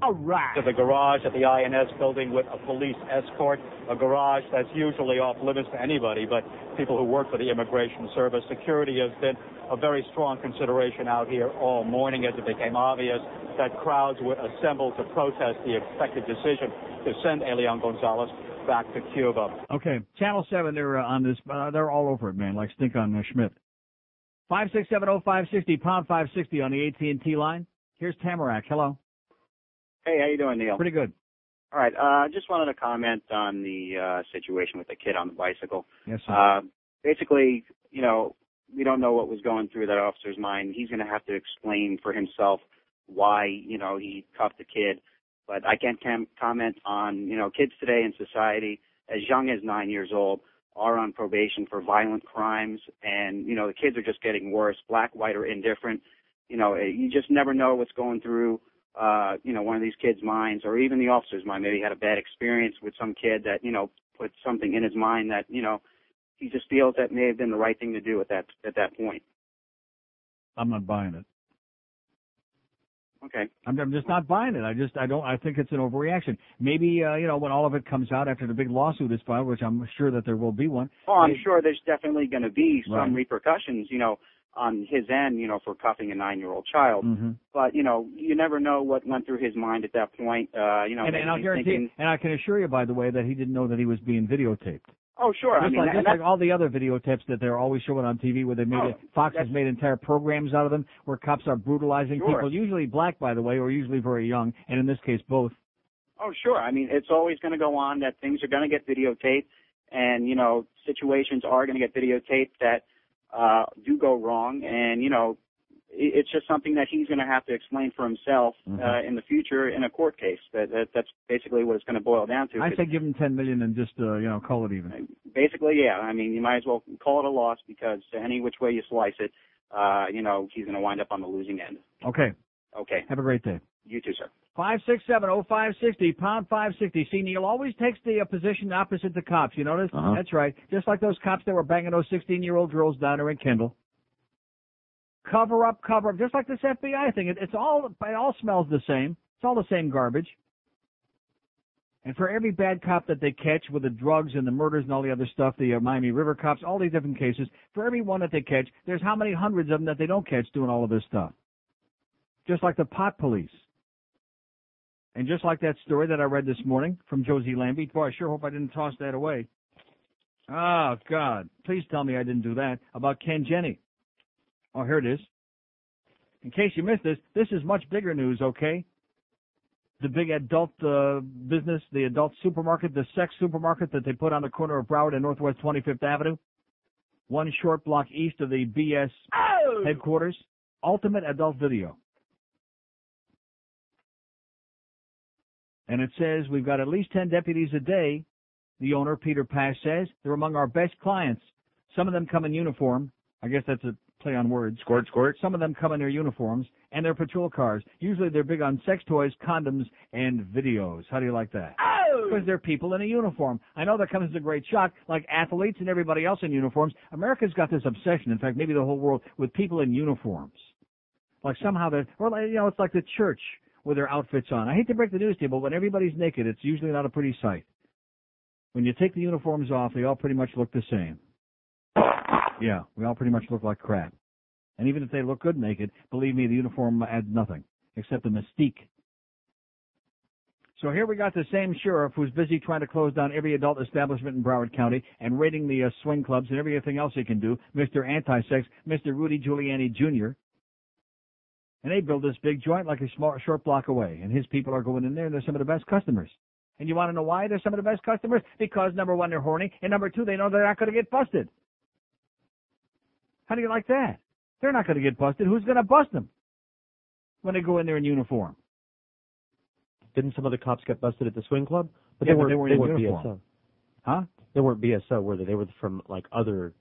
All right. To the garage at the INS building with a police escort, a garage that's usually off limits to anybody, but people who work for the Immigration Service. Security has been a very strong consideration out here all morning as it became obvious that crowds would assemble to protest the expected decision to send Elian Gonzalez back to Cuba. Okay, Channel Seven. They're uh, on this. Uh, they're all over it, man. Like stink on uh, Schmidt. Five six seven oh five sixty pound five sixty on the AT and T line. Here's Tamarack. Hello. Hey, how you doing, Neil? Pretty good. All right. Uh, just wanted to comment on the uh, situation with the kid on the bicycle. Yes, sir. Uh, basically, you know, we don't know what was going through that officer's mind. He's going to have to explain for himself why, you know, he cuffed the kid. But I can't com- comment on, you know, kids today in society as young as nine years old are on probation for violent crimes, and you know, the kids are just getting worse, black, white, or indifferent. You know, you just never know what's going through uh, you know, one of these kids' minds or even the officer's mind. Maybe he had a bad experience with some kid that, you know, put something in his mind that, you know, he just feels that may have been the right thing to do at that at that point. I'm not buying it. Okay. I'm, I'm just not buying it. I just I don't I think it's an overreaction. Maybe uh, you know when all of it comes out after the big lawsuit is filed, which I'm sure that there will be one. Well, I'm It- sure there's definitely going to be some Right. repercussions, you know, on his end, you know, for cuffing a nine-year-old child. Mhm. But you know, you never know what went through his mind at that point. Uh, you know, and, and I'll guarantee, thinking, and I can assure you, by the way, that he didn't know that he was being videotaped. Oh, sure. Just I mean, like, just like all the other videotapes that they're always showing on TV, where they made Oh, it, Fox has made entire programs out of them, where cops are brutalizing Sure. people, usually black, by the way, or usually very young, and in this case, both. Oh, sure. I mean, it's always going to go on that things are going to get videotaped, and you know, situations are going to get videotaped that uh, do go wrong, and you know, it's just something that he's going to have to explain for himself Mm-hmm. uh, in the future in a court case. That, that that's basically what it's going to boil down to. I say give him ten million and just uh, you know call it even. basically, yeah. I mean, you might as well call it a loss because any which way you slice it, uh, you know, he's going to wind up on the losing end. Okay. Okay. Have a great day. You too, sir. Five six seven oh five sixty pound five sixty. See, Neil always takes the uh, position opposite the cops. You notice? Uh-huh. That's right. Just like those cops that were banging those sixteen year old girls down there in Kendall. Cover up, cover up. Just like this FBI thing. It, it's all it all smells the same. It's all the same garbage. And for every bad cop that they catch with the drugs and the murders and all the other stuff, the uh, Miami River cops, all these different cases, for every one that they catch, there's how many hundreds of them that they don't catch doing all of this stuff. Just like the pot police. And just like that story that I read this morning from Jose Lambiet, boy, I sure hope I didn't toss that away. Oh, God. Please tell me I didn't do that. About Ken Jenne. Oh, here it is. In case you missed this, this is much bigger news, okay? The big adult uh, business, the adult supermarket, the sex supermarket that they put on the corner of Broward and Northwest 25th Avenue. One short block east of the BS headquarters. Ultimate Adult Video. And it says we've got at least 10 deputies a day. The owner, Peter Pash, says they're among our best clients. Some of them come in uniform. I guess that's a play on words. Squirt, squirt. Some of them come in their uniforms and their patrol cars. Usually they're big on sex toys, condoms, and videos. How do you like that? Oh! Because they're people in a uniform. I know that comes as a great shock, like athletes and everybody else in uniforms. America's got this obsession, in fact, maybe the whole world, with people in uniforms. Like somehow they're, or like, you know, it's like the church with their outfits on. I hate to break the news to you, but when everybody's naked, it's usually not a pretty sight. When you take the uniforms off, they all pretty much look the same. Yeah, we all pretty much look like crap. And even if they look good naked, believe me, the uniform adds nothing except the mystique. So here we got the same sheriff who's busy trying to close down every adult establishment in Broward County and raiding the uh, swing clubs and everything else he can do, Mr. Anti-Sex, Mr. Rudy Giuliani Jr. And they build this big joint like a small, short block away, and his people are going in there, and they're some of the best customers. And you want to know why they're some of the best customers? Because number one, they're horny, and number two, they know they're not going to get busted. How do you like that? They're not going to get busted. Who's going to bust them when they go in there in uniform? Didn't some of the cops get busted at the swing club? But Yeah, they but weren't, they were weren't. BSO. Huh? They weren't BSO, were they? They were from like other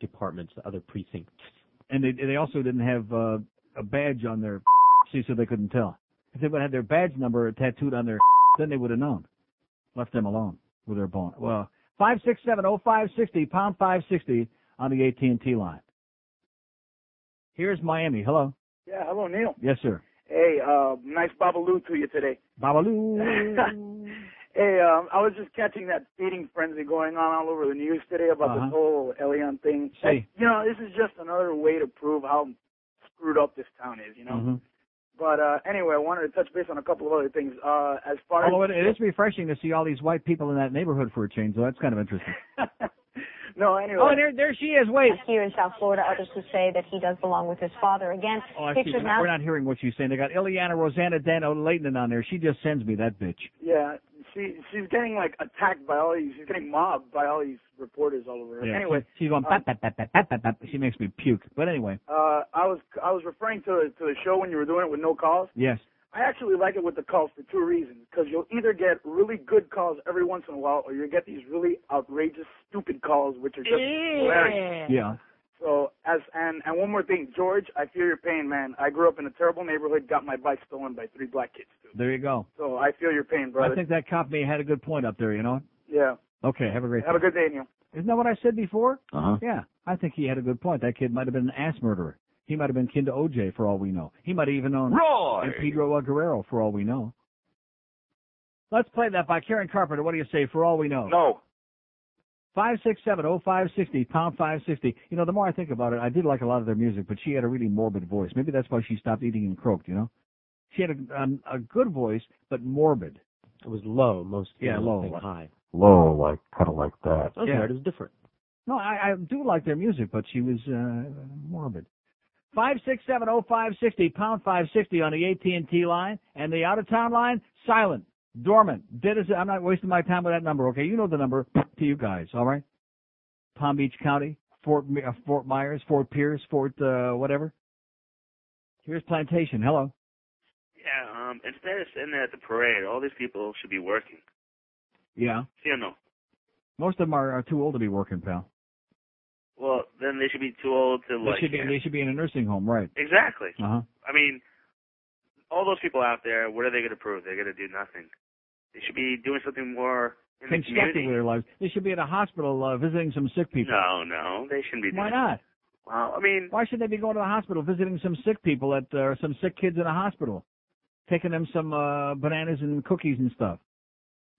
departments, other precincts. And they they also didn't have uh, a badge on their see, so they couldn't tell. If they would have had their badge number tattooed on their then they would have known. Left them alone with their bone. Well, five six seven oh five sixty pound five sixty on the AT and T line. Here's Miami. Hello. Yeah, hello, Neil. Yes, sir. Hey, uh, nice babaloo to you today. Babaloo. hey, um, I was just catching that feeding frenzy going on all over the news today about Uh-huh. this whole Elian thing. See. You know, this is just another way to prove how screwed up this town is, you know? Mhm. But uh anyway, I wanted to touch base on a couple of other things. Uh as far Although as it, it is refreshing to see all these white people in that neighborhood for a change, so that's kind of interesting. No, anyway. Oh, there, there she is. Wait. Here in South Florida, others who say that he does belong with his father. Again, Oh, I see. We're now. not, we're not hearing what she's saying. They got Ileana Rosanna Dano Leighton on there. She just sends me that bitch. Yeah, she she's getting like attacked by all these. She's getting mobbed by all these reporters all over her. Yeah. Anyway, she's going. Bap, bap, bap, bap, bap, bap, bap. She makes me puke. But anyway, uh, I was I was referring to to the show when you were doing it with no calls. yes. I actually like it with the calls for two reasons. Because you'll either get really good calls every once in a while, or you'll get these really outrageous, stupid calls, which are just hilarious. Yeah. So as and and one more thing, George, I feel your pain, man. I grew up in a terrible neighborhood, got my bike stolen by three black kids. too. There you go. So I feel your pain, brother. I think that cop may have had a good point up there. You know. yeah. Okay. Have a great. Day. Have a good day, Neil. Isn't that what I said before? Uh huh. Yeah. I think he had a good point. That kid might have been an ass murderer. He might have been kin to OJ for all we know. He might have even known Roy! and Pedro Guerrero for all we know. Let's play that by Karen Carpenter. What do you say? For all we know. No. Five six seven oh five sixty pound five sixty. You know, the more I think about it, I did like a lot of their music, but she had a really morbid voice. Maybe that's why she stopped eating and croaked. You know, she had a um, a good voice, but morbid. It was low most. Yeah, low. Thing high. Low, like kind of like that. Okay, Yeah. it was different. No, I, I do like their music, but she was uh, morbid. Five six seven oh five sixty pound five sixty on the AT and T line and the out of town line silent, dormant, dead as. I'm not wasting my time with that number. Okay, you know the number to you guys. All right. Palm Beach County, Fort uh, Fort Myers, Fort Pierce, Fort uh, whatever. Here's Plantation. Hello. Yeah, um, instead of sitting there at the parade, all these people should be working. Yeah. See or no? Most of them are, are too old to be working, pal. Well, then they should be too old to They like. should be. They should be in a nursing home, right? Exactly. Uh huh. I mean, all those people out there, what are they going to prove? They're going to do nothing. They should be doing something more in Constructive community. with their lives. They should be at a hospital uh, visiting some sick people. No, no, they shouldn't be doing Why not? Well, I mean, Why should they be going to the hospital visiting some sick people at uh, some sick kids in a hospital, taking them some uh, bananas and cookies and stuff,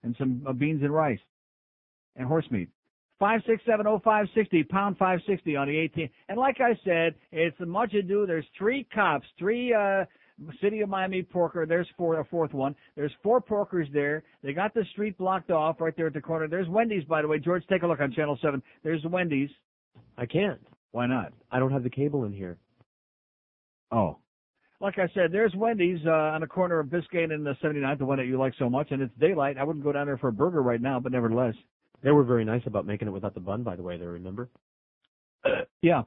and some uh, beans and rice, and horse meat. Five six seven oh five sixty pound five sixty on the eighteen. And like I said, it's much ado. There's three cops, three uh City of Miami porker. There's four, a fourth one. There's four porkers there. They got the street blocked off right there at the corner. There's Wendy's, by the way. George, take a look on Channel Seven. There's Wendy's. I can't. Why not? I don't have the cable in here. Oh. Like I said, there's Wendy's uh, on the corner of Biscayne and the 79th, the one that you like so much, and it's daylight. I wouldn't go down there for a burger right now, but nevertheless. They were very nice about making it without the bun, by the way. They remember. Yeah.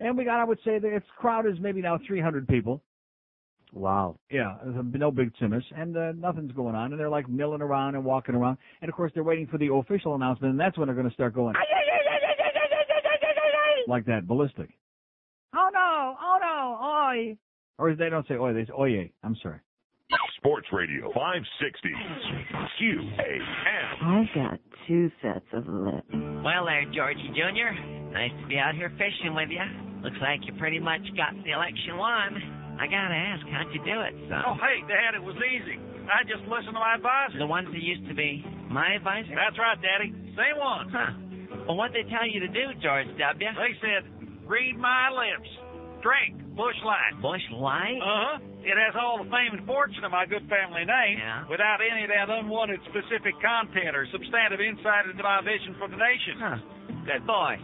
And we got, I would say, that its crowd is maybe now 300 people. Wow. Yeah, no big Simmers, and uh, nothing's going on, and they're like milling around and walking around, and of course they're waiting for the official announcement, and that's when they're going to start going like that, ballistic. Oh no! Oh no! Oi! Or they don't say oi, they say oye. I'm sorry. Sports Radio 560 QAM. I've got two sets of lips. Well there, Georgie Jr. Nice to be out here fishing with you. Looks like you pretty much got the election won. I gotta ask, how'd you do it, son? Oh, hey, Dad, it was easy. I just listened to my advisor. The ones that used to be my advisor? That's right, Daddy. Same one. Huh. Well, what'd they tell you to do, George W.? They said, read my lips. Drink Bush Light. Bush Light? Uh huh. It has all the fame and fortune of my good family name Yeah. without any of that unwanted specific content or substantive insight into my vision for the nation. Huh. Good boy.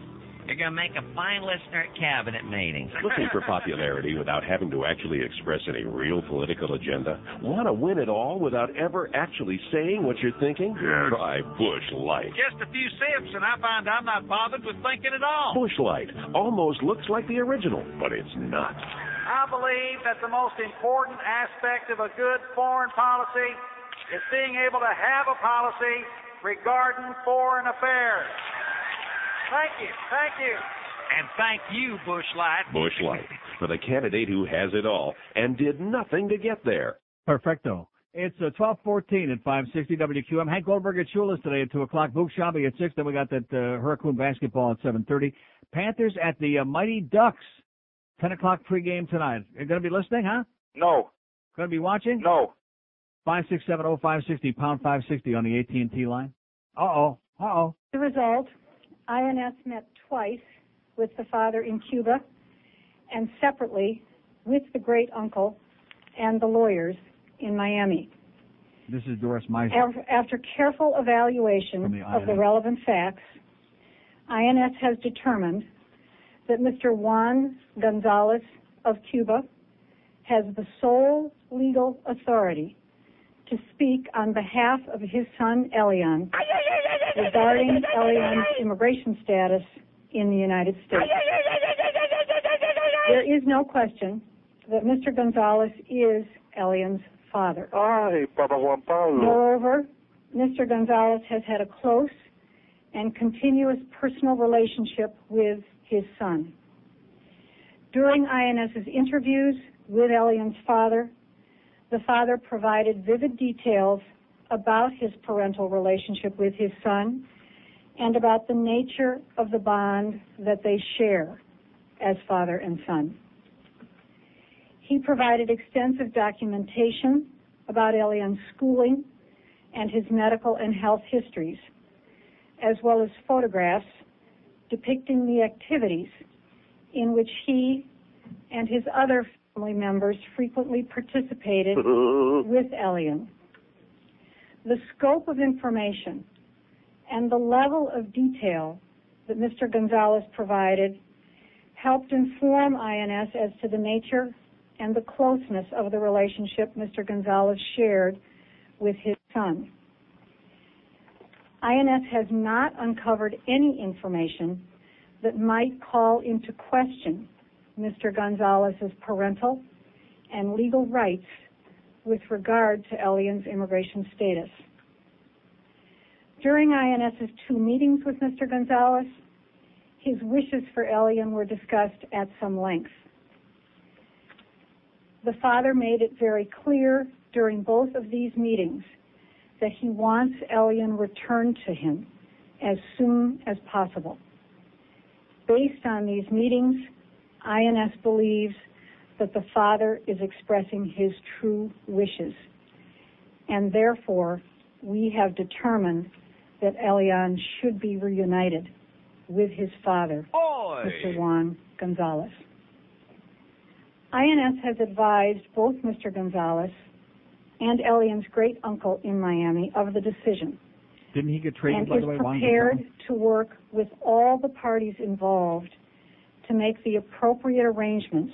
You're gonna make a fine listener at cabinet meetings. Looking for popularity without having to actually express any real political agenda? Want to win it all without ever actually saying what you're thinking? Try Bush Light. Just a few sips, and I find I'm not bothered with thinking at all. Bush Light almost looks like the original, but it's not. I believe that the most important aspect of a good foreign policy is being able to have a policy regarding foreign affairs. Thank you. Thank you. And thank you, Bush Light. Bush Light for the candidate who has it all and did nothing to get there. Perfecto. It's uh, 1214 at 560 WQAM. Hank Goldberg at Shula's today at 2 o'clock. Book Shabby at 6. Then we got that uh, Hurricane basketball at 7.30. Panthers at the uh, Mighty Ducks. 10 o'clock pregame tonight. You're going to be listening, huh? No. Going to be watching? No. 5670560, pound 560 on the AT&T line. Uh-oh. Uh-oh. The result, INS met twice with the father in Cuba and separately with the great uncle and the lawyers in Miami. This is Doris Meissner. Af- After careful evaluation the of the relevant facts, INS has determined that Mr. Juan Gonzalez of Cuba has the sole legal authority to speak on behalf of his son Elian regarding Elian's immigration status in the United States. There is no question that Mr. Gonzalez is Elian's father. Ay, Papa Juan Pablo. Moreover, Mr. Gonzalez has had a close and continuous personal relationship with his son. During INS's interviews with Elian's father, the father provided vivid details about his parental relationship with his son and about the nature of the bond that they share as father and son. He provided extensive documentation about Elian's schooling and his medical and health histories, as well as photographs depicting the activities in which he and his other family members frequently participated with Elian. The scope of information and the level of detail that Mr. Gonzalez provided helped inform INS as to the nature and the closeness of the relationship Mr. Gonzalez shared with his son. INS has not uncovered any information that might call into question Mr. Gonzalez's parental and legal rights with regard to Elian's immigration status. During INS's two meetings with Mr. Gonzalez, his wishes for Elian were discussed at some length. The father made it very clear during both of these meetings that he wants Elian returned to him as soon as possible. Based on these meetings, INS believes that the father is expressing his true wishes, and therefore we have determined that Elian should be reunited with his father, Mr. Juan Gonzalez. INS has advised both Mr. Gonzalez and Elian's great uncle in Miami of the decision Didn't he get traded, and by is the way, Juan prepared Gonzalez? to work with all the parties involved to make the appropriate arrangements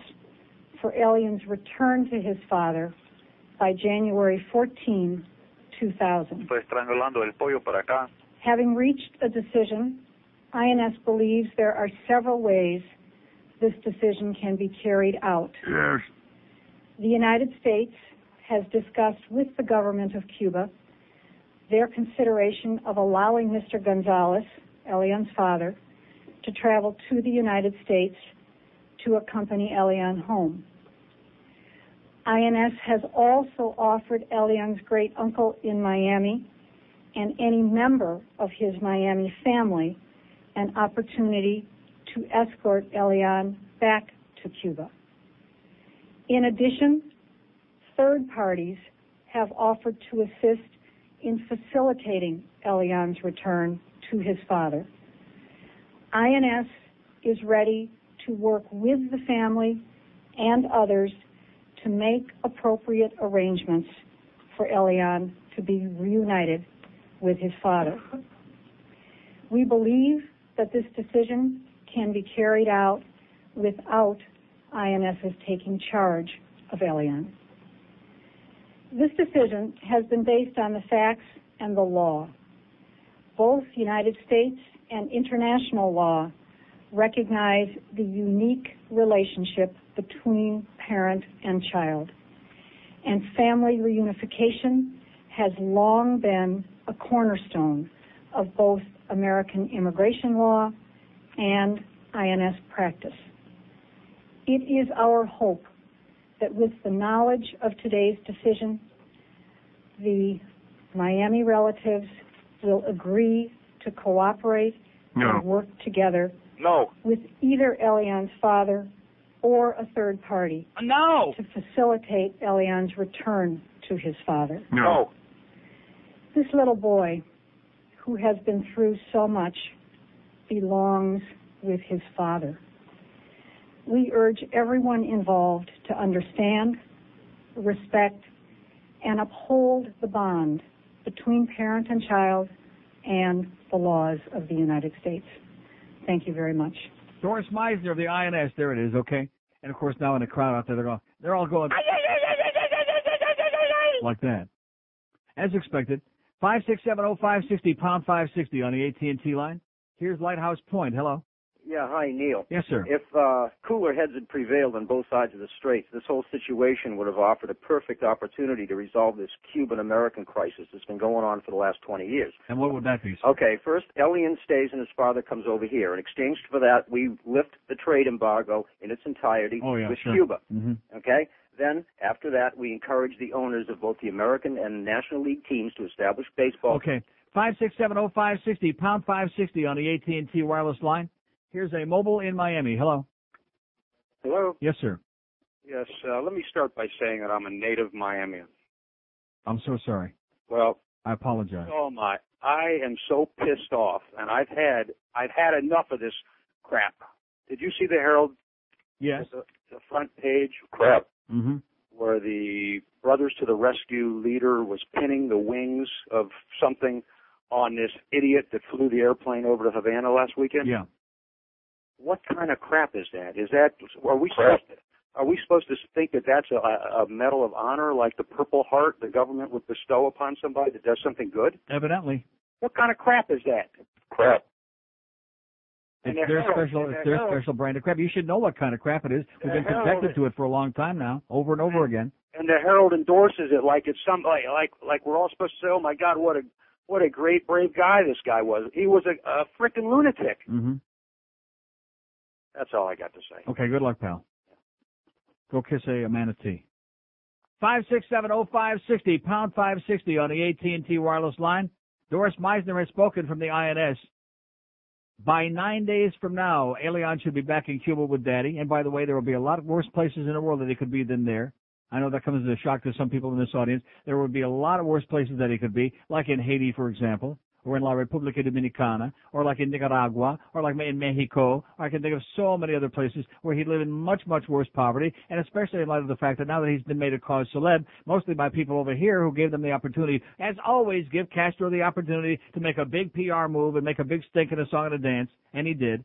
for Elian's return to his father by January 14, 2000. Estoy estrangulando el pollo para acá. Having reached a decision, INS believes there are several ways this decision can be carried out. Yes. The United States has discussed with the government of Cuba their consideration of allowing Mr. Gonzalez, Elian's father, to travel to the United States to accompany Elian home. INS has also offered Elian's great uncle in Miami and any member of his Miami family an opportunity to escort Elian back to Cuba. In addition, third parties have offered to assist in facilitating Elian's return to his father. INS is ready to work with the family and others to make appropriate arrangements for Elian to be reunited with his father. We believe that this decision can be carried out without INS's taking charge of Elian. This decision has been based on the facts and the law. Both United States and international law recognize the unique relationship between parent and child. And family reunification has long been a cornerstone of both American immigration law and INS practice. It is our hope that with the knowledge of today's decision, the Miami relatives will agree to cooperate No. and work together No. with either Elian's father or a third party no. to facilitate Elian's return to his father. No. This little boy, who has been through so much, belongs with his father. We urge everyone involved to understand, respect, and uphold the bond between parent and child and the laws of the United States. Thank you very much. Doris Meissner of the INS. There it is. Okay. And of course, now in the crowd out there, they're going. They're all going like that. As expected. Five six seven oh five sixty pound five sixty on the AT and T line. Here's Lighthouse Point. Hello. Yeah, hi, Neil. Yes, sir. If uh, cooler heads had prevailed on both sides of the straits, this whole situation would have offered a perfect opportunity to resolve this Cuban-American crisis that's been going on for the last 20 years. And what would that be? sir? Okay, first, Elian stays and his father comes over here. In exchange for that, we lift the trade embargo in its entirety Oh yeah, with sure. Cuba. hmm Okay? Then, after that, we encourage the owners of both the American and National League teams to establish baseball. Okay. Five six seven oh five sixty pound five sixty on the AT and T wireless line. Here's a mobile in Miami. Hello. Hello. Yes, sir. Yes. Uh, let me start by saying that I'm a native Miamian. I'm so sorry. Well, I apologize. oh my, I am so pissed off, and I've had I've had enough of this crap. Did you see the Herald? Yes. The, the front page crap Mm-hmm. where the Brothers to the Rescue leader was pinning the wings of something on this idiot that flew the airplane over to Havana last weekend. Yeah. What kind of crap is that? Is that are we supposed to, are we supposed to think that that's a, a medal of honor like the Purple Heart the government would bestow upon somebody that does something good? Evidently. What kind of crap is that? Crap. It's And the their special, it's their special brand of crap. You should know what kind of crap it is. We've been The subjected to it for a long time now, over and over again. And the Herald endorses it like it's some like like like we're all supposed to say, oh my God, what a what a great brave guy this guy was. He was a, a freaking lunatic. Mm-hmm. That's all I got to say. Okay, good luck, pal. Go kiss a, manatee. Five six seven oh five sixty pound five sixty on the AT and T wireless line. Doris Meissner has spoken from the INS. By nine days from now, Elian should be back in Cuba with Daddy. And by the way, there will be a lot of worse places in the world that he could be than there. I know that comes as a shock to some people in this audience. There would be a lot of worse places that he could be, like in Haiti, for example, or in La República Dominicana, or like in Nicaragua, or like in Mexico. I can think of so many other places where he lived in much, much worse poverty, and especially in light of the fact that now that he's been made a cause celeb, mostly by people over here who gave them the opportunity, as always, give Castro the opportunity to make a big PR move and make a big stink in a song and a dance, and he did.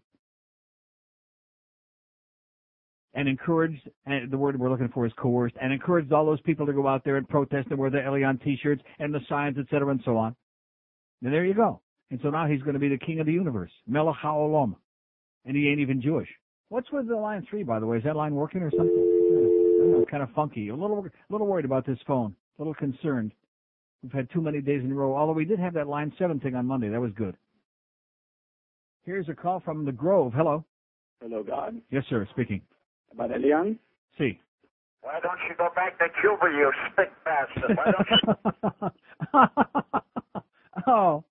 and encouraged, and the word we're looking for is coerced, and encouraged all those people to go out there and protest and wear the Elian t-shirts and the signs, et cetera, and so on. And there you go. And so now he's going to be the king of the universe, Melech HaOlam. And he ain't even Jewish. What's with the line three, by the way? Is that line working or something? Know, kind of funky. A little, a little worried about this phone. A little concerned. We've had too many days in a row. Although we did have that line seven thing on Monday. That was good. Here's a call from the Grove. Hello. Hello, God. Yes, sir. Speaking. About Elian? See. Why don't you go back to Cuba, you stick bastard? Why don't you... oh,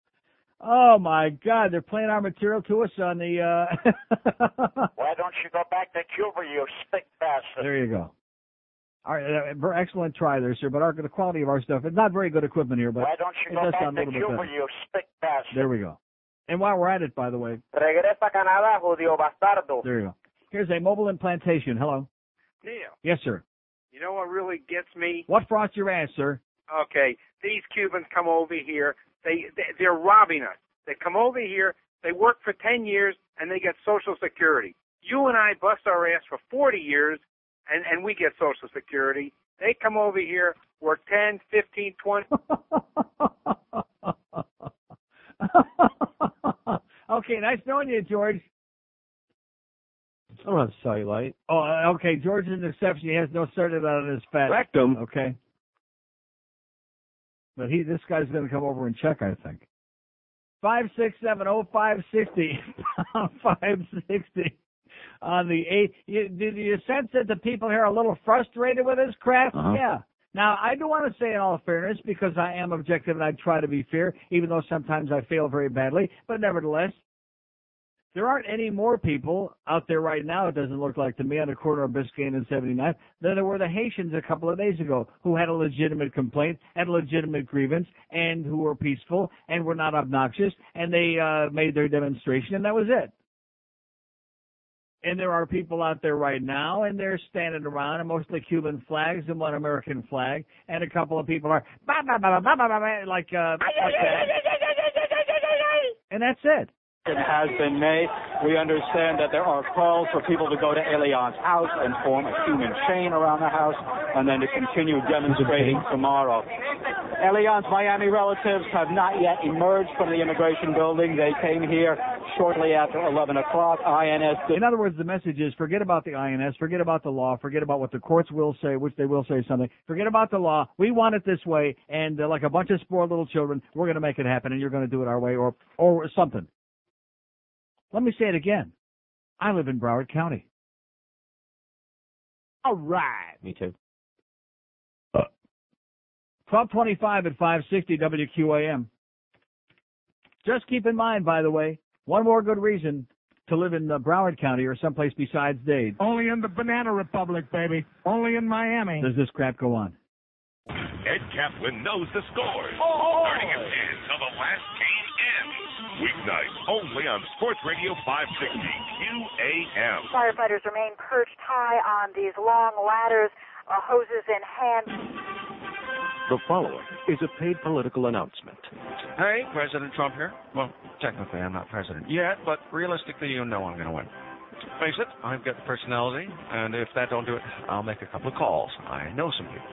oh my God! They're playing our material to us on the. uh Why don't you go back to Cuba, you stick bastard? There you go. All right, uh, excellent try there, sir. But our the quality of our stuff is not very good equipment here, but Why don't you it go back to Cuba, better. you stick bastard? There we go. And while we're at it, by the way, Regresa a Canadá, judío bastardo. there you go. Here's a mobile implantation. Hello. Neil, Yes, sir. you know what really gets me? What frost your ass, sir? Okay, these Cubans come over here. They, they they're robbing us. They come over here. They work for ten years and they get Social Security. You and I bust our ass for forty years, and and we get Social Security. They come over here, work ten, fifteen, twenty. okay, nice knowing you, George. I don't have cellulite. Oh, uh, okay. George is an exception. He has no cellulite on his fat. Rectum. Okay. But he, this guy's going to come over and check, I think. Five six seven oh five sixty five sixty on the eight. You, did you sense that the people here are a little frustrated with this crap? Uh-huh. Yeah. Now I do want to say, in all fairness, because I am objective and I try to be fair, even though sometimes I fail very badly. But nevertheless, there aren't any more people out there right now, it doesn't look like to me, on the corner of Biscayne and 79 than there were the Haitians a couple of days ago who had a legitimate complaint, had a legitimate grievance, and who were peaceful and were not obnoxious, and they uh, made their demonstration, and that was it. And there are people out there right now, and they're standing around, and mostly Cuban flags and one American flag, and a couple of people are bah, bah, bah, bah, bah, bah, bah, like, uh, like that. and that's it. Has been made. We understand that there are calls for people to go to Elian's house and form a human chain around the house and then to continue demonstrating tomorrow. Elian's Miami relatives have not yet emerged from the immigration building. They came here shortly after 11 o'clock. INS. In other words, the message is forget about the INS, forget about the law, forget about what the courts will say, which they will say something. Forget about the law. We want it this way, and uh, like a bunch of spoiled little children, we're going to make it happen, and you're going to do it our way, or or something. Let me say it again. I live in Broward County. All right. Me too. 1225 at 560 WQAM. Just keep in mind, by the way, one more good reason to live in uh, Broward County or someplace besides Dade. Only in the Banana Republic, baby. Only in Miami. Does this crap go on? Ed Kaplan knows the scores. Oh! Starting at 10 till the last game ends. Weeknights only on Sports Radio 560 QAM. Firefighters remain perched high on these long ladders, uh, hoses in hand. The following is a paid political announcement. Hey, President Trump here. Well, technically I'm not president yet, but realistically you know I'm going to win. Face it, I've got the personality, and if that don't do it, I'll make a couple of calls. I know some people.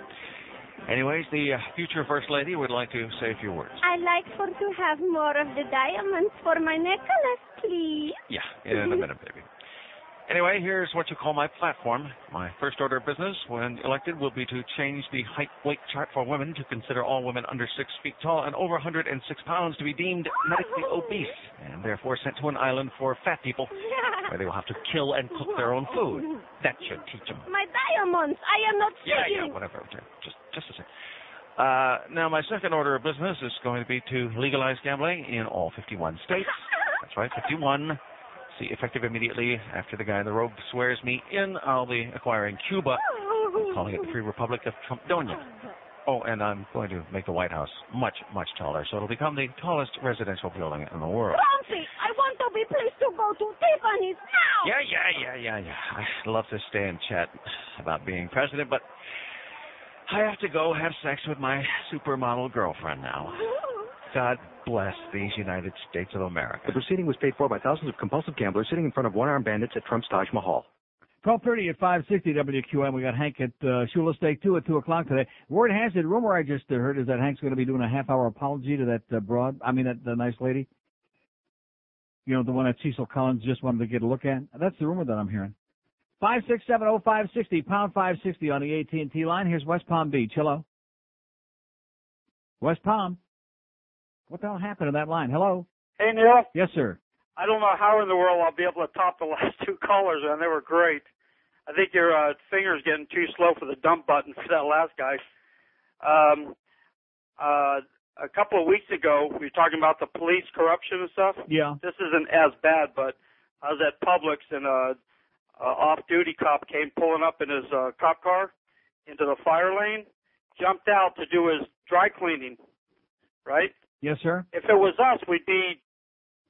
Anyways, the uh, future First Lady would like to say a few words. I'd like for to have more of the diamonds for my necklace, please. Yeah, in a minute, baby. Anyway, here's what you call my platform. My first order of business, when elected, will be to change the height weight chart for women to consider all women under six feet tall and over 106 pounds to be deemed medically obese and therefore sent to an island for fat people where they will have to kill and cook their own food. That should teach them. My diamonds. I am not Yeah, speaking. yeah, whatever. Just, just a second. Uh, now, my second order of business is going to be to legalize gambling in all 51 states. That's right, 51. See, effective immediately after the guy in the robe swears me in, I'll be acquiring Cuba, calling it the Free Republic of Trumpdonia. Oh, and I'm going to make the White House much, much taller, so it'll become the tallest residential building in the world. Grumpy, I want to be pleased to go to Tiffany's now. Yeah, yeah, yeah, yeah, yeah. I'd love to stay and chat about being president, but I have to go have sex with my supermodel girlfriend now. God bless these United States of America. The proceeding was paid for by thousands of compulsive gamblers sitting in front of one-armed bandits at Trump's Taj Mahal. 1230 at 560 WQM. We got Hank at uh, Shula Steak 2 at 2 o'clock today. Word has it, rumor I just uh, heard is that Hank's going to be doing a half hour apology to that uh, broad, I mean, that the nice lady. You know, the one that Cecil Collins just wanted to get a look at. That's the rumor that I'm hearing. 5670560, pound 560 on the AT&T line. Here's West Palm Beach. Hello. West Palm. What the hell happened to that line? Hello. Hey, Neil. Yes, sir. I don't know how in the world I'll be able to top the last two callers, and they were great. I think your uh, finger's getting too slow for the dump button for that last guy. Um, uh, a couple of weeks ago, we were talking about the police corruption and stuff. Yeah. This isn't as bad, but I was at Publix and a, a off-duty cop came pulling up in his uh, cop car into the fire lane, jumped out to do his dry cleaning, right? Yes, sir. If it was us, we'd be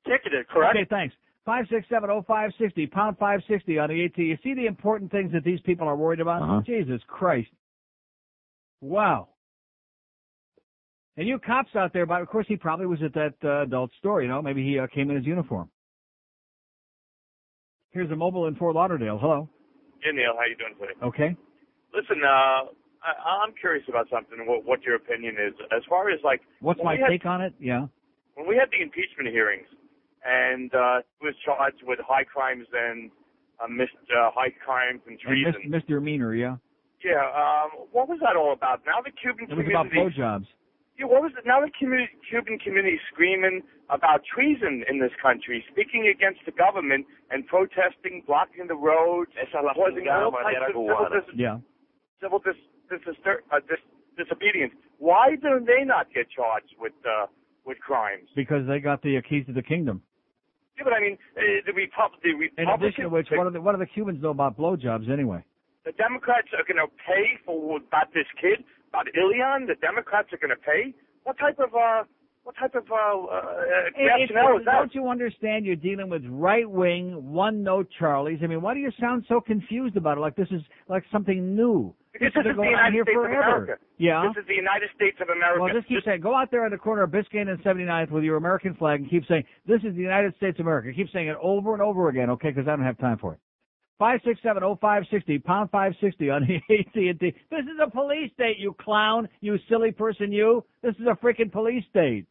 ticketed, correct? Okay, thanks. Five six seven oh five sixty pound five sixty on the AT. You see the important things that these people are worried about? Uh-huh. Jesus Christ! Wow. And you cops out there, but of course he probably was at that uh, adult store. You know, maybe he uh, came in his uniform. Here's a mobile in Fort Lauderdale. Hello. Hey Neil, how you doing today? Okay. Listen, uh, I, I'm curious about something. What, what your opinion is as far as like What's my we had- take on it? Yeah. when we had the impeachment hearings and uh, he was charged with high crimes and uh, mis- uh, high crimes and And treason. mis- misdemeanor. Yeah. Yeah, um, what was that all about? Now the Cuban It was about community. blowjobs. Yeah, what was it? Now the community, Cuban community screaming about treason in this country, speaking against the government and protesting, blocking the roads, causing all types of civil, dis- Yeah. civil dis- dis- uh, dis- disobedience. Why do they not get charged with uh, with crimes? Because they got the uh, keys to the kingdom. Yeah, but I mean, uh, the, Repub- the In addition to which, what do the, what do the Cubans know about blowjobs anyway? the Democrats are going to pay for about this kid, about Elian. The Democrats are going to pay. What type of uh, what type of uh, uh, rationale is that? Don't you understand? You're dealing with right wing, one note Charlies. I mean, why do you sound so confused about it? Like this is like something new. Because this this is been the United here States of forever. America. Yeah. This is the United States of America. Well, just keep saying, go out there on the corner of Biscayne and 79th with your American flag and keep saying, this is the United States of America. Keep saying it over and over again, okay, because I don't have time for it. 5670560, pound 560 on the AT&T. This is a police state, you clown, you silly person, you. This is a freaking police state.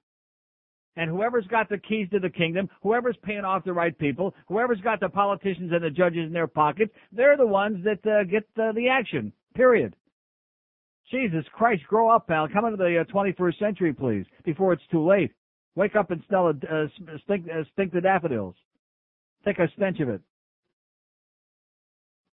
And whoever's got the keys to the kingdom, whoever's paying off the right people, whoever's got the politicians and the judges in their pockets, they're the ones that uh, get uh, the action. Period. Jesus Christ, grow up, pal. Come into the uh, 21st century, please, before it's too late. Wake up and smell a, uh, stink, uh, stink the daffodils. Take a stench of it.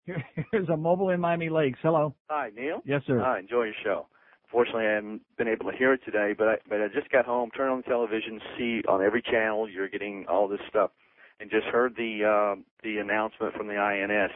Here, here's a mobile in Miami Lakes. Hello. Hi, Neil. Yes, sir. Hi, enjoy your show. Fortunately, I haven't been able to hear it today, but I, but I just got home, turned on the television, see on every channel you're getting all this stuff, and just heard the uh, the announcement from the INS.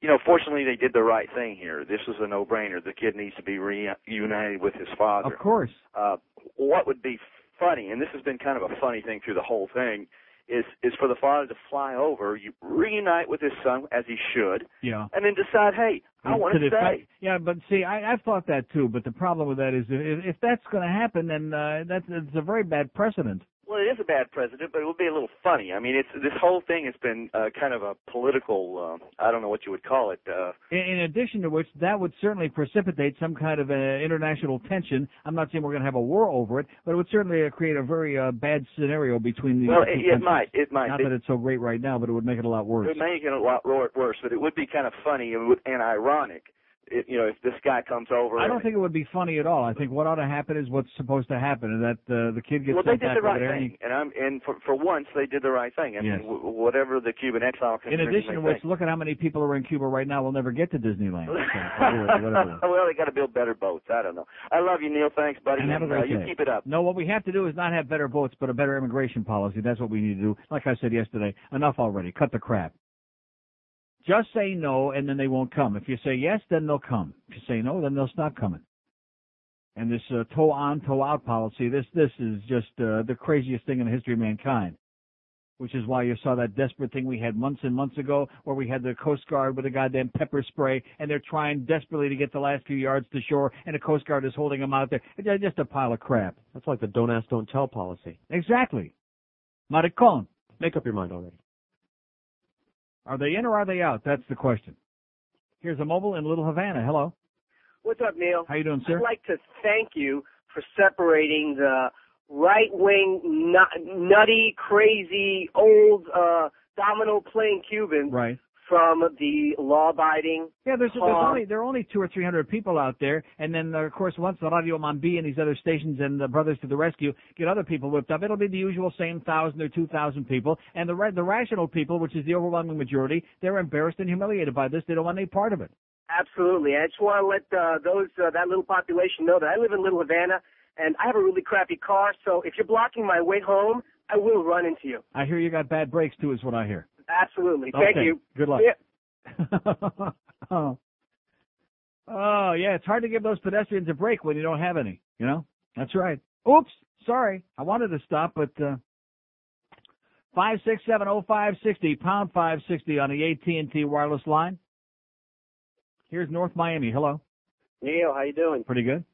You know, fortunately, they did the right thing here. This was a no-brainer. The kid needs to be reunited with his father. Of course. Uh, what would be funny, and this has been kind of a funny thing through the whole thing, is is for the father to fly over, you reunite with his son as he should, Yeah. and then decide, hey, I want to stay. Yeah, but see, I, I've thought that too. But the problem with that is, if, if that's going to happen, then uh, that's it's a very bad precedent. Well, it is a bad president, but it would be a little funny. I mean, it's this whole thing has been uh, kind of a political. Uh, I don't know what you would call it. Uh, In, in addition to which, that would certainly precipitate some kind of uh, international tension. I'm not saying we're going to have a war over it, but it would certainly uh, create a very uh, bad scenario between the. well, it, it might. It might. Not It, that it's so great right now, but it would make it a lot worse. it would make it a lot worse, but it would be kind of funny and ironic. It, you know, if this guy comes over. I don't think it would be funny at all. I think what ought to happen is what's supposed to happen, and that uh, the kid gets well, they did the right over there. and thing, and I'm and for for once they did the right thing. I Yes. mean, w- whatever the Cuban exile. in addition to which, think. look at how many people are in Cuba right now will never get to Disneyland. So, well, they got to build better boats. I don't know. I love you, Neil. Thanks, buddy. And have a uh, great you day. keep it up. No, what we have to do is not have better boats, but a better immigration policy. That's what we need to do. Like I said yesterday, enough already. Cut the crap. Just say no, and then they won't come. If you say yes, then they'll come. If you say no, then they'll stop coming. And this uh, toe on, toe out policy, this this is just uh, the craziest thing in the history of mankind. Which is why you saw that desperate thing we had months and months ago, where we had the Coast Guard with a goddamn pepper spray, and they're trying desperately to get the last few yards to shore, and the Coast Guard is holding them out there. It's just a pile of crap. That's like the don't ask, don't tell policy. Exactly. Maricon. Make up your mind already. Are they in or are they out? That's the question. Here's a mobile in Little Havana. Hello. What's up, Neil? How you doing, sir? I'd like to thank you for separating the right-wing, nut, nutty, crazy, old uh, domino playing Cubans Right. From the law-abiding. Yeah, there's, there's only there are only two or three hundred people out there, and then of course once the Radio Mambi and these other stations and the Brothers to the Rescue get other people whipped up, it'll be the usual same thousand or two thousand people, and the the rational people, which is the overwhelming majority, they're embarrassed and humiliated by this. They don't want any part of it. Absolutely. I just want to let uh, those uh, that little population know that I live in Little Havana and I have a really crappy car. So if you're blocking my way home, I will run into you. I hear you got bad brakes too, is what I hear. Absolutely. Thank you. Good luck. Yeah. oh. oh, yeah, it's hard to give those pedestrians a break when you don't have any, you know? That's right. Oops, sorry. I wanted to stop, but, uh, 5670560, pound 560 on the AT&T wireless line. Here's North Miami. Hello. Neil, how you doing? Pretty good.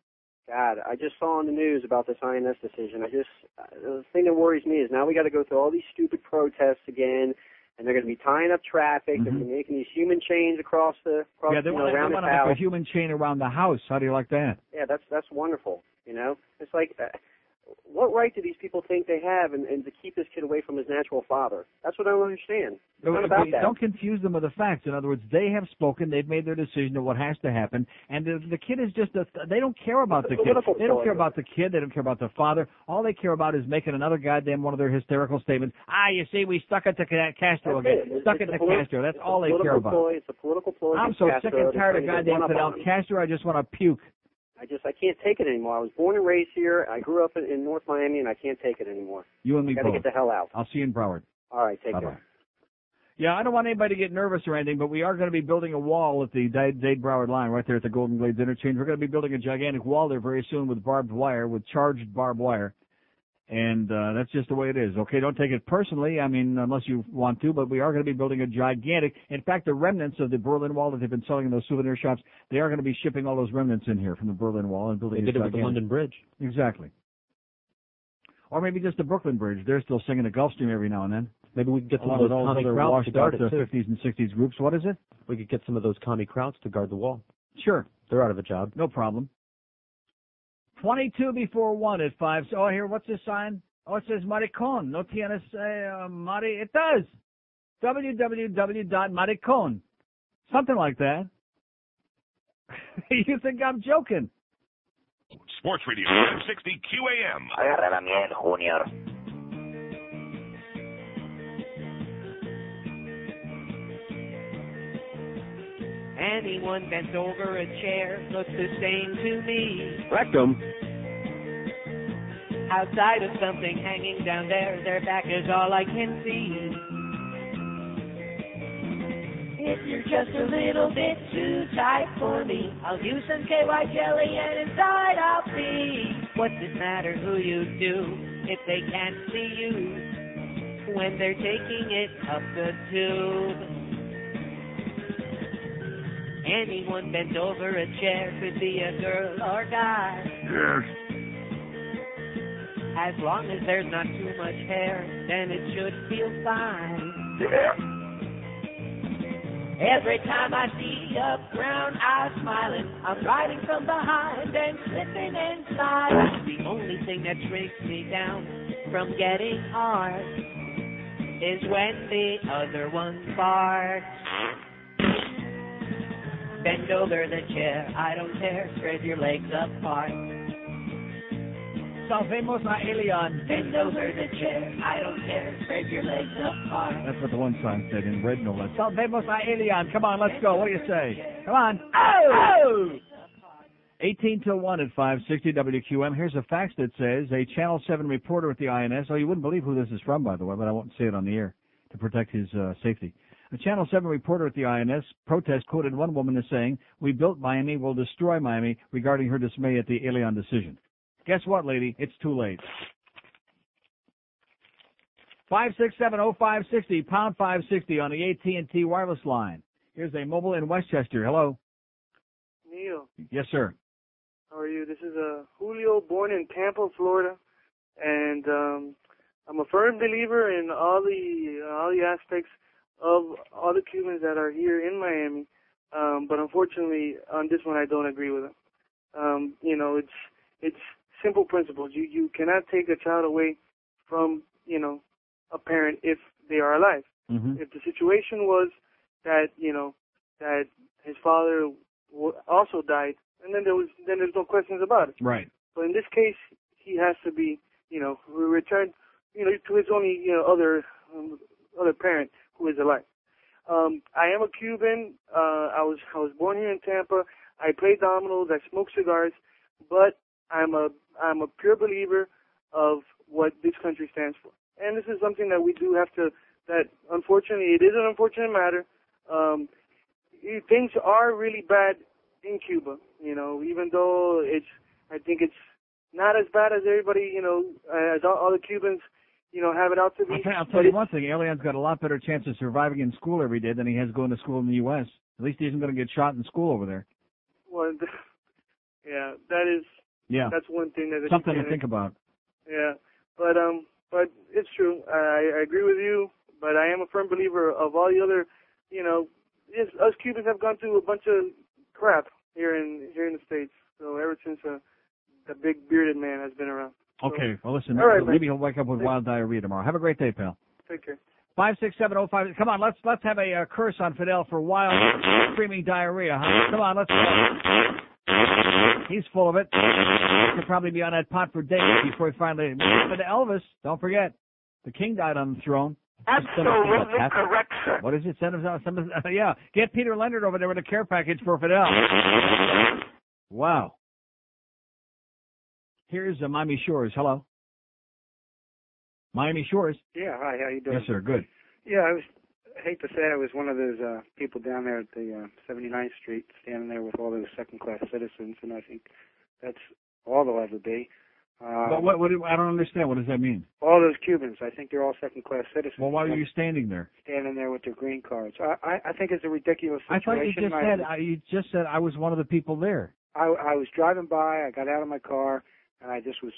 God, I just saw on the news about this INS decision. I just uh, the thing that worries me is now we got to go through all these stupid protests again, and they're going to be tying up traffic. They're going to be making these human chains across the across Mm-hmm. yeah, they you know, around they the want to make a human chain around the house. How do you like that? Yeah, that's that's wonderful. You know, it's like, uh, what right do these people think they have, and, and to keep this kid away from his natural father? That's what I don't understand. It's not about that. Don't confuse them with the facts. In other words, they have spoken. They've made their decision of what has to happen, and the, the kid is just a. They don't care about the kid. They don't care about the kid. They don't care about the father. All they care about is making another goddamn one of their hysterical statements. Ah, you see, we stuck it to Ca- Castro That's again. it. Stuck it's it to politi- Castro. That's all they care political about. Ploy. It's a political ploy. I'm so Castro. sick and tired of trying to get goddamn Fidel. Castro. I just want to puke. I just I can't take it anymore. I was born and raised here. I grew up in, in North Miami, and I can't take it anymore. You and me Got to both. get the hell out. I'll see you in Broward. All right, take Bye-bye. care. Yeah, I don't want anybody to get nervous or anything, but we are going to be building a wall at the Dade Broward line right there at the Golden Glades interchange. We're going to be building a gigantic wall there very soon with barbed wire, with charged barbed wire. And uh, that's just the way it is. Okay, don't take it personally. I mean, unless you want to, but we are going to be building a gigantic. In fact, the remnants of the Berlin Wall that they've been selling in those souvenir shops, they are going to be shipping all those remnants in here from the Berlin Wall and They building. did this it with the London Bridge. Exactly. Or maybe just the Brooklyn Bridge. They're still singing the Gulfstream every now and then. Maybe we could get some of those all commie other washed to guard out it uh, too. 50s and 60s groups. What is it? We could get some of those commie krauts to guard the wall. Sure. They're out of a job. No problem. 22 before 1 at 5. So, oh, here, what's this sign? Oh, it says Maricon. No tienes uh, Mari. It does. www.maricon. Something like that. you think I'm joking? Sports Radio 60 QAM. Agarra la miel, Junior. Anyone bent over a chair looks the same to me. Rectum. Outside of something hanging down there, their back is all I can see. If you're just a little bit too tight for me, I'll use some KY jelly and inside I'll see. What's it matter who you do if they can't see you when they're taking it up the tube? Anyone bent over a chair could be a girl or guy. Yes. As long as there's not too much hair, then it should feel fine. Yeah. Every time I see a brown eye smiling, I'm riding from behind and slipping inside. The only thing that shrinks me down from getting hard is when the other one farts. Bend over the chair, I don't care, spread your legs apart. Salvemos a Elian. Bend over the chair, I don't care, spread your legs apart. That's what the one sign said in red, no less. Salvemos a Elian. Come on, let's go. What do you say? Come on. Oh! oh! 18 till 1 at 560 WQM. Here's a fax that says a Channel 7 reporter at the INS. Oh, you wouldn't believe who this is from, by the way, but I won't say it on the air to protect his uh, safety. A Channel 7 reporter at the INS protest quoted one woman as saying, We built Miami, will destroy Miami, regarding her dismay at the Elian decision. Guess what, lady? It's too late. 5670560, pound 560 on the AT&T wireless line. Here's a mobile in Westchester. Hello. Neil, Yes, sir. how are you? This is uh, Julio, born in Tampa, Florida, and um, I'm a firm believer in all the all the aspects of all the Cubans that are here in Miami. Um, but unfortunately, on this one, I don't agree with them. Um, you know, it's it's simple principles. You you cannot take a child away from you know a parent if they are alive. Mm-hmm. If the situation was that you know that his father w- also died, and then there was then there's no questions about it. Right. But in this case, he has to be you know returned you know to his only you know other um, other parent who is alive. Um, I am a Cuban. Uh, I was I was born here in Tampa. I play dominoes. I smoke cigars, but I'm a I'm a pure believer of what this country stands for. And this is something that we do have to. That unfortunately, it is an unfortunate matter. Um, things are really bad in Cuba. You know, even though it's I think it's not as bad as everybody you know as all, all the Cubans you know have it out to be. I'll tell, I'll but tell you one thing. Elian's got a lot better chance of surviving in school every day than he has going to school in the U.S. At least he isn't going to get shot in school over there. Well, yeah, that is Yeah. that's one thing that Something to think about. Yeah, but um, but it's true. I, I agree with you, but I am a firm believer of all the other, you know, yes, us Cubans have gone through a bunch of crap here in here in the states. So ever since uh, the big bearded man has been around. Okay. Well, listen. All right, maybe he'll wake up with wild diarrhea tomorrow. Have a great day, pal. Take care. Five six seven oh five. Come on, let's let's have a uh, curse on Fidel for wild screaming diarrhea. Huh? Come on, let's go. He's full of it. He'll probably be on that pot for days before he finally. But Elvis, don't forget, the king died on the throne. Absolutely correct, sir. What is it? Send us some. of- yeah, get Peter Leonard over there with a care package for Fidel. Wow. Here's uh, Miami Shores. Hello. Miami Shores. Yeah, hi, how you doing? Yes, sir. Good. Yeah, I was I hate to say I was one of those uh people down there at the uh 79th Street standing there with all those second class citizens and I think that's all they'll ever be. Uh, But what, what? I don't understand. What does that mean? all those Cubans, I think they're all second-class citizens. Well, why are you standing there? standing there with their green cards? I, I, I think it's a ridiculous situation. I thought you just I- said I, you just said I was one of the people there. I, I was driving by. I got out of my car, and I just was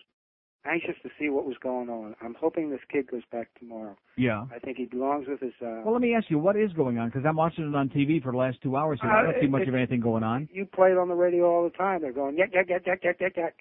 anxious to see what was going on. I'm hoping this kid goes back tomorrow. Yeah. I think he belongs with his. Uh, Well, let me ask you, what is going on? Because I'm watching it on TV for the last two hours, and I Uh, don't see much it- of anything going on. you play it on the radio all the time. They're going yak yak yak yak yak yak yak.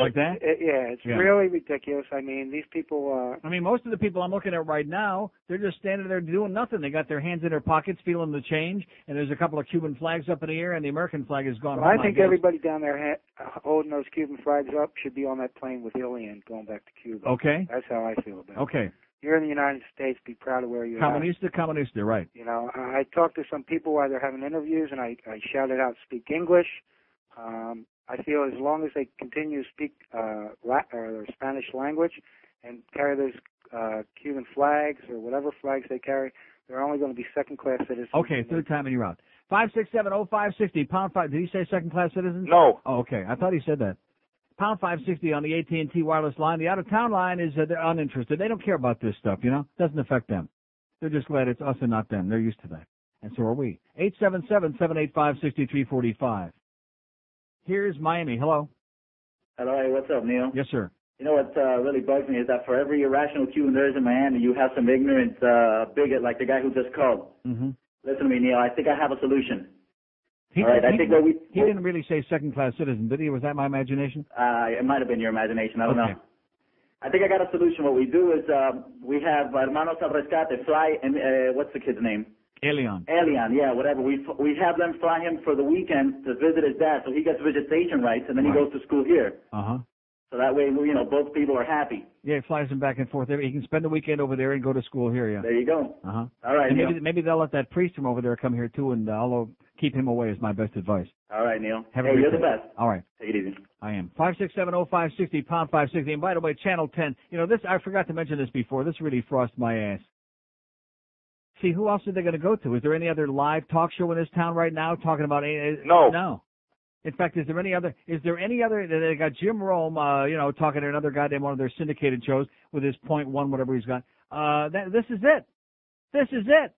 Like that? It- yeah, it's Yeah. really ridiculous. I mean, these people. Uh, I mean, most of the people I'm looking at right now, they're just standing there doing nothing. They got their hands in their pockets, feeling the change, and there's a couple of Cuban flags up in the air, and the American flag is gone. Well, I think guess. everybody down there ha- holding those Cuban flags up should be on that plane with Elian going back to Cuba. Okay. That's how I feel about it. Okay. You're in the United States. Be proud of where you're at. Comunista, comunista, right. You know, I I talked to some people while they're having interviews, and I, I shouted out, "Speak English." Um, I feel as long as they continue to speak uh, Lat- or their Spanish language and carry those uh, Cuban flags or whatever flags they carry, they're only going to be second-class citizens. Okay, third time and you're out. Five six seven oh five sixty pound five. Did he say second class citizens? No. Oh, okay. I thought he said that. Pound five sixty on the AT and T wireless line. The out of town line is uh, they're uninterested. They don't care about this stuff. You know, doesn't affect them. They're just glad it's us and not them. They're used to that, and so are we. Eight seven seven seven eight five sixty three forty five. Here's Miami. Hello. Hello, hey, what's up, Neil? Yes, sir. You know what uh, really bugs me is that for every irrational Cuban there is in Miami, you have some ignorant uh, bigot like the guy who just called. Mm-hmm. Listen to me, Neil. I think I have a solution. He, All right, I he, think what we he didn't really say second class citizen, did he? Was that my imagination? uh, it might have been your imagination. I don't Okay. know. I think I got a solution. What we do is uh, we have Hermanos al Rescate fly, and uh, what's the kid's name? Alien. Elian, yeah, whatever. We we have them fly him for the weekend to visit his dad, so he gets visitation rights, and then he goes to school here. Uh huh. So that way, you know, both people are happy. Yeah, he flies him back and forth. He can spend the weekend over there and go to school here. Yeah. There you go. Uh huh. All right, maybe maybe they'll let that priest from over there come here too, and uh, I'll keep him away. Is my best advice. All right, Neil. Have a hey, you're day. the best. All right. Take it easy. I am. Five six seven oh five sixty pound five sixty. And by the way, channel ten. You know this. I forgot to mention this before. This really frosts my ass. See, who else are they going to go to? Is there any other live talk show in this town right now talking about? any- No. No. In fact, is there any other? Is there any other? They got Jim Rome, uh, you know, talking to another goddamn one of their syndicated shows with his point one, whatever he's got. Uh, that, this is it. This is it.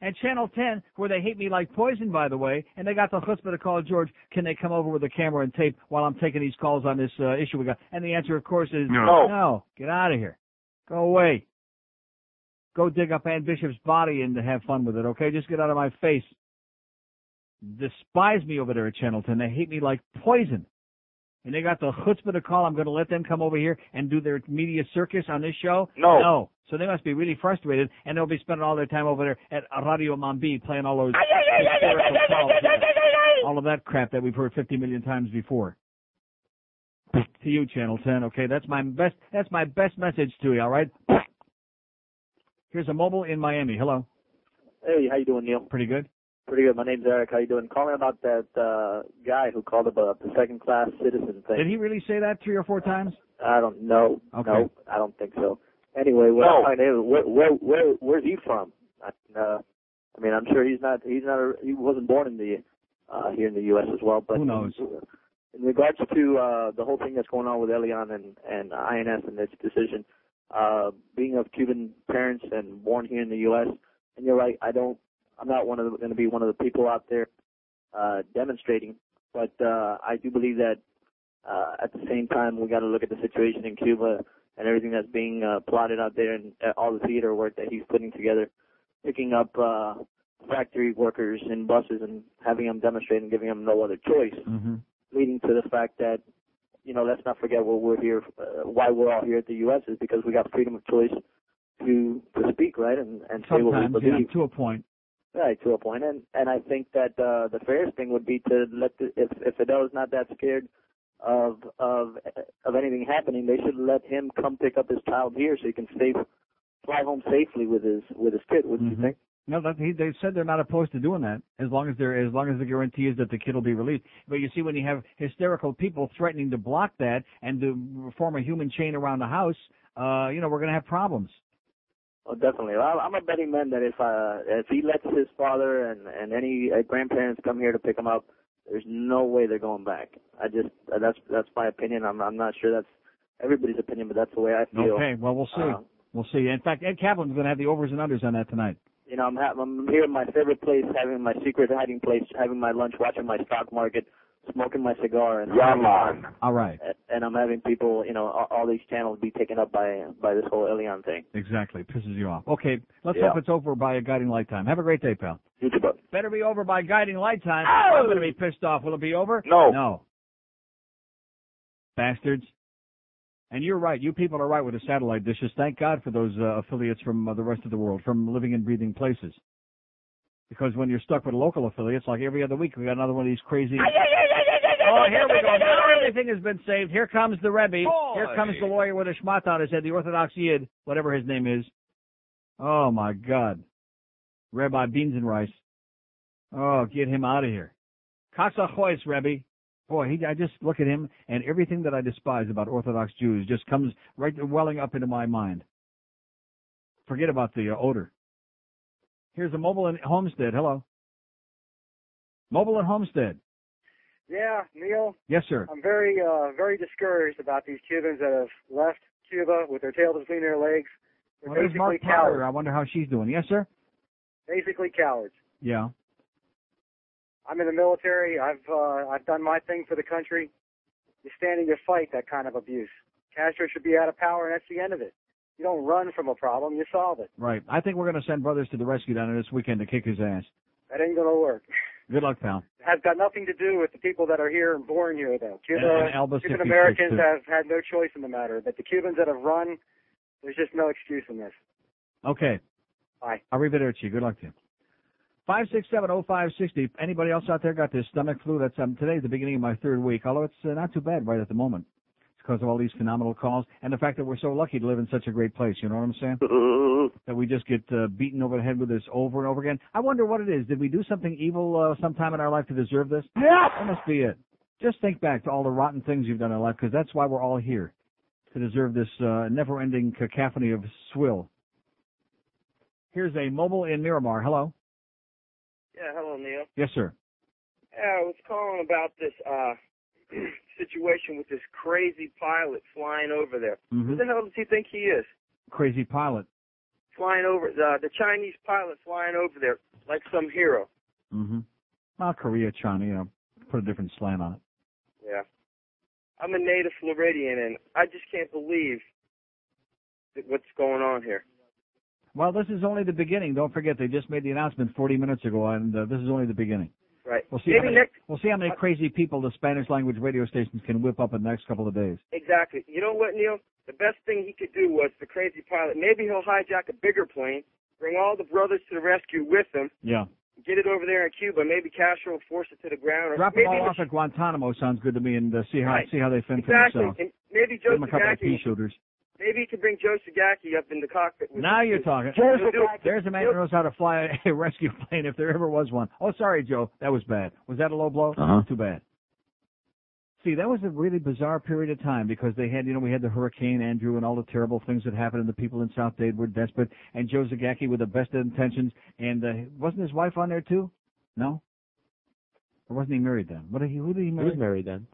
And Channel 10, where they hate me like poison, by the way, and they got the chutzpah to call George, can they come over with a camera and tape while I'm taking these calls on this uh, issue we got? And the answer, of course, is No. No. Get out of here. Go away. Go dig up Ann Bishop's body and have fun with it, okay? Just get out of my face. Despise me over there at Channel 10. They hate me like poison. And they got the chutzpah to call. I'm going to let them come over here and do their media circus on this show. No. No. So they must be really frustrated, and they'll be spending all their time over there at Radio Mambi playing all those all of that crap that we've heard 50 million times before. To you, Channel 10. Okay, that's my best. That's my best message to you. All right. Here's a mobile in Miami. Hello. Hey, how you doing, Neil? Pretty good. Pretty good. My name's Eric. How you doing? Calling about that uh guy who called about the second class citizen thing. Did he really say that three or four times? I don't know. Okay. No, I don't think so. Anyway, what No. I'm to where where where where's he from? I, uh, I mean, I'm sure he's not he's not a, he wasn't born in the uh here in the U.S. as well. But Who knows? In regards to uh the whole thing that's going on with Elian and and INS and its decision, uh being of Cuban parents and born here in the U.S. And you're right. I don't. I'm not one of the, going to be one of the people out there uh demonstrating, but uh I do believe that uh, at the same time, we got to look at the situation in Cuba and everything that's being uh, plotted out there, and uh, all the theater work that he's putting together, picking up uh, factory workers in buses and having them demonstrate and giving them no other choice, Mm-hmm. leading to the fact that, you know, let's not forget what we're here, uh, why we're all here at the U.S. is because we got freedom of choice to to speak, right, and and say what we Sometimes, yeah, to a point. Right, to a point. And and I think that uh the fairest thing would be to let the if if Fidel is not that scared of of of anything happening, they should let him come pick up his child here so he can stay fly home safely with his with his kid, wouldn't you think? No, that, he, they said they're not opposed to doing that as long as there as long as the guarantee is that the kid will be released. But you see, when you have hysterical people threatening to block that and to form a human chain around the house, uh, you know, we're going to have problems. Oh, definitely. Well, I'm a betting man that if uh if he lets his father and and any uh, grandparents come here to pick him up, there's no way they're going back. I just uh, that's that's my opinion. I'm I'm not sure that's everybody's opinion, but that's the way I feel. Okay, well we'll see. Uh, we'll see. In fact, Ed Kaplan's going to have the overs and unders on that tonight. You know, I'm ha- I'm here in my favorite place, having my secret hiding place, having my lunch, watching my stock market, smoking my cigar, and Yeah, man. All right. and I'm having people, you know, all, all these channels be taken up by by this whole Elian thing. Exactly. Pisses you off. Okay, let's Yeah. hope it's over by a guiding light time. Have a great day, pal. You too, bud. Better be over by guiding light time. I'm going to be pissed off. Will it be over? No. No. Bastards. And you're right. You people are right with the satellite dishes. Thank God for those uh, affiliates from uh, the rest of the world, from living and breathing places. Because when you're stuck with local affiliates, like every other week, we got another one of these crazy. Oh, here we go. Now everything has been saved. Here comes the Rebbe. Here comes the lawyer with a schmat on his head, the Orthodox Yid, whatever his name is. Oh my God. Rabbi Beans and Rice. Oh, get him out of here. Kasachois, Rebbe. Boy, he, I just look at him and everything that I despise about Orthodox Jews just comes right welling up into my mind. Forget about the uh, odor. Here's a mobile in Homestead. Hello. Mobile in Homestead. Yeah, Neil. Yes, sir. I'm very, uh, very discouraged about these Cubans that have left Cuba with their tail between their legs. They're Well, basically Mark cowards. Potter. I wonder how she's doing. Yes, sir. Basically cowards. Yeah. I'm in the military. I've uh, I've done my thing for the country. You stand and you fight that kind of abuse. Castro should be out of power, and that's the end of it. You don't run from a problem, you solve it. Right. I think we're going to send brothers to the rescue down there this weekend to kick his ass. That ain't gonna work. Good luck, pal. It has got nothing to do with the people that are here and born here, though. Cuba, And- and Cuban Americans have had no choice in the matter, but the Cubans that have run, there's just no excuse in this. Okay. Bye. Arrivederci. Good luck to you. Five six seven oh five sixty. Anybody else out there got this stomach flu? That's um, today's the beginning of my third week. Although it's uh, not too bad right at the moment. It's because of all these phenomenal calls and the fact that we're so lucky to live in such a great place. You know what I'm saying? that we just get uh, beaten over the head with this over and over again. I wonder what it is. Did we do something evil uh, sometime in our life to deserve this? Yeah. That must be it. Just think back to all the rotten things you've done in life, because that's why we're all here to deserve this uh, never-ending cacophony of swill. Here's a mobile in Miramar. Hello. Yeah, hello, Neil. Yes, sir. Yeah, I was calling about this uh situation with this crazy pilot flying over there. Mhm. Who the hell does he think he is? Crazy pilot. Flying over the the Chinese pilot flying over there like some hero. Mm-hmm. Well, Korea, China, you know, put a different slant on it. Yeah. I'm a native Floridian and I just can't believe that what's going on here. Well, this is only the beginning. Don't forget, they just made the announcement 40 minutes ago, and uh, this is only the beginning. Right. We'll see. Maybe how many, next we'll see how many crazy people the Spanish language radio stations can whip up in the next couple of days. Exactly. You know what, Neil? The best thing he could do was the crazy pilot. Maybe he'll hijack a bigger plane, bring all the brothers to the rescue with him, Yeah. get it over there in Cuba. Maybe Castro will force it to the ground. Or Drop them all off at Guantanamo sounds good to me, and uh, see how Right. see how they fend for exactly. themselves. And maybe Give them a couple of pea shooters. Maybe you could bring Joe Zagacki up in the cockpit. With Now him. you're talking. Joe Zagacki- There's a man who knows how to fly a rescue plane if there ever was one. Oh, sorry, Joe. That was bad. Was that a low blow? Uh-huh. Too bad. See, that was a really bizarre period of time because they had, you know, we had the Hurricane Andrew and all the terrible things that happened, and the people in South Dade were desperate, and Joe Zagacki with the best intentions, and uh, wasn't his wife on there too? No, or wasn't he married then? What did he? Who did he marry? He was married then.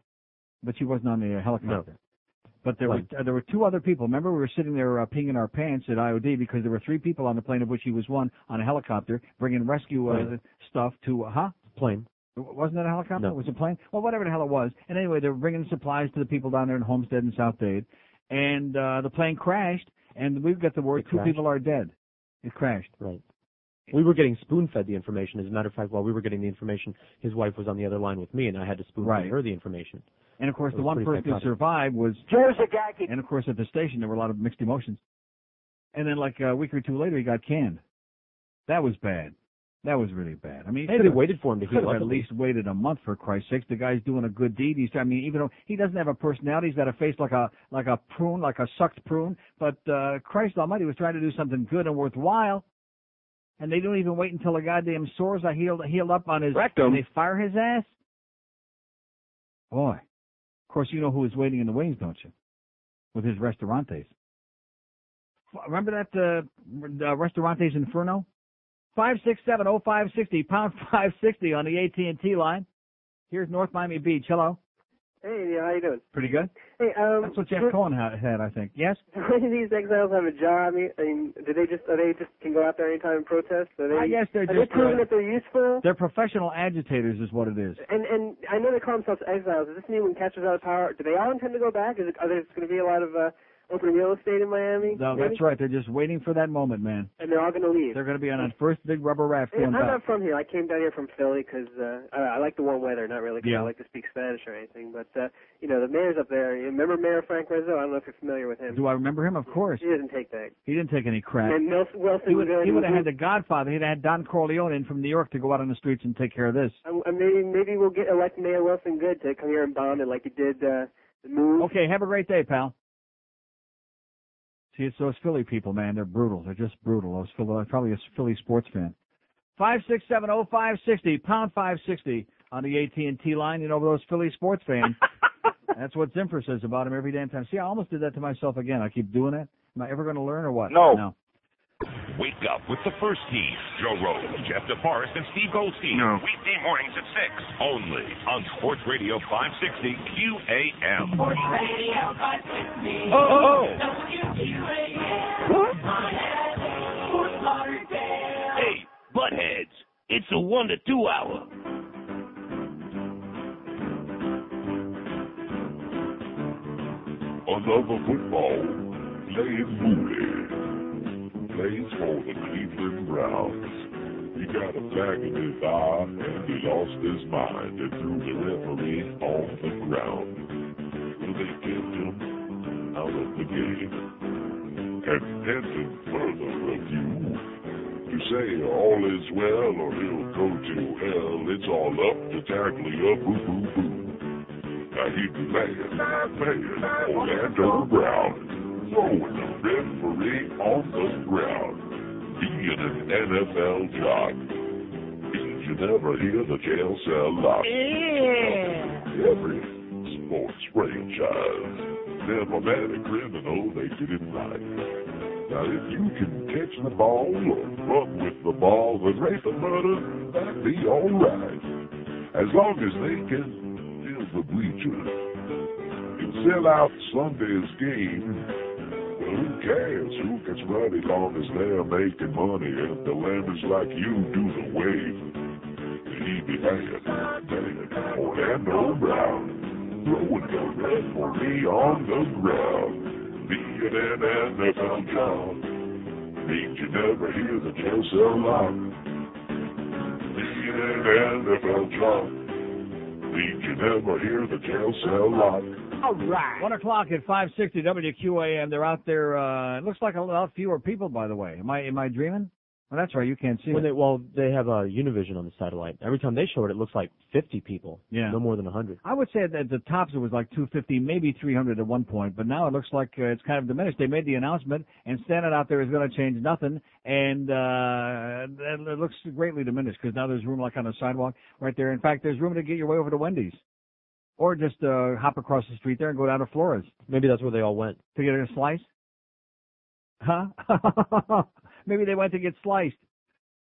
But she wasn't on the uh, helicopter. But there When? were uh, there were two other people. Remember, we were sitting there uh, peeing in our pants at IOD because there were three people on the plane, of which he was one on a helicopter, bringing rescue uh, Plane. stuff to. Uh, huh? Plane. Wasn't that a helicopter? No. Was it a plane? Well, whatever the hell it was. And anyway, they were bringing supplies to the people down there in Homestead and South Dade, and uh, the plane crashed. And we've got the word It two crashed? people are dead. It crashed. Right. We were getting spoon fed the information. As a matter of fact, while we were getting the information, his wife was on the other line with me, and I had to spoon Right. feed her the information. And of course, It the one pretty person who survived was Joe Zagacki. And of course, at the station, there were a lot of mixed emotions. And then, like a week or two later, he got canned. That was bad. That was really bad. I mean, Hey, they waited for him to heal up at at least waited a month for Christ's sake. The guy's doing a good deed. He's, I mean, even though he doesn't have a personality, he's got a face like a like a prune, like a sucked prune. But uh Christ Almighty was trying to do something good and worthwhile. And they don't even wait until the goddamn sores are healed healed up on his Rectum. and they fire his ass. Boy, of course you know who is waiting in the wings, don't you? With his restaurantes. Remember that uh, uh restaurantes Inferno? Five six seven oh five sixty pound five sixty on the AT and T line. Here's North Miami Beach. Hello. Hey, how you doing? Pretty good. Hey, um, That's what Jeff Cohen ha- had, I think. Yes. Do these exiles have a job? I mean, do they just are they just can go out there anytime and protest? Are they, I guess they're are just, they proving uh, that they're useful? They're professional agitators, is what it is. And and I know they call themselves exiles. Does this mean when Castro's out of power, do they all intend to go back? Is it, are there going to be a lot of uh, open real estate in Miami? No, maybe? that's right. They're just waiting for that moment, man. And they're all going to leave. They're going to be on that first big rubber raft Hey, I'm back. not from here. I came down here from Philly 'cause uh, I, I like the warm weather, not really 'cause Yeah. I like to speak Spanish or anything. But uh, you know, the mayor's up there. You remember Mayor Frank Rizzo? I don't know if you're familiar with him. Do I remember him? Of course. He didn't take that. He didn't take any crap. And Nelson Wilson He would, he would have had the Godfather. He'd have had Don Corleone in from New York to go out on the streets and take care of this. Uh, maybe maybe we'll get elect Mayor Wilson Goode to come here and bomb it like he did uh, the move. Okay, have a great day, pal. See, it's those Philly people, man. They're brutal. They're just brutal. Those Philly, probably a Philly sports fan. Five six seven oh five sixty pound five sixty on the AT and T line. You know those Philly sports fans. That's what Zimper says about him every damn time. See, I almost did that to myself again. I keep doing it. Am I ever going to learn or what? No. No. Wake up with the first team. Joe Rose, Jeff DeForest, and Steve Goldstein. No. Weekday mornings at 6. Only on Sports Radio 560 QAM. Sports Radio 560. Oh, oh. WQAM. Fort Lauderdale. Hey, buttheads, it's a one to two hour. Another football playing bully. For the Cleveland Browns. He got a flag in his eye and he lost his mind and threw the referee on the ground. Will they get him out of the game? And pending further review, to say all is well or he'll go to hell, it's all up to Taglia Boo Boo Boo. Now be mad, mad, Orlando Brown, throwing the referee on the ground, being an NFL jock. Did you never hear the jail cell lock? Every sports franchise never met a criminal they didn't like. Now if you can catch the ball or run with the ball, then rape and murder, that'd be alright. As long as they can fill the bleachers and sell out Sunday's game, who cares who gets money long as they're making money and the lemons like you do the wave. He be mad, mad, Orlando Brown, throwing the red for me on the ground. Being an NFL job means you never hear the jail cell lock. Being an NFL job means you never hear the jail cell lock. All right. One o'clock at five sixty WQAM. They're out there. Uh, it looks like a lot fewer people, by the way. Am I am I dreaming? Well, that's right. You can't see When it. they, well, they have uh, Univision on the satellite. Every time they show it, it looks like 50 people. Yeah. No more than 100. I would say that at the tops it was like 250, maybe 300 at one point, but now it looks like uh, it's kind of diminished. They made the announcement, and standing out there is going to change nothing, and uh, it it looks greatly diminished because now there's room like on the sidewalk right there. In fact, there's room to get your way over to Wendy's, or just uh, hop across the street there and go down to Flores Maybe that's where they all went. to get a slice. Huh? maybe they went to get sliced.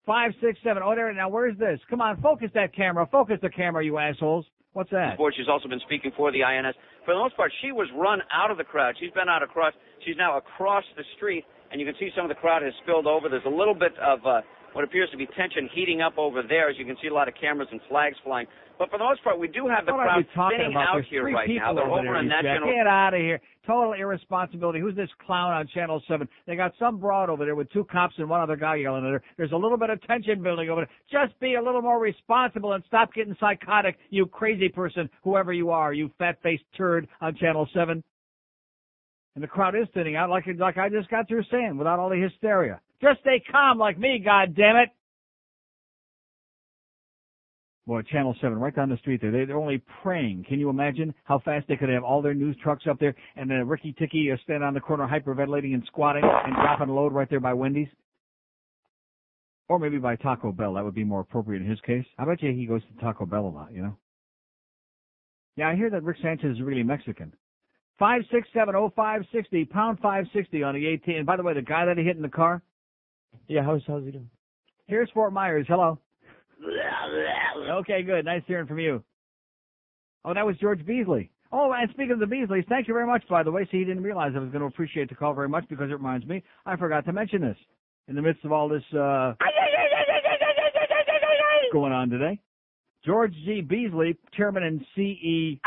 Five, six, seven. Oh, there. Now, where's this? Come on, focus that camera. Focus the camera, you assholes. What's that? Board. She's also been speaking for the INS. For the most part, she was run out of the crowd. She's been out across. She's now across the street, and you can see some of the crowd has spilled over. There's a little bit of uh, what appears to be tension heating up over there, as you can see a lot of cameras and flags flying. But for the most part, we do have the crowd thinning about? out There's here right now. They're over on that general. Get out of here. Total irresponsibility. Who's this clown on Channel 7? They got some broad over there with two cops and one other guy yelling at her. There's a little bit of tension building over there. Just be a little more responsible and stop getting psychotic, you crazy person, whoever you are, you fat-faced turd on Channel 7. And the crowd is thinning out like, like I just got through saying, without all the hysteria. Just stay calm like me, God damn it. Boy, Channel 7, right down the street there. They- They're only praying. Can you imagine how fast they could have all their news trucks up there and then Ricky Ticky uh, standing on the corner hyperventilating and squatting and dropping a load right there by Wendy's? Or maybe by Taco Bell. That would be more appropriate in his case. I bet you he goes to Taco Bell a lot, you know? Yeah, I hear that Rick Sanchez is really Mexican. Five six seven oh five sixty pound five sixty on the eighteen. And by the way, the guy that he hit in the car. Yeah, how's how's he doing? Here's Fort Myers. Hello. Okay, good. Nice hearing from you. Oh, that was George Beasley. Oh, and speaking of the Beasleys, thank you very much, by the way. See, he didn't realize I was going to appreciate the call very much because it reminds me I forgot to mention this in the midst of all this uh, going on today. George G. Beasley, chairman and CEO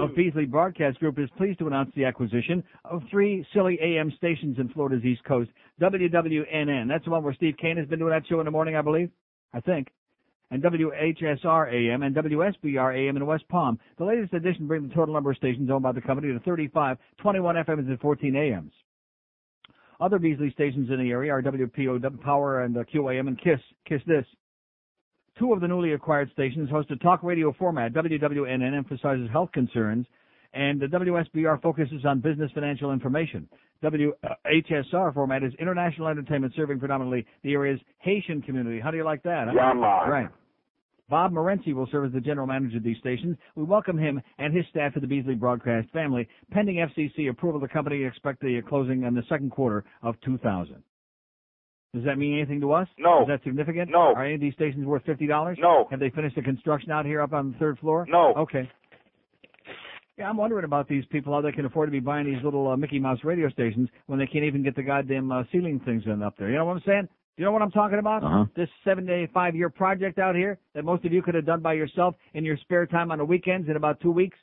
of Beasley Broadcast Group, is pleased to announce the acquisition of three silly AM stations in Florida's East Coast. WWNN, that's the one where Steve Kane has been doing that show in the morning, I believe. I think. And WHSR AM and WSBR AM in West Palm. The latest addition brings the total number of stations owned by the company to 35, 21 FMs and 14 AMs. Other Beasley stations in the area are WPOW Power and uh, QAM and KISS. KISS this. Two of the newly acquired stations host a talk radio format. WWNN emphasizes health concerns, and the WSBR focuses on business financial information. WHSR format is international entertainment serving predominantly the area's Haitian community. How do you like that? huh? Yeah. Right. Bob Morenci will serve as the general manager of these stations. We welcome him and his staff to the Beasley Broadcast family. Pending FCC approval, the company expect the closing in the second quarter of 2000. Does that mean anything to us? No. Is that significant? No. Are any of these stations worth fifty dollars? No. Have they finished the construction out here up on the third floor? No. Okay. Yeah, I'm wondering about these people how they can afford to be buying these little uh, Mickey Mouse radio stations when they can't even get the goddamn uh, ceiling things in up there. You know what I'm saying? You know what I'm talking about? Uh-huh. This seven day, five year project out here that most of you could have done by yourself in your spare time on the weekends in about two weeks.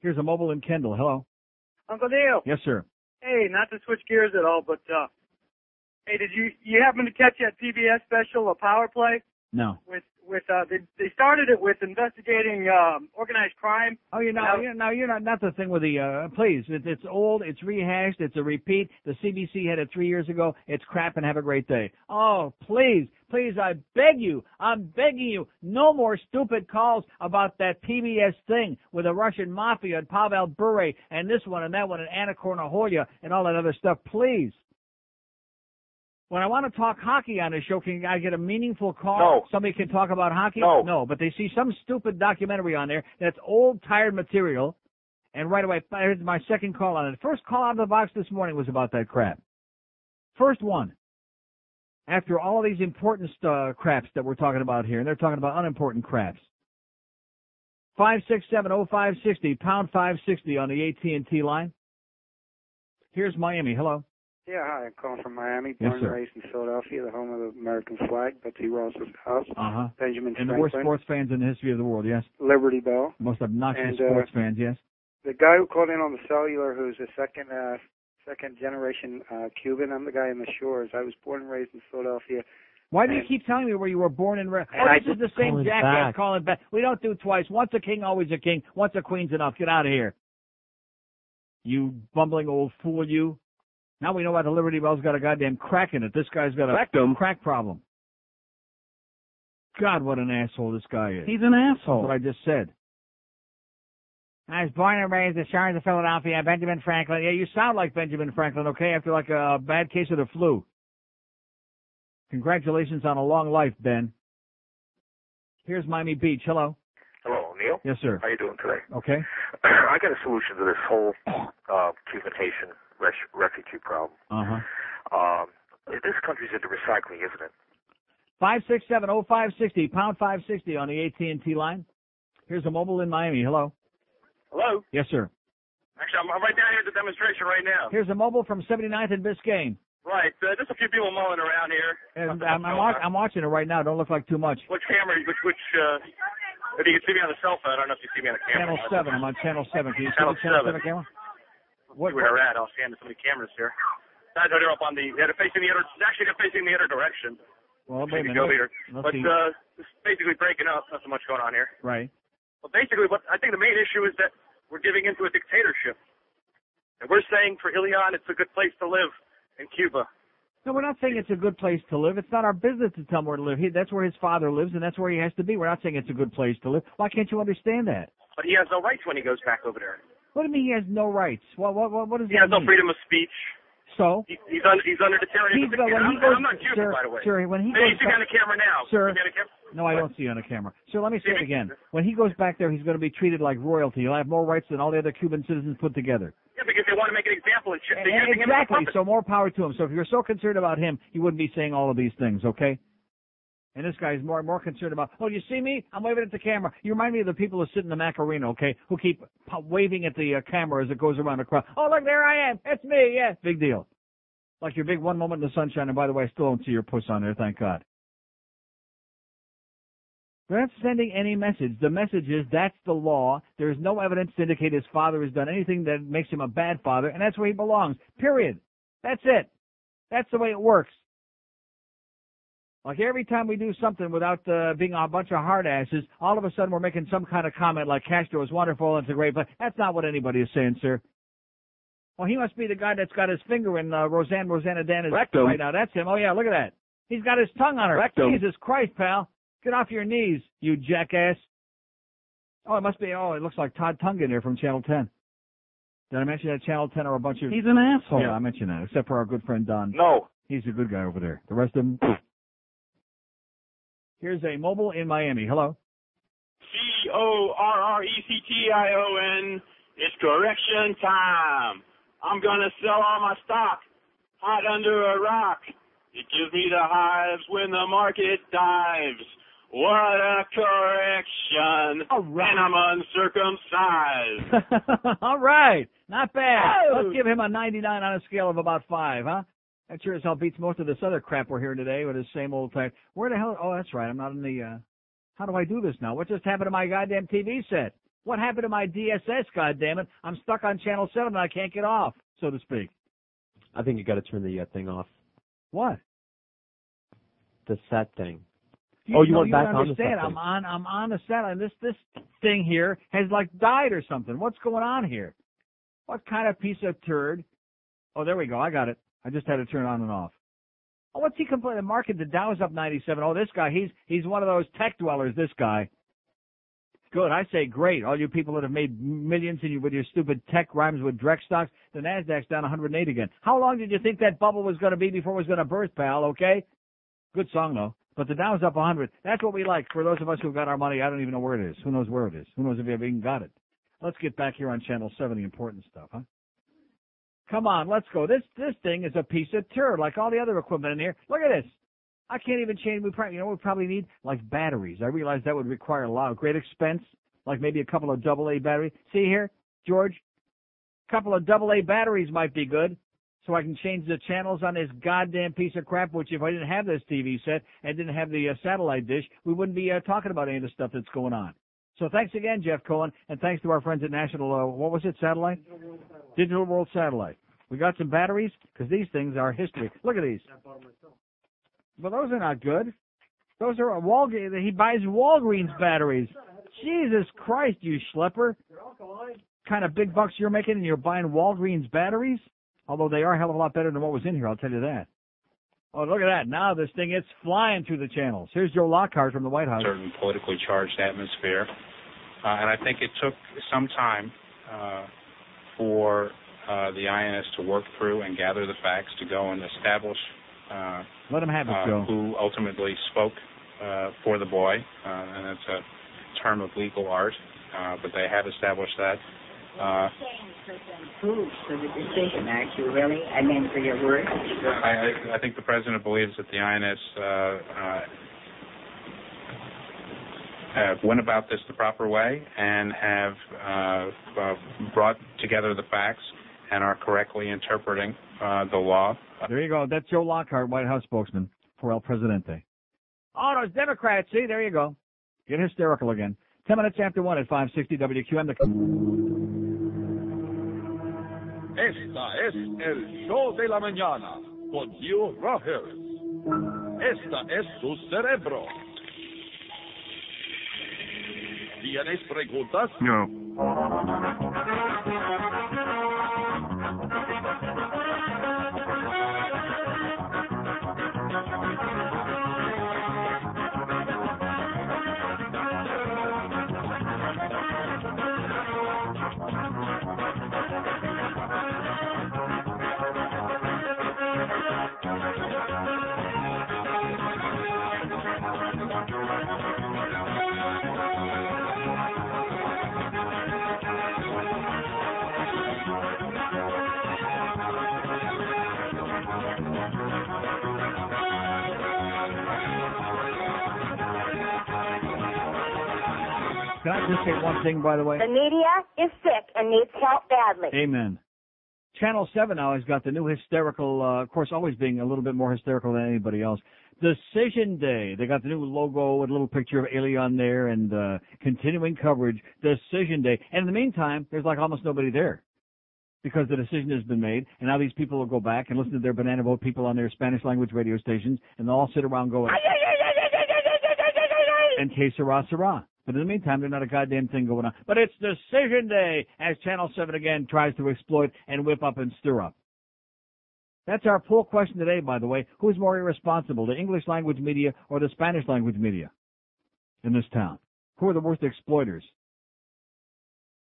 Here's a mobile in Kendall. Hello. Uncle Neil. Yes, sir. Hey, not to switch gears at all, but uh hey, did you you happen to catch that PBS special, A Power Play? No. With with uh they they started it with investigating um organized crime. Oh, you know, Now- you know, you're not not the thing with the uh please. It, it's old, it's rehashed, it's a repeat. The CBC had it three years ago. It's crap and have a great day. Oh, please, please, I beg you, I'm begging you, no more stupid calls about that PBS thing with the Russian mafia and Pavel Bure and this one and that one and Anna Kornaholia and all that other stuff. Please. When I want to talk hockey on this show, can I get a meaningful call? No. Somebody can talk about hockey? No. No, but they see some stupid documentary on there that's old, tired material, and right away, here's my second call on it. First call out of the box this morning was about that crap. First one. After all these important uh, craps that we're talking about here, and they're talking about unimportant craps. Five six seven oh five sixty pound five sixty on the AT and T line. Here's Miami. Hello. Yeah, hi. I'm calling from Miami, Yes, born and raised in Philadelphia, the home of the American flag, Betsy Ross's house, Uh huh. Benjamin And the worst sports fans in the history of the world. Yes. Liberty Bell. Most obnoxious And, uh, sports fans. Yes. The guy who called in on the cellular, who's a second uh, second generation uh, Cuban. I'm the guy in the shores. I was born and raised in Philadelphia. Why do you keep telling me where you were born and raised? Oh, I this is the same jackass back. calling back. We don't do twice. Once a king, always a king. Once a queen's enough. Get out of here. You bumbling old fool, you. Now we know why the Liberty Bell's got a goddamn crack in it. This guy's got a Rectum. crack problem. God, what an asshole this guy is. He's an asshole. That's what I just said. I was born and raised in the shores of Philadelphia, Benjamin Franklin. Yeah, you sound like Benjamin Franklin, okay, after like a bad case of the flu. Congratulations on a long life, Ben. Here's Miami Beach. Hello. Hello, Neil. Yes, sir. How you doing today? Okay. I got a solution to this whole uh, Cuban Haitian res- refugee problem. Uh-huh. Um, this country's into recycling, isn't it? Five six seven oh five sixty pound five sixty on the AT and T line. Here's a mobile in Miami. Hello. Hello. Yes, sir. Actually, I'm, I'm right down here at the demonstration right now. Here's a mobile from 79th and Biscayne. Right. Uh, just a few people mulling around here. And I'm, I'm, going wa- on. I'm watching it right now. Don't look like too much. Which camera? Which which? Uh, if you can see me on the cell phone, I don't know if you see me on the camera. Channel seven. I'm on channel seven. Can you Channel see the channel seven. seven camera? What, where they're at. I'll scan to so many cameras here. Guys, they're up on the. They're facing the other. Actually, they're facing the other direction. Well, wait a minute. here. Let's But uh, it's basically breaking up. Not so much going on here. Right. Well, basically, what I think the main issue is that we're giving into a dictatorship. And we're saying for Elian, it's a good place to live in Cuba. No, we're not saying it's a good place to live. It's not our business to tell him where to live. He, that's where his father lives, and that's where he has to be. We're not saying it's a good place to live. Why can't you understand that? But he has no rights when he goes back over there. What do you mean he has no rights? What what what, what does He has no freedom of speech. So He, he's under he's under the tyranny He's of the when he I'm, goes- I'm not Cuban, sir, by the way. sir, when he Hey, goes you see me on the camera now. Sir. You see me camera? no, I don't see you on the camera. Sir, let me say it again. When he goes back there, he's going to be treated like royalty. He'll have more rights than all the other Cuban citizens put together. Yeah, because they want to make an example and And- exactly. So more power to him. So if you're so concerned about him, you wouldn't be saying all of these things. Okay. And this guy's more and more concerned about, oh, you see me? I'm waving at the camera. You remind me of the people who sit in the Macarena, okay, who keep waving at the uh, camera as it goes around the crowd. Oh, look, there I am. It's me. Yeah, big deal. Like your big one moment in the sunshine. And by the way, I still don't see your puss on there. Thank God. They're not sending any message. The message is that's the law. There is no evidence to indicate his father has done anything that makes him a bad father, and that's where he belongs. Period. That's it. That's the way it works. Like every time we do something without uh, being a bunch of hard asses, all of a sudden we're making some kind of comment like Castro is wonderful and it's a great place. That's not what anybody is saying, sir. Well, he must be the guy that's got his finger in uh, Roseanne Rosanna Dana's Rectum. right now. That's him. Oh yeah, look at that. He's got his tongue on her. Rectum. Jesus Christ, pal. Get off your knees, you jackass. Oh, it must be. Oh, it looks like Todd Tongen here from Channel 10. Did I mention that Channel 10 are a bunch of? He's an asshole. Yeah, I mentioned that. Except for our good friend Don. No. He's a good guy over there. The rest of them. Here's a mobile in Miami. Hello. C O R R E C T I O N. It's correction time. I'm gonna sell all my stock. Hot under a rock. It gives me the hives when the market dives. What a correction. All right. And I'm uncircumcised. All right. Not bad. Oh. Let's give him a 99 on a scale of about 5, huh? That sure as hell beats most of this other crap we're hearing today with the same old type. Where the hell? Oh, that's right. I'm not in the, uh, how do I do this now? What just happened to my goddamn TV set? What happened to my DSS, goddammit? I'm stuck on channel 7 and I can't get off, so to speak. I think you got to turn the uh, thing off. What? The set thing. oh, you no, want back don't on the set. I'm thing. on I'm on the set and this this thing here has like died or something. What's going on here? What kind of piece of turd? Oh, there we go. I got it. I just had to turn on and off. Oh, what's he complaining? The market, the Dow's up 97. Oh, this guy, he's he's one of those tech dwellers. This guy. Good. I say great. All you people that have made millions you with your stupid tech rhymes with Drex stocks, the Nasdaq's down 108 again. How long did you think that bubble was going to be before it was going to burst, pal? Okay. Good song though. But the Dow's up 100. That's what we like. For those of us who've got our money, I don't even know where it is. Who knows where it is? Who knows if you even got it? Let's get back here on Channel 7, the important stuff, huh? Come on, let's go. This this thing is a piece of turd, like all the other equipment in here. Look at this. I can't even change. We probably, you know, we probably need like batteries. I realize that would require a lot of great expense, like maybe a couple of double A batteries. See here, George, a couple of double A batteries might be good, so I can change the channels on this goddamn piece of crap. Which, if I didn't have this TV set and didn't have the uh, satellite dish, we wouldn't be uh, talking about any of the stuff that's going on. So thanks again, Jeff Cohen, and thanks to our friends at National. Uh, what was it? Satellite. Digital World Satellite. We got some batteries because these things are history. Look at these. But those are not good. Those are Walgreens. He buys Walgreens batteries. Jesus Christ, you schlepper! Kind of big bucks you're making, and you're buying Walgreens batteries. Although they are a hell of a lot better than what was in here, I'll tell you that. Oh, look at that! Now this thing it's flying through the channels. Here's Joe Lockhart from the White House. certain politically charged atmosphere. Uh, and I think it took some time uh, for uh, the INS to work through and gather the facts to go and establish uh, Let him have it, uh, Joe. who ultimately spoke uh, for the boy, uh, and it's a term of legal art, uh, but they have established that. Uh? I. I, I, I think the president believes that the INS uh, uh, have went about this the proper way and have uh, uh, brought together the facts and are correctly interpreting uh, the law. There you go. That's Joe Lockhart, White House spokesman for El Presidente. Oh, those Democrats. See, there you go. Get hysterical again. Ten minutes after one at 560 WQAM. The... Esta es el show de la mañana con Gio Rogers. Esta es su cerebro. ¿Tienes preguntas? No. Just say one thing, by the way? The media is sick and needs help badly. Amen. Channel 7 now has got the new hysterical, uh, of course, always being a little bit more hysterical than anybody else. Decision Day. They got the new logo with a little picture of Alien there and uh, continuing coverage. Decision Day. And in the meantime, there's like almost nobody there because the decision has been made. And now these people will go back and listen to their banana boat people on their Spanish language radio stations and they'll all sit around going, and que sera, sera. But in the meantime, there's not a goddamn thing going on. But it's decision day as Channel 7 again tries to exploit and whip up and stir up. That's our poll question today, by the way. Who's more irresponsible, the English language media or the Spanish language media in this town? Who are the worst exploiters?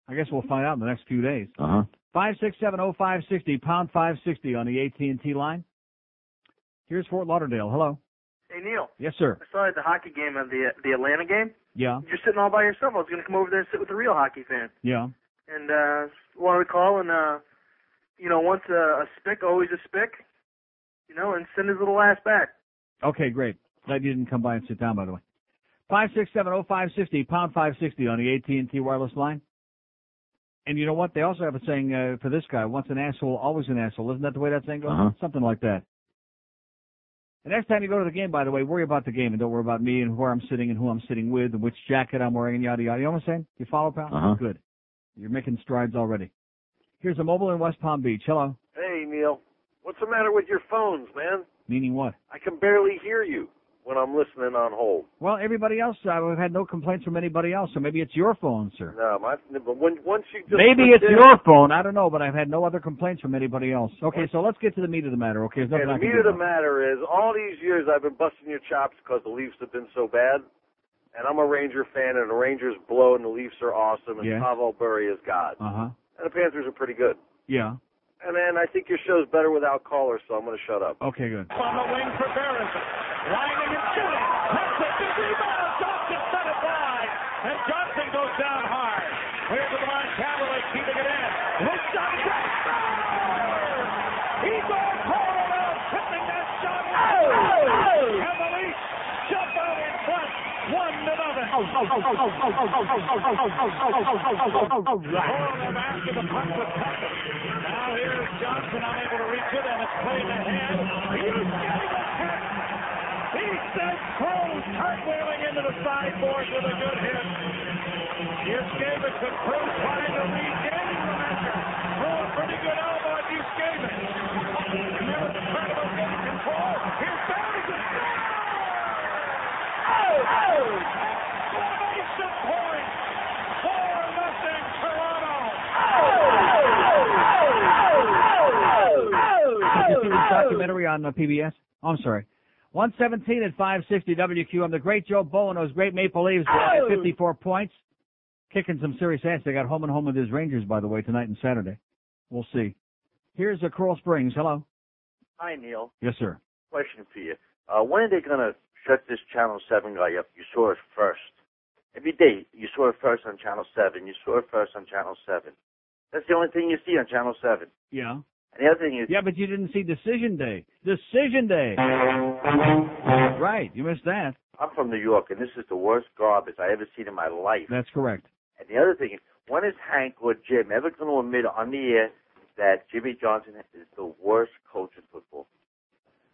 I guess we'll find out in the next few days. Uh huh. Five six seven oh five sixty pound five sixty on the AT and T line. Here's Fort Lauderdale. Hello. Hey Neil, Yes, sir. I saw you at the hockey game of the the Atlanta game. Yeah. You're sitting all by yourself. I was going to come over there and sit with a real hockey fan. Yeah. And uh wanted to call and uh you know, once a, a spick, always a spick. You know, and send his little ass back. Okay, great. Glad you didn't come by and sit down, by the way. Five six seven oh five sixty pound five sixty on the AT and T wireless line. And you know what? They also have a saying uh, for this guy: once an asshole, always an asshole. Isn't that the way that saying goes? Uh-huh. Something like that. The next time you go to the game, by the way, worry about the game and don't worry about me and where I'm sitting and who I'm sitting with and which jacket I'm wearing and yada yada. You know what I'm saying? You follow, pal? Uh-huh. Good. You're making strides already. Here's a mobile in West Palm Beach. Hello. Hey, Neil. What's the matter with your phones, man? Meaning what? I can barely hear you when I'm listening on hold. Well, everybody else, I've had no complaints from anybody else, so maybe it's your phone, sir. No, my, but when once you just Maybe it's your phone. I don't know, but I've had no other complaints from anybody else. Okay, so let's get to the meat of the matter. Okay, there's Okay, nothing I the meat of the about matter is, all these years I've been busting your chops because the Leafs have been so bad, and I'm a Ranger fan, and the Rangers blow, and the Leafs are awesome, and Yeah. Pavel Bure is God, Uh huh. and the Panthers are pretty good. Yeah. And then I think your show's better without callers, so I'm going to shut up. Okay, good. On the wing for Berezin. Lining to. The puck was tapped. Now here's Johnson unable to reach it, and it's played ahead. He's getting a hit. He sends Cruz cartwheeling into the sideboard with a good hit. Yushkevich and Cruz trying to regain momentum. Throw a pretty good elbow at Yushkevich. And there was Incredible getting control. Here's Barrington. Oh! Oh! Formation point. Four nothing Toronto. Did you see this documentary on uh, PBS? Oh, I'm sorry. 117 at 560 WQ. I'm the great Joe Bowen. Those great Maple Leafs at 54 points. Kicking some serious ass. They got home and home with his Rangers, by the way, tonight and Saturday. We'll see. Here's uh, Coral Springs. Hello. Hi, Neil. Yes, sir. Question for you. Uh, when are they going to shut this Channel 7 guy up? You saw it first. Every day, you saw it first on Channel 7. You saw it first on Channel 7. That's the only thing you see on Channel 7. Yeah. The other thing is, Yeah, but you didn't see Decision Day. Decision Day. Right. You missed that. I'm from New York, and this is the worst garbage I ever seen in my life. That's correct. And the other thing is, when is Hank or Jim ever going to admit on the air that Jimmy Johnson is the worst coach in football?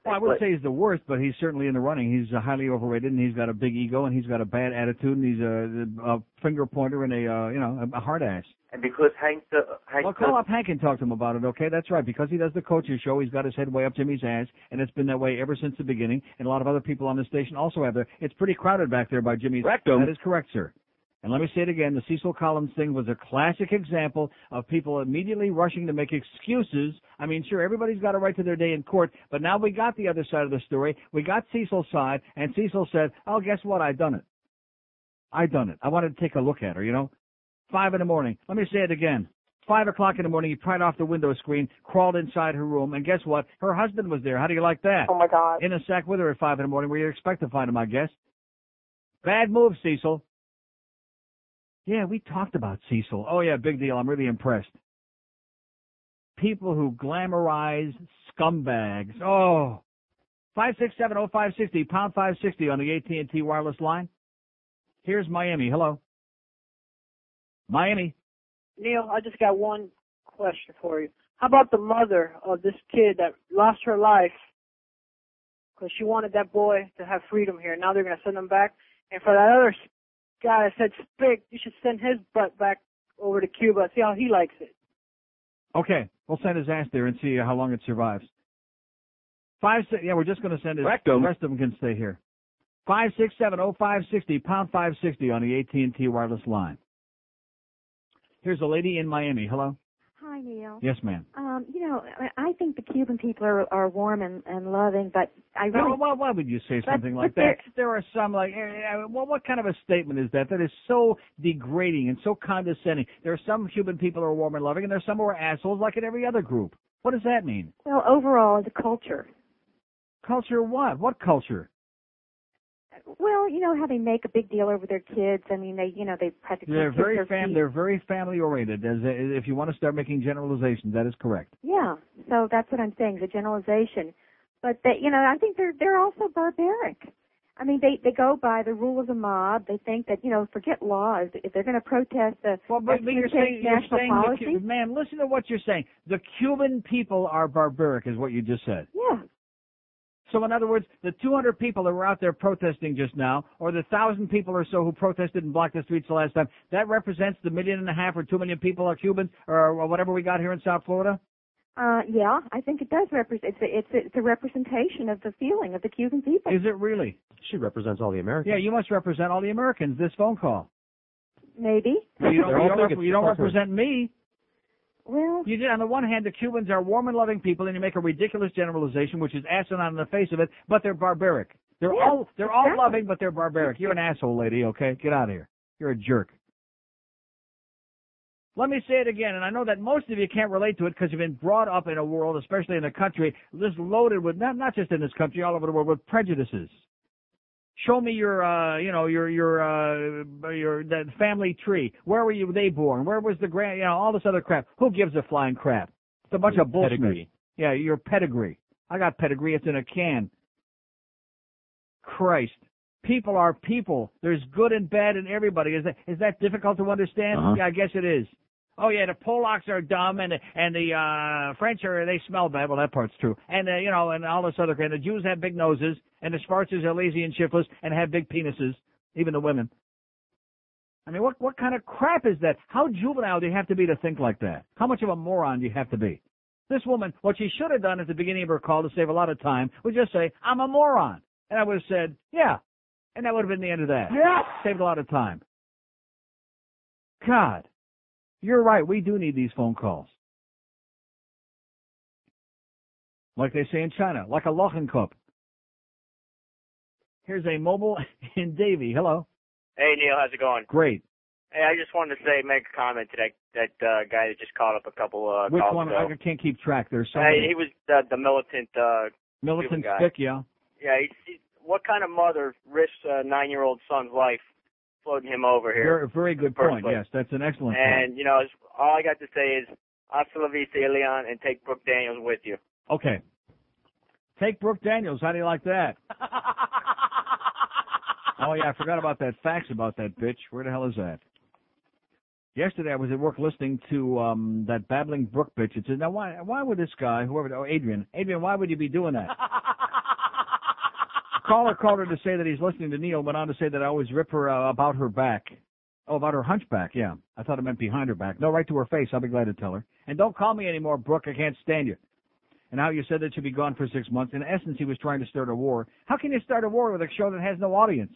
Well, I wouldn't say he's the worst, but he's certainly in the running. He's uh, highly overrated, and he's got a big ego, and he's got a bad attitude, and he's a, a finger pointer and a uh, you know a hard ass. And because Hank, the, Hank Well, call up Hank and talk to him about it, okay? That's right. Because he does the coaching show, he's got his head way up Jimmy's ass, and it's been that way ever since the beginning. And a lot of other people on the station also have their. It's pretty crowded back there by Jimmy's. Rectum. That is correct, sir. And let me say it again: the Cecil Collins thing was a classic example of people immediately rushing to make excuses. I mean, sure, everybody's got a right to their day in court, but now we got the other side of the story. We got Cecil's side, and Cecil said, "Oh, guess what? I done it. I done it. I wanted to take a look at her. You know, five in the morning. Let me say it again." Five o'clock in the morning, he pried off the window screen, crawled inside her room, and guess what? Her husband was there. How do you like that? Oh my God. In a sack with her at five in the morning, where you expect to find him, I guess. Bad move, Cecil. Yeah, we talked about Cecil. Oh yeah, big deal. I'm really impressed. People who glamorize scumbags. Oh. Five six seven oh five sixty pound five sixty on the AT and T wireless line. Here's Miami. Hello. Miami. Neil, I just got one question for you. How about the mother of this kid that lost her life because she wanted that boy to have freedom here? Now they're going to send him back. And for that other guy that said spick, you should send his butt back over to Cuba. See how he likes it. Okay, we'll send his ass there and see how long it survives. Five six. Yeah, we're just going to send his. The rest of them can stay here. Five six seven oh five sixty pound five sixty on the AT and T wireless line. Here's a lady in Miami. Hello. Hi, Neil. Yes, ma'am. Um, you know, I- I think the Cuban people are are warm and, and loving, but I really Now, why, why would you say something but like that? there- are some like, eh, eh, well, what kind of a statement is that? That is so degrading and so condescending. There are some Cuban people who are warm and loving, and there are some who are assholes, like in every other group. What does that mean? well overall the culture. Culture what? What culture? Well, you know how they make a big deal over their kids. I mean, they you know they practically They're very their fam. feet. They're very family oriented. As if you want to start making generalizations, that is correct. Yeah, so that's what I'm saying, the generalization. But they, you know, I think they're they're also barbaric. I mean, they they go by the rule of the mob. They think that you know, forget laws. If they're going to protest the Well, but, but you're saying you're saying the policy, Cu- man, listen to what you're saying. The Cuban people are barbaric, is what you just said. yeah, So in other words, the 200 people that were out there protesting just now, or the thousand people or so who protested and blocked the streets the last time, that represents the million and a half or two million people are Cubans, or whatever we got here in South Florida. uh, yeah, I think it does represent. It's a, it's a, it's a representation of the feeling of the Cuban people. Is it really? She represents all the Americans. Yeah, you must represent all the Americans. This phone call. Maybe. You don't, you don't, rep- you don't Talk to her. represent me. Well, You did. On the one hand, the Cubans are warm and loving people, and you make a ridiculous generalization, which is asinine on the face of it. But they're barbaric. They're Yeah, all they're all loving, but they're barbaric. You're an asshole, lady. Okay, get out of here. You're a jerk. Let me say it again, and I know that most of you can't relate to it because you've been brought up in a world, especially in a country, this loaded with not not just in this country, all over the world, with prejudices. Show me your, uh, you know, your your uh, your that family tree. Where were you? They born? Where was the grand? You know, all this other crap. Who gives a flying crap? It's a bunch Your of bullshit. pedigree. Yeah, your pedigree. I got pedigree. It's in a can. Christ. People are people. There's good and bad in everybody. Is that is that difficult to understand? Uh-huh. Yeah, I guess it is. Oh yeah, the Polacks are dumb and and the uh French are they smell bad. Well, that part's true. And uh, you know, and all this other kind. The Jews have big noses, and the Spartans are lazy and shiftless and have big penises. Even the women. I mean, what what kind of crap is that? How juvenile do you have to be to think like that? How much of a moron do you have to be? This woman, what she should have done at the beginning of her call to save a lot of time was just say, "I'm a moron," and I would have said, "Yeah," and that would have been the end of that. Yeah. saved a lot of time. God, you're right. We do need these phone calls. Like they say in China, like a Lochenkopf. Here's a mobile in Davie. Hello. Hey Neil, how's it going? Great. Hey, I just wanted to say, make a comment to that that uh, guy that just called up a couple uh, Which one? ago. I can't keep track. There's so Hey, he was the, the militant. Uh, Militant stick, yeah. yeah, he, he, what kind of mother risks a nine-year-old son's life floating him over here? Very, very good point. place. Yes, that's an excellent point. And you know, all I got to say is, hasta la vista, Leon, and take Brooke Daniels with you. Okay. Take Brooke Daniels. How do you like that? oh yeah, I forgot about that fax about that bitch. Where the hell is that? Yesterday I was at work listening to um that babbling Brooke bitch. It said, now why why would this guy, whoever oh Adrian, Adrian, why would you be doing that? Caller called her to say that he's listening to Neil, went on to say that I always rip her uh, about her back. Oh, about her hunchback, yeah. I thought it meant behind her back. No, right to her face. I'll be glad to tell her. And don't call me anymore, Brooke. I can't stand you. And how you said that you'd be gone for six months. In essence, he was trying to start a war. How can you start a war with a show that has no audience?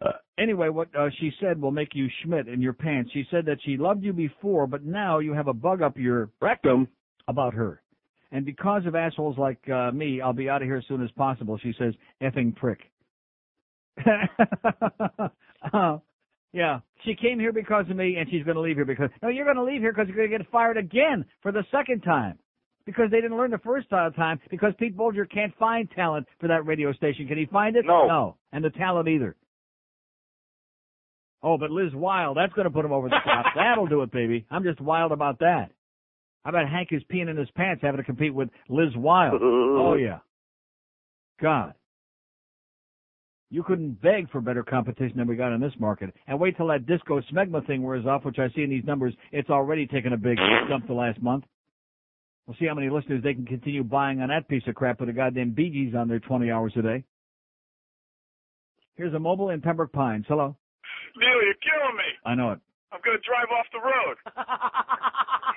Uh, anyway, what uh, she said will make you Schmidt in your pants. She said that she loved you before, but now you have a bug up your rectum about her. And because of assholes like uh, me, I'll be out of here as soon as possible. She says, effing prick. uh, yeah, she came here because of me, and she's going to leave here because. No, you're going to leave here because you're going to get fired again for the second time because they didn't learn the first time because Pete Bolger can't find talent for that radio station. Can he find it? No. No, and the talent either. Oh, but Liz Wild, that's going to put him over the top. That'll do it, baby. I'm just wild about that. How about Hank is peeing in his pants having to compete with Liz Wild? oh yeah. God. You couldn't beg for better competition than we got in this market. And wait till that disco smegma thing wears off, which I see in these numbers. It's already taken a big jump the last month. We'll see how many listeners they can continue buying on that piece of crap with the goddamn Bee Gees on there 20 hours a day. Here's a mobile in Pembroke Pines. Hello. Neil, you're killing me. I know it. I'm gonna drive off the road.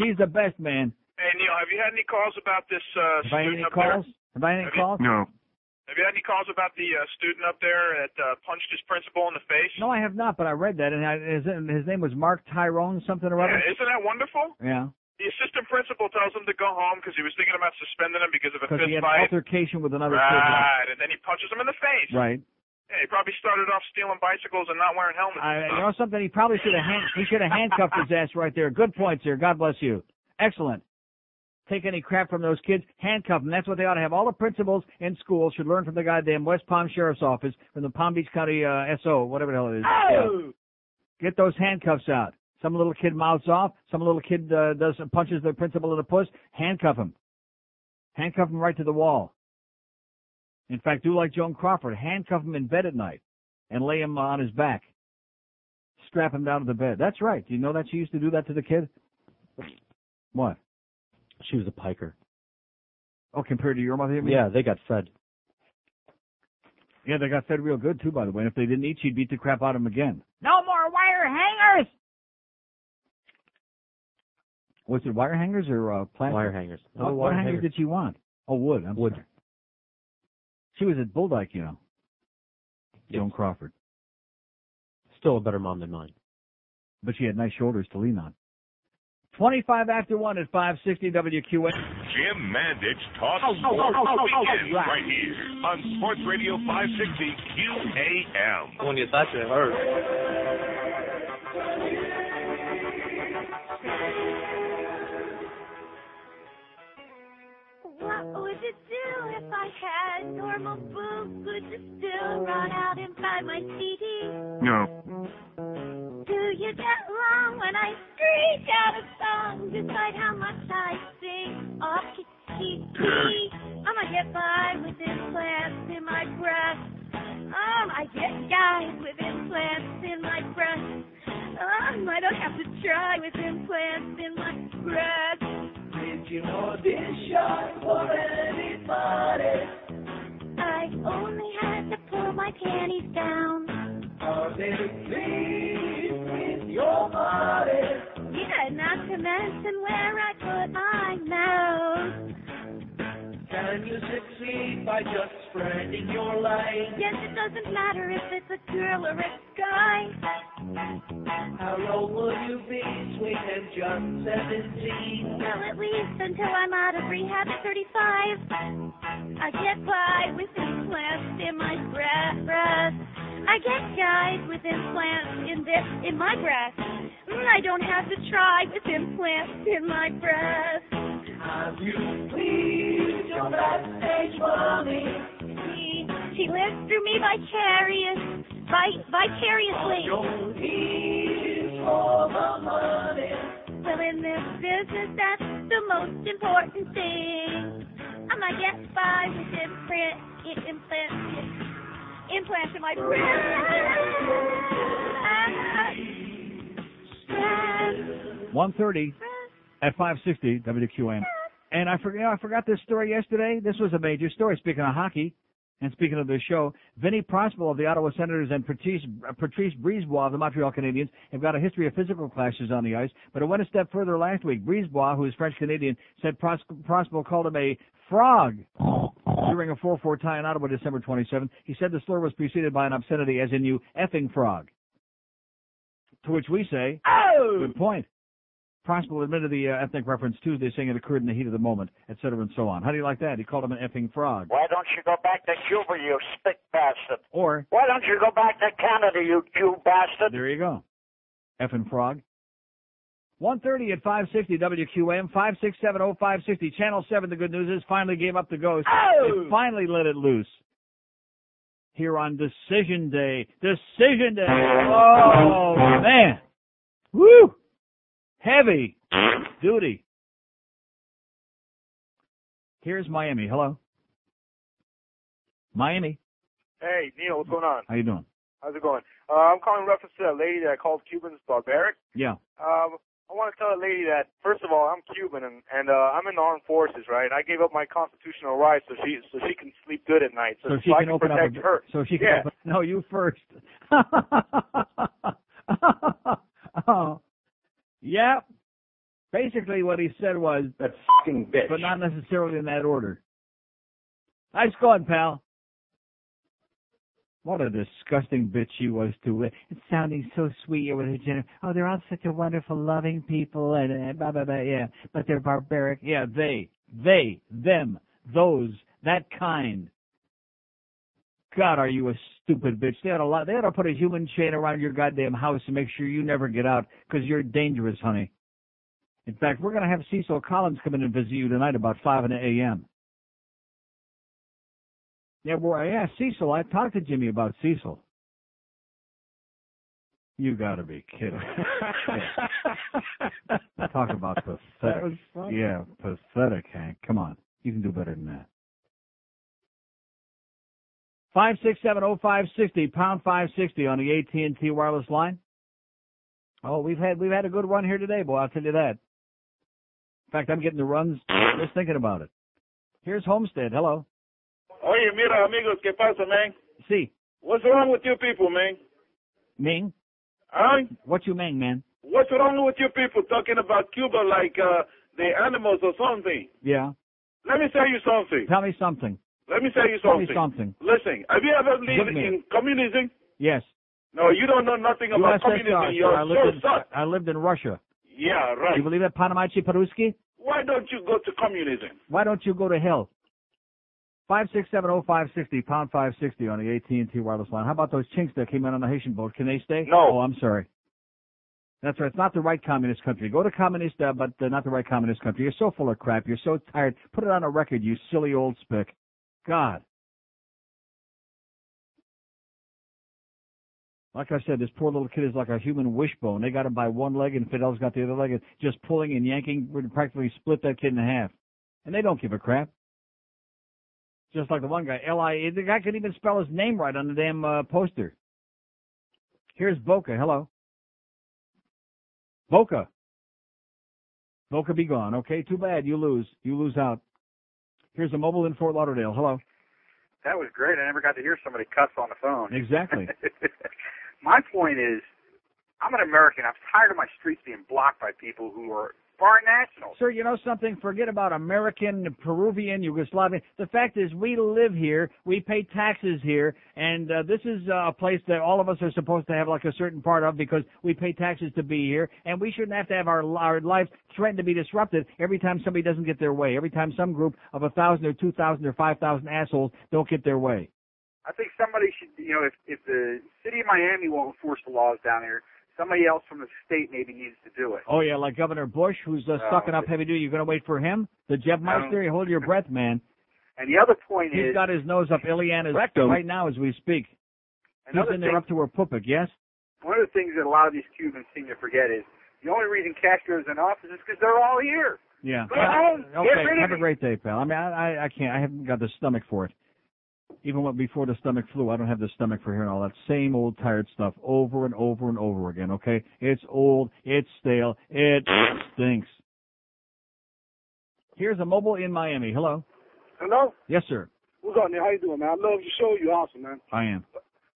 She's the best, man. hey Neil, have you had any calls about this uh, Have I student any up calls? there? Have I had any Have you- calls? No. Have you had any calls about the uh, student up there that uh, punched his principal in the face? No, I have not, but I read that, and I, his, his name was Mark Tyrone something or other. Yeah, isn't that wonderful? Yeah, The assistant principal tells him to go home because he was thinking about suspending him because of a because fist he had an fight. altercation with another right, and then he punches him in the face. Right. Yeah, he probably started off stealing bicycles and not wearing helmets. I, you know something? He probably should have hand, he should have handcuffed his ass right there. Good point, sir. God bless you. Excellent. Take any crap from those kids, handcuff them. That's what they ought to have. All the principals in schools should learn from the goddamn West Palm Sheriff's Office, from the Palm Beach County uh, SO, whatever the hell it is. Yeah. Get those handcuffs out. Some little kid mouths off. Some little kid uh, does punches the principal in the puss. Handcuff him. Handcuff him right to the wall. In fact, do like Joan Crawford. Handcuff him in bed at night and lay him on his back. Strap him down to the bed. That's right. Do you know that she used to do that to the kid? What? She was a piker. Oh, compared to your mother? you? Yeah, they got fed. Yeah, they got fed real good too, by the way. And if they didn't eat, she'd beat the crap out of them again. No more wire hangers. Was it wire hangers or uh, plastic? Wire hangers. Oh, what wire hangers hangers. did she want? Oh, wood. I'm Wood. sorry. She was at Bulldike, you know. Joan Crawford. Still a better mom than mine. But she had nice shoulders to lean on. 25 after 1 at 560 WQAM. Jim Mandich talks Oh, oh, sports oh, oh, oh, weekends oh, right. right here on Sports Radio 560 QAM. When you thought you heard. What would you do if I had normal boobs? Would you still run out and buy my CD? No. Do you get along when I screech out a song despite how much I sing? Oh, kee, kee. I'ma get by with implants in my breast. Um, I get guys with implants in my breast. Um, I don't have to try with implants in my breast. Did you know this shot for anybody? I only had to pull my panties down. Are they pleased with your body? Yeah, not to mention where I put my nose. Can you succeed by just spreading your light? Yes, it doesn't matter if it's a girl or a guy. How long will you be, sweet and just 17? Well, at least until I'm out of rehab at 35. I get by with implants in my bre- breast. I get guys with implants in this in my breast. Mm, I don't have to try with implants in my breast. Have you pleased your backstage mommy? She, she lives through me vicarious, vi- vicariously. Don't need for the money. Well, in this business, that's the most important thing. I'ma get by with imprint, i- implants, implants in my breast. 130 at 560 WQAM. And I forgot, I forgot this story yesterday. This was a major story. Speaking of hockey, and speaking of the show, Vinny Prospal of the Ottawa Senators and Patrice, uh, Patrice Brisebois of the Montreal Canadiens have got a history of physical clashes on the ice. But it went a step further last week. Brisebois, who is French Canadian, said Pros- called him a frog during a 4-4 tie in Ottawa December 27th. He said the slur was preceded by an obscenity, as in you effing frog. To which we say, Oh! good point. Prospal admitted the uh, ethnic reference Tuesday, saying it occurred in the heat of the moment, et cetera, and so on. How do you like that? He called him an effing frog. Why don't you go back to Cuba, you stick bastard? Or, Why don't you go back to Canada, you Jew bastard? there you go. Effing frog. 130 at 560 WQAM, 5670560, Channel 7, the good news is, finally gave up the ghost. Oh! They finally let it loose. Here on Decision Day. Decision Day! Oh, man! Woo! Heavy duty. Here's Miami. Hello. Miami. Hey, Neil, what's going on? How you doing? How's it going? Uh, I'm calling in reference to that lady that called Cubans barbaric. Yeah. Um, I want to tell that lady that first of all, I'm Cuban and and uh, I'm in the armed forces, right? I gave up my constitutional rights so she so she can sleep good at night, so, So she I can open up. protect A, her. so she can yeah. open. No, you first. oh. Yeah. Basically, what he said was that fucking bitch, but not necessarily in that order. Nice going, pal. What a disgusting bitch she was to it. It's sounding so sweet with her Jennifer. Oh, they're all such a wonderful, loving people, and, and blah blah blah. Yeah, but they're barbaric. Yeah, they, they, them, those, that kind. God, are you a stupid bitch? They ought to, lo- they ought to put a human chain around your goddamn house to make sure you never get out, because you're dangerous, honey. In fact, we're going to have Cecil Collins come in and visit you tonight about 5 in the a.m. Yeah, well, yeah, Cecil. I talked to Jimmy about Cecil. You got to be kidding. Talk about pathetic. That was funny. Yeah, pathetic, Hank. Come on. You can do better than that. Five six seven oh five sixty pound five sixty on the AT and T wireless line. Oh, we've had we've had a good run here today, boy. I'll tell you that. In fact, I'm getting the runs just thinking about it. Here's Homestead. Hello. Oye, mira, amigos, ¿qué pasa, man? See, What's wrong with you people, man? Ming. Huh? What you mean, man? What's wrong with you people talking about Cuba like uh, the animals or something? Yeah. Let me tell you something. Tell me something. Let me tell you Tell me something. something. Listen, have you ever lived in communism? Yes. No, you don't know nothing about USSR, communism. You're I so lived in suck. I lived in Russia. Yeah, right. You believe that, Panamachi Peruski? Why don't you go to communism? Why don't you go to hell? Five six seven oh five sixty pound five sixty on the AT and T wireless line. How about those chinks that came in on the Haitian boat? Can they stay? No. Oh, I'm sorry. That's right. It's not the right communist country. Go to communist, uh, but uh, not the right communist country. You're so full of crap. You're so tired. Put it on a record, you silly old spick. God. Like I said, this poor little kid is like a human wishbone. They got him by one leg, and Fidel's got the other leg, and just pulling and yanking would practically split that kid in half. And they don't give a crap. Just like the one guy, L.I. The guy couldn't even spell his name right on the damn uh, poster. Here's Boca. Hello. Boca. Boca be gone. Okay, too bad. You lose. You lose out. Here's a mobile in Fort Lauderdale. Hello. That was great. I never got to hear somebody cuss on the phone. Exactly. my point is, I'm an American. I'm tired of my streets being blocked by people who are foreign nationals. Sir, you know something? Forget about American, Peruvian, Yugoslavian. The fact is, we live here, we pay taxes here, and uh, this is uh, a place that all of us are supposed to have like a certain part of because we pay taxes to be here, and we shouldn't have to have our our lives threatened to be disrupted every time somebody doesn't get their way. Every time some group of a thousand or two thousand or five thousand assholes don't get their way. I think somebody should, you know, if if the city of Miami won't enforce the laws down here, somebody else from the state maybe needs to do it. Oh yeah, like Governor Bush, who's uh, Oh, sucking up heavy duty. You're going to wait for him? The Jeb Meister? You hold your breath, man. And the other point He's is, he's got his nose up Ileana's Rectum. right now as we speak. He's Another in there thing- up to her pupik, yes? one of the things that a lot of these Cubans seem to forget is the only reason Castro's in office is because they're all here. Yeah. Go home. Get Okay, rid of have a great day, pal. I mean, I, I, I can't. I haven't got the stomach for it. Even when, before the stomach flu, I don't have the stomach for hearing all that same old tired stuff over and over and over again. Okay, it's old, it's stale, it stinks. Here's a mobile in Miami. Hello. Hello? Yes, sir. What's up, man? How you doing, man? I love your show. You're awesome, man. I am.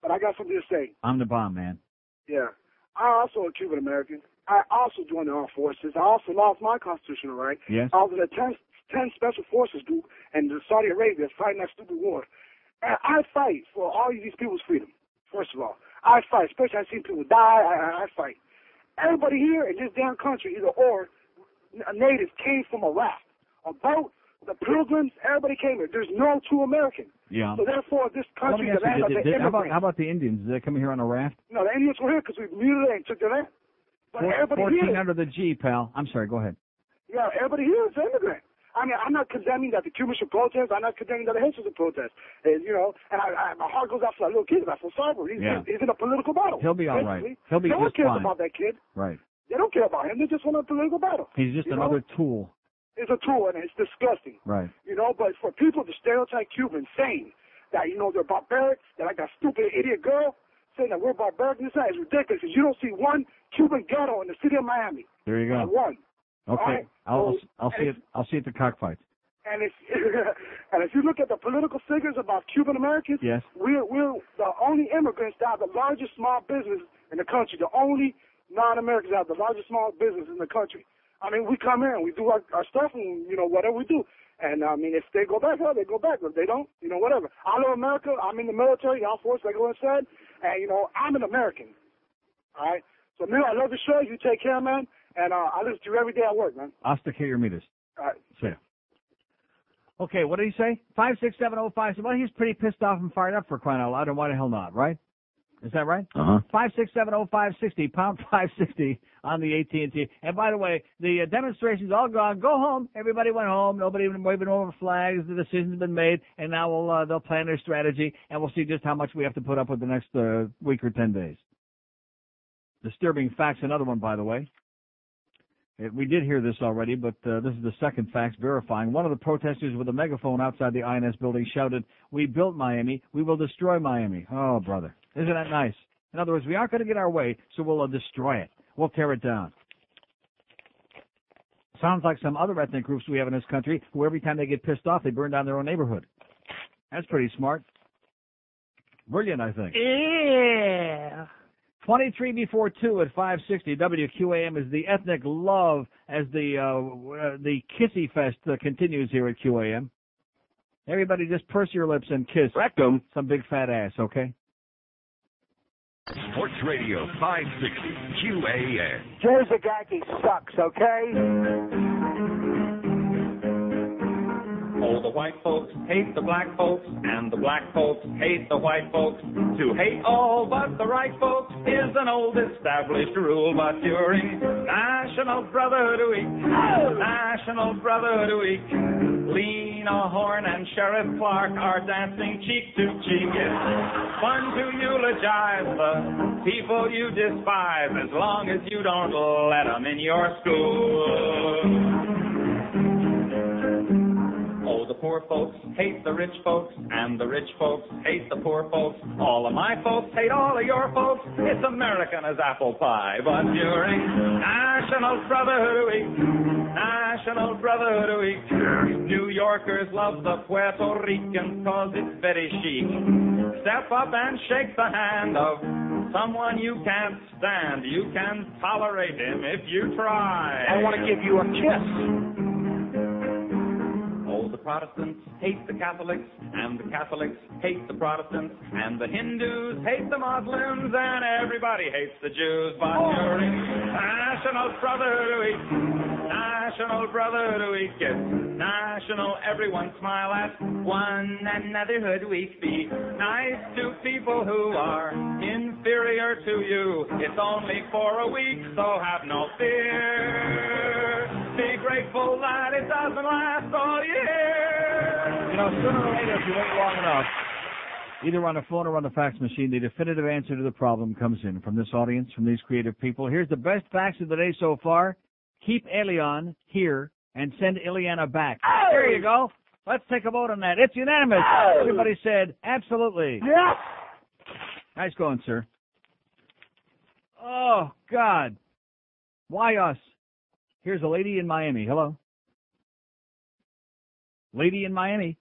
But I got something to say. I'm the bomb, man. Yeah. I also a Cuban American. I also joined the armed forces. I also lost my constitutional right. Yes. I was in a 10, 10 special forces group in Saudi Arabia fighting that stupid war. And I fight for all these people's freedom, first of all. I fight, especially I see people die, I, I, I fight. Everybody here in this damn country, either or, n- natives came from a raft, a boat, the pilgrims, everybody came here. There's no true American. Yeah. So therefore, this country is the land you, of did- the did- how, about, how about the Indians? Did they come here on a raft? No, the Indians were here because we mutilated and took their land. But Four- everybody Fourteen here, under the G, pal. I'm sorry. Go ahead. yeah, everybody here is an immigrant. I mean, I'm not condemning that the Cubans should protest. I'm not condemning that the Haitians should protest. And, you know, and I, I, my heart goes out for that little kid. I feel sorry for him. He's, Yeah. he's in a political battle. He'll be all right. basically. He'll be no one cares fine. about that kid. Right. They don't care about him. They just want a political battle. He's just You know? another tool. It's a tool, and it's disgusting. Right. You know, but for people to stereotype Cubans saying, that you know they're barbaric, that like that stupid idiot girl saying that we're barbaric. And this is ridiculous because You don't see one Cuban ghetto in the city of Miami. There you Not go. one. Okay. Alright, I'll so- I'll see it. I'll see it at the cockfights. And if and if you look at the political figures about Cuban Americans, Yes. we're we're the only immigrants that have the largest small business in the country. The only non-Americans that have the largest small business in the country. I mean, we come in, we do our, our stuff and you know whatever we do. And I mean, if they go back, well, they go back. If they don't, you know, whatever. I love America. I'm in the military, the armed forces, like I said, and you know, I'm an American. All right. So, Neil, I love the show. You take care, man. And uh, I listen to you every day at work, man. Hasta que your meters. All right. See ya. Okay, what did he say? Five six seven oh five. Well, he's pretty pissed off and fired up for crying out loud, and why the hell not, right? Is that right? Uh huh. Five six seven oh five sixty pound five sixty on the AT and T. And by the way, the uh, demonstrations all gone. Go home. Everybody went home. Nobody even waving over flags. The decision's been made, and now we'll uh, they'll plan their strategy, and we'll see just how much we have to put up with the next uh, week or ten days. Disturbing facts. Another one, by the way. We did hear this already, but uh, this is the second fact verifying. One of the protesters with a megaphone outside the INS building shouted, "We built Miami. We will destroy Miami." Oh, brother, isn't that nice? In other words, we aren't going to get our way, so we'll uh, destroy it. We'll tear it down. Sounds like some other ethnic groups we have in this country who every time they get pissed off, they burn down their own neighborhood. That's pretty smart. Brilliant, I think. Yeah. 23 before 2 at 560 WQAM is the ethnic love as the uh, uh, the kissy fest uh, continues here at QAM. Everybody just purse your lips and kiss. Rectum. Some big fat ass, okay? Sports Radio 560 QAM. Joe Zagacki sucks, okay? Oh, the white folks hate the black folks, and the black folks hate the white folks. To hate all but the right folks is an old established rule, but during National Brotherhood Week, National Brotherhood Week, Lena Horne and Sheriff Clark are dancing cheek to cheek. It's fun to eulogize the people you despise, as long as you don't let them in your school. Poor folks hate the rich folks, and the rich folks hate the poor folks. All of my folks hate all of your folks. It's American as apple pie. But during National Brotherhood Week, National Brotherhood Week, New Yorkers love the Puerto Ricans cause it's very chic. Step up and shake the hand of someone you can't stand. You can tolerate him if you try. I want to give you a kiss. Oh, the Protestants hate the Catholics, and the Catholics hate the Protestants, and the Hindus hate the Muslims, and everybody hates the Jews. But oh. during National Brotherhood Week, National Brotherhood Week, National Everyone Smile at One Another Hood Week. Be nice to people who are inferior to you. It's only for a week, so have no fear. Be grateful that it doesn't last all year. You know, sooner or later, if you wait long enough, either on the phone or on the fax machine, the definitive answer to the problem comes in from this audience, from these creative people. Here's the best fax of the day so far. Keep Elian here and send Ileana back. Oh! There you go. Let's take a vote on that. It's unanimous. Oh! Everybody said absolutely. Yes. Nice going, sir. Oh, God. Why us? Here's a lady in Miami. Hello. Lady in Miami.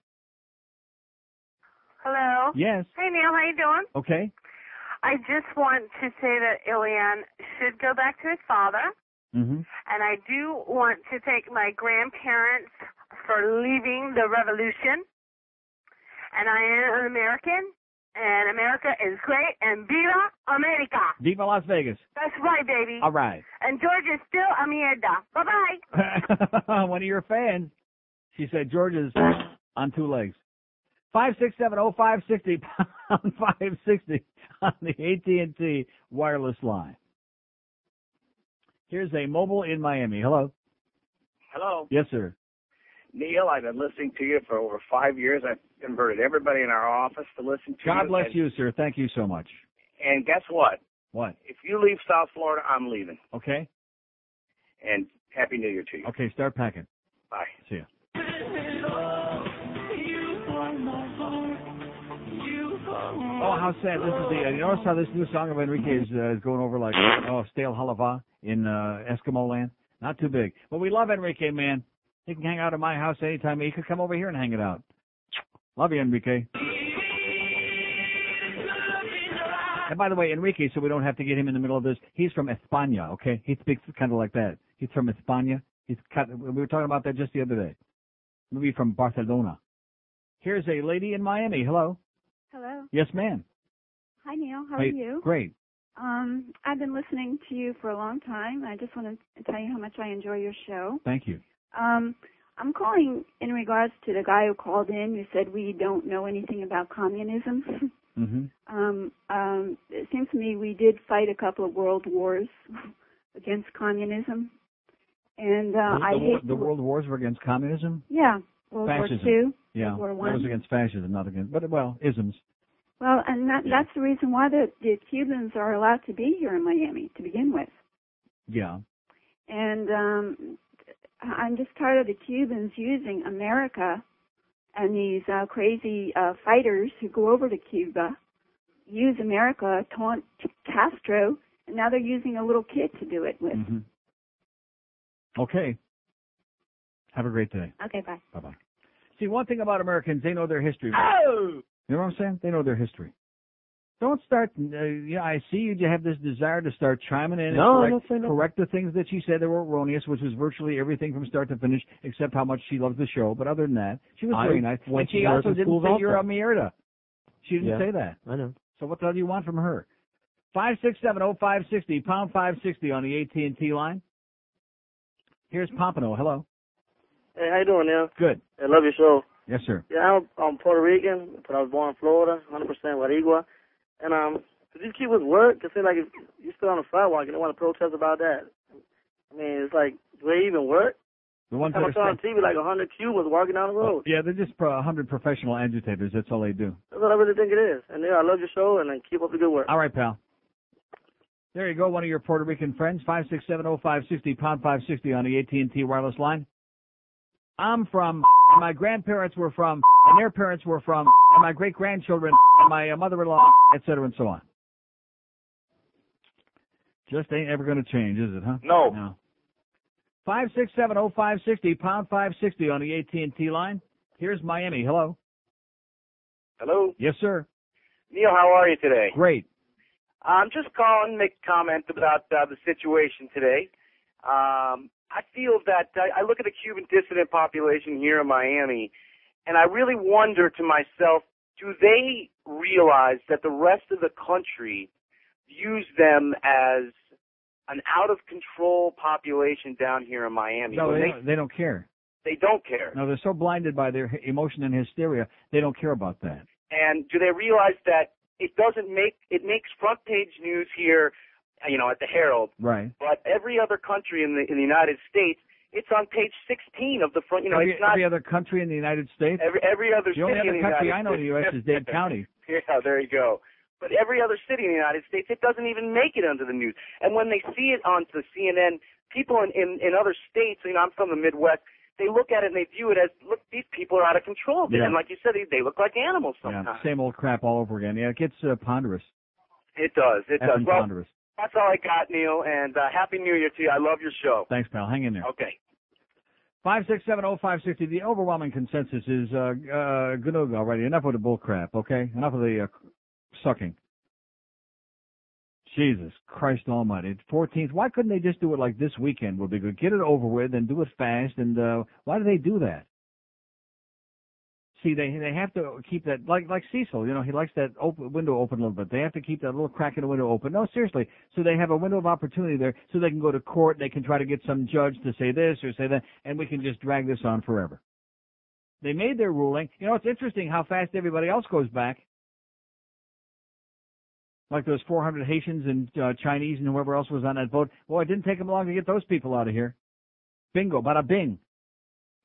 Hello. Yes. Hey Neil, how you doing? Okay. I just want to say that Elian should go back to his father, Mm-hmm. and I do want to thank my grandparents for leaving the revolution. And I am an American, and America is great, and viva America! Viva Las Vegas. That's right, baby. All right. And George is still a mierda. Bye bye. One of your fans. She said George is on two legs. Five six seven oh five sixty pound five sixty on the AT and T wireless line. Here's a mobile in Miami. Hello. Hello. Yes, sir. Neil, I've been listening to you for over five years. I've converted everybody in our office to listen to you. God bless and, you, sir. Thank you so much. And guess what? What? If you leave South Florida, I'm leaving. Okay. And Happy New Year to you. Okay. Start packing. Bye. See ya. Oh, how sad! This is the. Uh, you notice how this new song of Enrique is, uh, is going over like oh stale halava in uh, Eskimo land? Not too big, but we love Enrique, man. He can hang out at my house anytime. He could come over here and hang it out. Love you, Enrique. And by the way, Enrique, so we don't have to get him in the middle of this, he's from España, okay? He speaks kind of like that. He's from España. He's kind of, we were talking about that just the other day. Maybe from Barcelona. Here's a lady in Miami. Hello. Hello. Yes, ma'am. Hi, Neil. How Hey, are you? Great. Um, I've been listening to you for a long time. I just want to tell you how much I enjoy your show. Thank you. Um, I'm calling in regards to the guy who called in who said we don't know anything about communism. Mm-hmm. um, um, it seems to me we did fight a couple of world wars against communism, and uh, the, I the, hate the world wars were against communism? yeah World fascism. War Two, Yeah. World War that was against fascism, not against, but well, isms. Well, and that, that's the reason why the, the Cubans are allowed to be here in Miami to begin with. Yeah. And um, I'm just tired of the Cubans using America and these uh, crazy uh, fighters who go over to Cuba, use America, taunt Castro, and now they're using a little kid to do it with. hmm Okay. Have a great day. Okay, bye. Bye bye. See, one thing about Americans, they know their history. Oh! You know what I'm saying? They know their history. Don't start. Uh, yeah, I see you have this desire to start chiming in No, and correct, saying that. correct the things that she said that were erroneous, which was virtually everything from start to finish, except how much she loves the show. But other than that, she was I very nice. And she also didn't schools say you're a also. Mierda. She didn't Yeah. say that. I know. So what the hell do you want from her? Five six seven oh five sixty pound five sixty on the AT and T line. Here's Pompano. Hello. Hey, how you doing, Neil? Good. I love your show. Yes, sir. Yeah, I'm, I'm Puerto Rican, but I was born in Florida, 100% Boricua. And um, do these Cubans work? It seems like if you stood on the sidewalk and they want to protest about that. I mean, it's like, do they even work? The ones that I saw on TV, like 100 Cubans walking down the road. yeah, they're just hundred professional agitators. That's all they do. That's what I really think it is. And yeah, I love your show, and then keep up the good work. All right, pal. There you go, one of your Puerto Rican friends, five six seven oh five sixty pound five sixty on the AT and T wireless line. I'm from, and my grandparents were from, and their parents were from, and my great grandchildren, and my uh, mother-in-law, et cetera, and so on. Just ain't ever going to change, is it, huh? No. No. Five six seven oh five sixty pound five sixty on the AT and T line. Here's Miami. Hello. Hello, Yes, sir. Neil. How are you today? Great. I'm just calling to make a comment about uh, the situation today. Um, I feel that I, I look at the Cuban dissident population here in Miami, and I really wonder to myself, do they realize that the rest of the country views them as an out of control population down here in Miami? No, they, they, don't, they don't care. they don't care. No, they're so blinded by their emotion and hysteria, they don't care about that. And do they realize that it doesn't make it makes front page news here, you know, at the Herald, Right. but every other country in the in the United States, it's on page 16 of the front. You know, every, it's not every other country in the United States. every every other the only city other in the country United I know in the U.S. Is Dade County. Yeah, there you go. But every other city in the United States, it doesn't even make it onto the news. And when they see it on the CNN, people in, in, in other states, you know, I'm from the Midwest, they look at it and they view it as, look, these people are out of control. Yeah. And like you said, they, they look like animals Yeah, sometimes. same old crap all over again. Yeah, it gets uh, ponderous. It does. It does. Well, ponderous. That's all I got, Neil. And uh, happy New Year to you. I love your show. Thanks, pal. Hang in there. Okay. Five six seven oh five sixty. The overwhelming consensus is uh uh Ganuga already. Enough of the bull crap, okay? Enough of the uh, sucking. Jesus Christ Almighty! Fourteenth. Why couldn't they just do it like this weekend? Would be good. Get it over with and do it fast. And uh why do they do that? See, they they have to keep that like like Cecil. You know, he likes that open window open a little bit. They have to keep that little crack in the window open. No, seriously. So they have a window of opportunity there, so they can go to court. They can try to get some judge to say this or say that, and we can just drag this on forever. They made their ruling. You know, it's interesting how fast everybody else goes back. Like those 400 Haitians and uh, Chinese and whoever else was on that boat. Well, it didn't take them long to get those people out of here. Bingo, bada bing.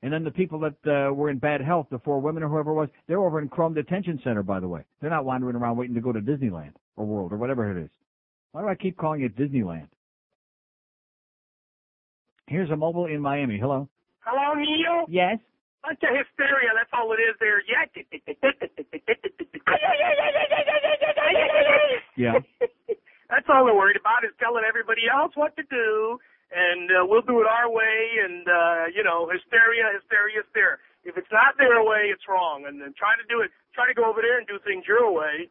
And then the people that uh, were in bad health, the four women or whoever it was, they're over in Krome Detention Center, by the way. They're not wandering around waiting to go to Disneyland or World or whatever it is. Why do I keep calling it Disneyland? Here's a mobile in Miami. Hello. Hello, Neil. Yes. Bunch of hysteria. That's all it is there. Yeah. Yeah. That's all they're worried about is telling everybody else what to do, and uh, we'll do it our way. And uh, you know, hysteria, hysteria, hysteria. If it's not their way, it's wrong. And then try to do it, try to go over there and do things your way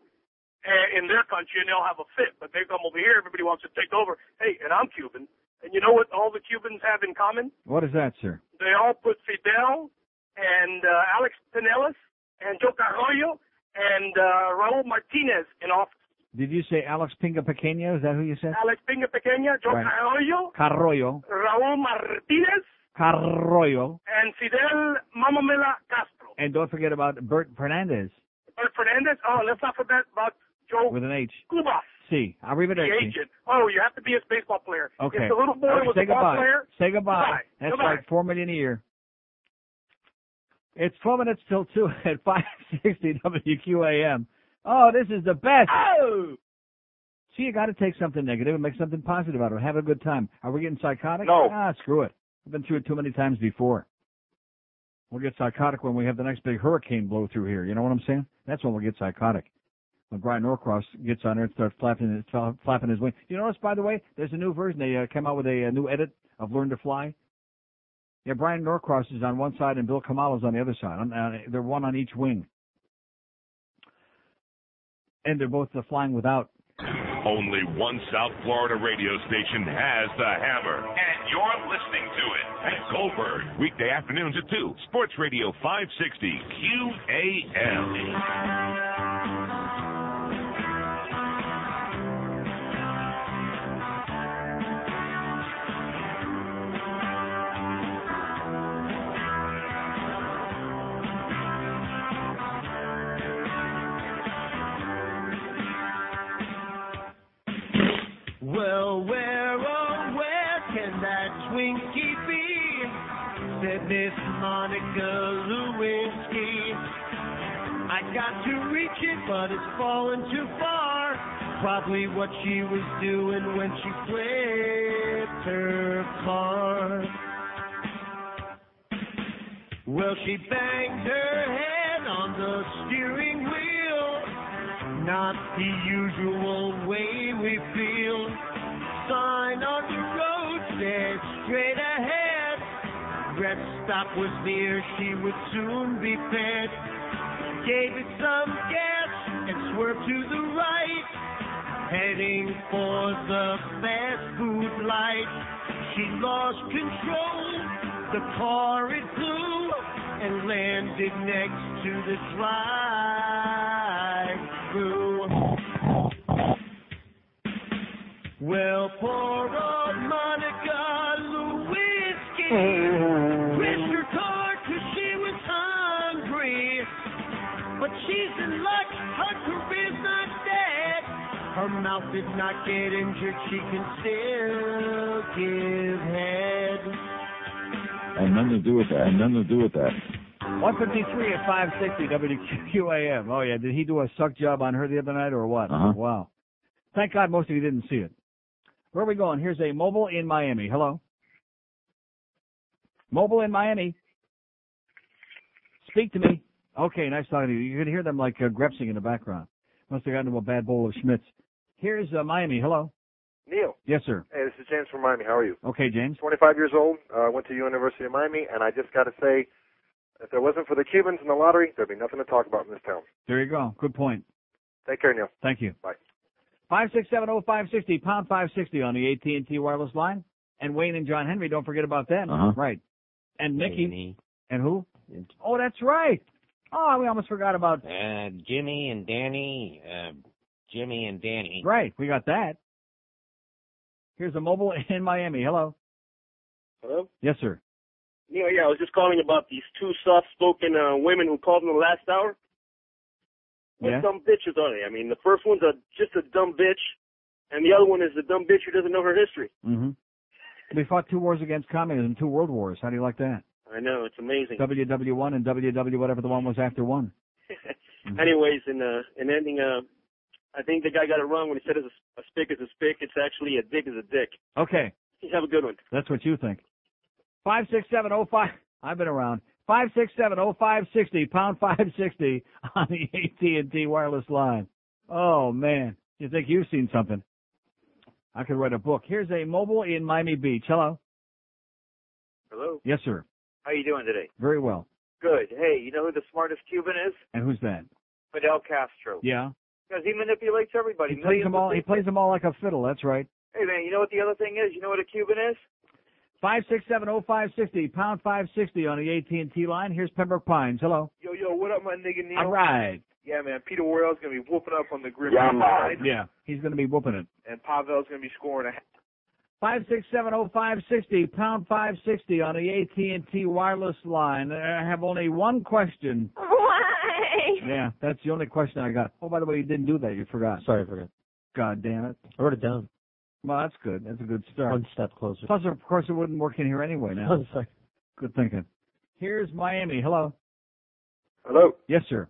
uh, in their country, and they'll have a fit. But they come over here, everybody wants to take over. Hey, and I'm Cuban, and you know what all the Cubans have in common? What is that, sir? They all put Fidel and uh, Alex Penelas and Joe Carollo and uh, Raul Martinez in office. Did you say Alex Pinga Pequeña? Is that who you said? Alex Pinga Pequeña, Joe Right. Carollo, Carroyo. Raul Martinez, Carroyo. and Fidel Mamamela Castro. And don't forget about Bert Fernandez Bert Fernandez. Oh, let's not forget about Joe with an H. Cubas, C. the Arrivederci. agent. Oh, you have to be a baseball player. Okay. If the little boy was say a ball player, Say goodbye. Goodbye. That's Goodbye. like four million a year. It's twelve minutes till two at five sixty WQAM. Oh, this is the best. Oh! See, you got to take something negative and make something positive out of it. Have a good time. Are we getting psychotic? No. Ah, screw it. I've been through it too many times before. We'll get psychotic when we have the next big hurricane blow through here. You know what I'm saying? That's when we'll get psychotic. When Bryan Norcross gets on there and starts flapping his, fla- flapping his wing. You notice, by the way, there's a new version. They uh, came out with a, a new edit of Learn to Fly. Yeah, Bryan Norcross is on one side and Bill Kamal's on the other side. On, uh, they're one on each wing. And they're both uh, flying without. Only one South Florida radio station has the hammer. And you're listening to it. At Goldberg, weekday afternoons at 2. Sports Radio 560 QAM. Well, where, oh, where can that Twinkie be? Said Miss Monica Lewinsky. I got to reach it, but it's fallen too far. Probably what she was doing when she flipped her car. Well, she banged her head on the steering wheel. Not the usual way we feel. Sign on the road said straight ahead. Rest stop was near, she would soon be fed. Gave it some gas and swerved to the right. Heading for the fast food light. She lost control, the car it flew and landed next to the drive-through. Well, poor old Monica Lewinsky crashed her car 'cause she was hungry. But she's in luck, her career's not dead. Her mouth did not get injured, she can still give head. And nothing to do with that. And nothing to do with that. 153 at 560 WQAM. Oh yeah, did he do a suck job on her the other night or what? Uh-huh. Wow. Thank God most of you didn't see it. Where are we going? Here's a mobile in Miami. Hello. Mobile in Miami. Speak to me. Okay, nice talking to you. You can hear them like uh, grepsing in the background. Must have gotten to a bad bowl of Schmitz. Here's uh, Miami. Hello. Neil. Yes, sir. Hey, this is James from Miami. How are you? Okay, James. 25 years old. Uh, went to University of Miami, and I just got to say, if there wasn't for the Cubans in the lottery, there'd be nothing to talk about in this town. There you go. Good point. Take care, Neil. Thank you. Bye. Five six seven oh five sixty pound five sixty on the AT and T wireless line. And Wayne and John Henry, don't forget about them. Uh-huh. Right. And Mickey. And who? Oh, that's right. Oh, we almost forgot about. Uh, Jimmy and Danny, uh, Jimmy and Danny. Right, we got that. Here's a mobile in Miami. Hello. Hello? Yes, sir. Neil, yeah, I was just calling about these two soft-spoken uh, women who called in the last hour. What Yeah. dumb bitches are they? I mean, the first one's a just a dumb bitch, and the other one is a dumb bitch who doesn't know her history. Mm-hmm. We fought two wars against communism, two world wars. How do you like that? I know it's amazing. WW1 and WW whatever the one was after one. Anyways, in uh, in ending, uh, I think the guy got it wrong when he said it's a, a spick is a spick. It's actually a dick is a dick. Okay, You have a good one. that's what you think. Five six seven oh five. I've been around. Five six seven oh five sixty pound five sixty on the AT and T wireless line. Oh man, You think you've seen something? I could write a book. Here's a mobile in Miami Beach. Hello. Hello. Yes, sir. How you doing today? Very well. Good. Hey, you know who the smartest Cuban is? And who's that? Fidel Castro. Yeah. Because he manipulates everybody. He plays them all. He plays them all like a fiddle. That's right. Hey man, you know what the other thing is? You know what a Cuban is? Five six seven oh five sixty pound five sixty on the AT and T line. Here's Pembroke Pines. Hello. Yo, yo, what up, my nigga Neil? All right. Yeah, man, Peter Worrell's gonna be whooping up on the Griffin Yeah, side, Yeah. He's going to be whooping it. and Pavel's gonna be scoring a. Five six seven oh five sixty pound five sixty on the AT and T wireless line. I have only one question. Why? Yeah, that's the only question I got. Oh, by the way, you didn't do that. You forgot. Sorry, I forgot. God damn it. I wrote it down. Well, that's good. That's a good start. One step closer. Plus, of course, it wouldn't work in here anyway now. One sec. Good thinking. Here's Miami. Hello. Hello. Yes, sir.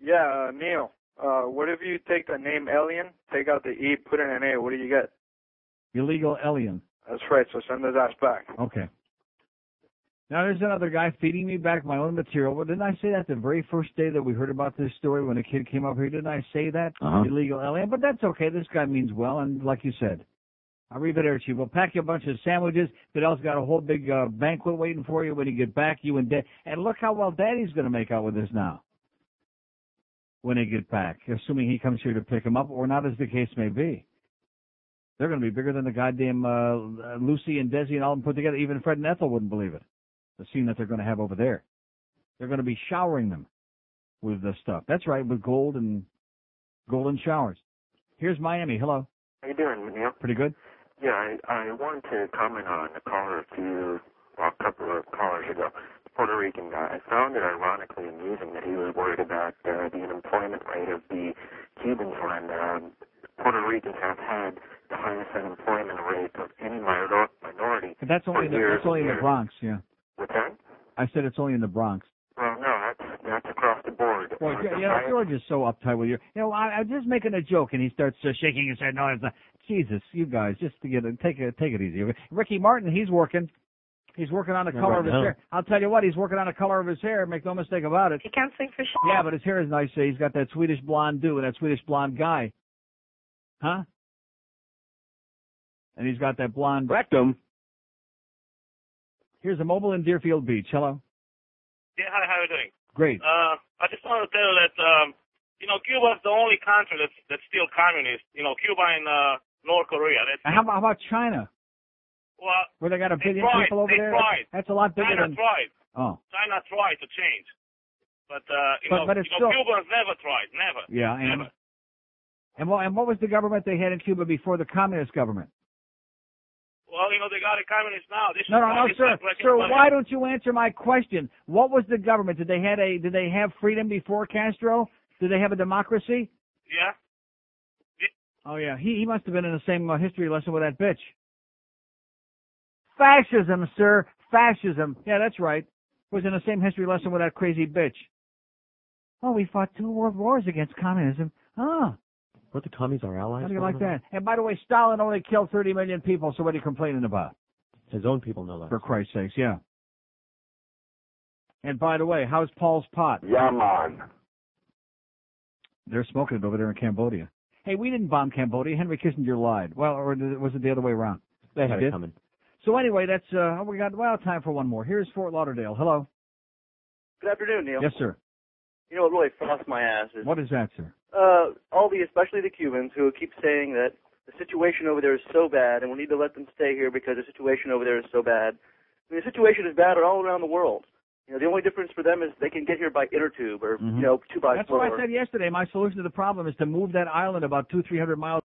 Yeah, uh, Neil. Uh, what if you take the name Alien, take out the E, put in an A? What do you get? Illegal alien. That's right. So send his ass back. Okay. Now there's another guy feeding me back my own material. Well, didn't I say that the very first day that we heard about this story when a kid came up here? Didn't I say that? Uh-huh. Illegal alien. But that's okay. This guy means well, and like you said, arrivederci. We'll pack you a bunch of sandwiches. Fidel's got a whole big uh, banquet waiting for you when you get back. You and Dad. And look how well Daddy's going to make out with this now. When they get back, assuming he comes here to pick him up, or not, as the case may be. They're going to be bigger than the goddamn uh, Lucy and Desi and all them put together. Even Fred and Ethel wouldn't believe it. The scene that they're going to have over there. They're going to be showering them with the stuff. That's right, with gold and golden showers. Here's Miami. Hello. How you doing, Neil? Pretty good. Yeah, I, I wanted to comment on a caller a few, well, a couple of callers ago. The Puerto Rican guy. I found it ironically amusing that he was worried about uh, the unemployment rate of the Cubans when um, Puerto Ricans have had the highest unemployment rate of any minor- minority But that's only the, that's only in the. Bronx. Yeah. What's that? I said it's only in the Bronx. Well, no, that's that's across the board. Uh, you know, George is so uptight with you. You know, I, I'm just making a joke, and he starts uh, shaking his head. No, it's not. Jesus, you guys, just to get it, take it, take it easy. Ricky Martin, he's working. He's working on the color right of his now. hair. I'll tell you what, he's working on the color of his hair. Make no mistake about it. He can't sing for shit. Yeah, but his hair is nice. He's got that Swedish blonde do and that Swedish blonde guy. Huh? And he's got that blonde rectum. Here's a mobile in Deerfield Beach. Hello. Yeah, hi, how are you doing? Great. Uh, I just want to tell you that, um, you know, Cuba is the only country that's, that's still communist. You know, Cuba and, uh, North Korea. That's, And how about, how about China? well, Where they got a billion tried, people over there? tried. That's a lot bigger China than. tried. Oh. China tried to change. But, uh, you But- know, but it's you know still- Cubans never tried. Never. Yeah, and Never. and what and what was the government they had in Cuba before the communist government? Well, you know, they got a communist now. This No, no, no, sir, sir. Ball. Why don't you answer my question? What was the government? Did they had a did they have freedom before Castro? Did they have a democracy? Yeah. Oh yeah, he he must have been in the same uh, history lesson with that bitch. Fascism, sir, fascism. Yeah, that's right. Was in the same history lesson with that crazy bitch. Oh, we fought two world wars against communism. Ah, What the commies are allies? how do you like that? And by the way, Stalin only killed 30 million people, so what are you complaining about? His own people know that. For Christ's sakes, yeah. And by the way, how's Paul's pot? Yeah. They're smoking it over there in Cambodia. Hey, we didn't bomb Cambodia. Henry Kissinger lied. Well, or was it the other way around? They had it coming. So anyway, that's uh we got well time for one more. Here's Fort Lauderdale. Hello. Good afternoon, Neil. Yes, sir. You know what really frosts my ass is What is that, sir? uh, all the, especially the Cubans, who keep saying that the situation over there is so bad, and we need to let them stay here because the situation over there is so bad. I mean, the situation is bad all around the world. You know, the only difference for them is they can get here by inner tube or Mhm. you know two by That's four. what I said yesterday. My solution to the problem is to move that island about two, three hundred miles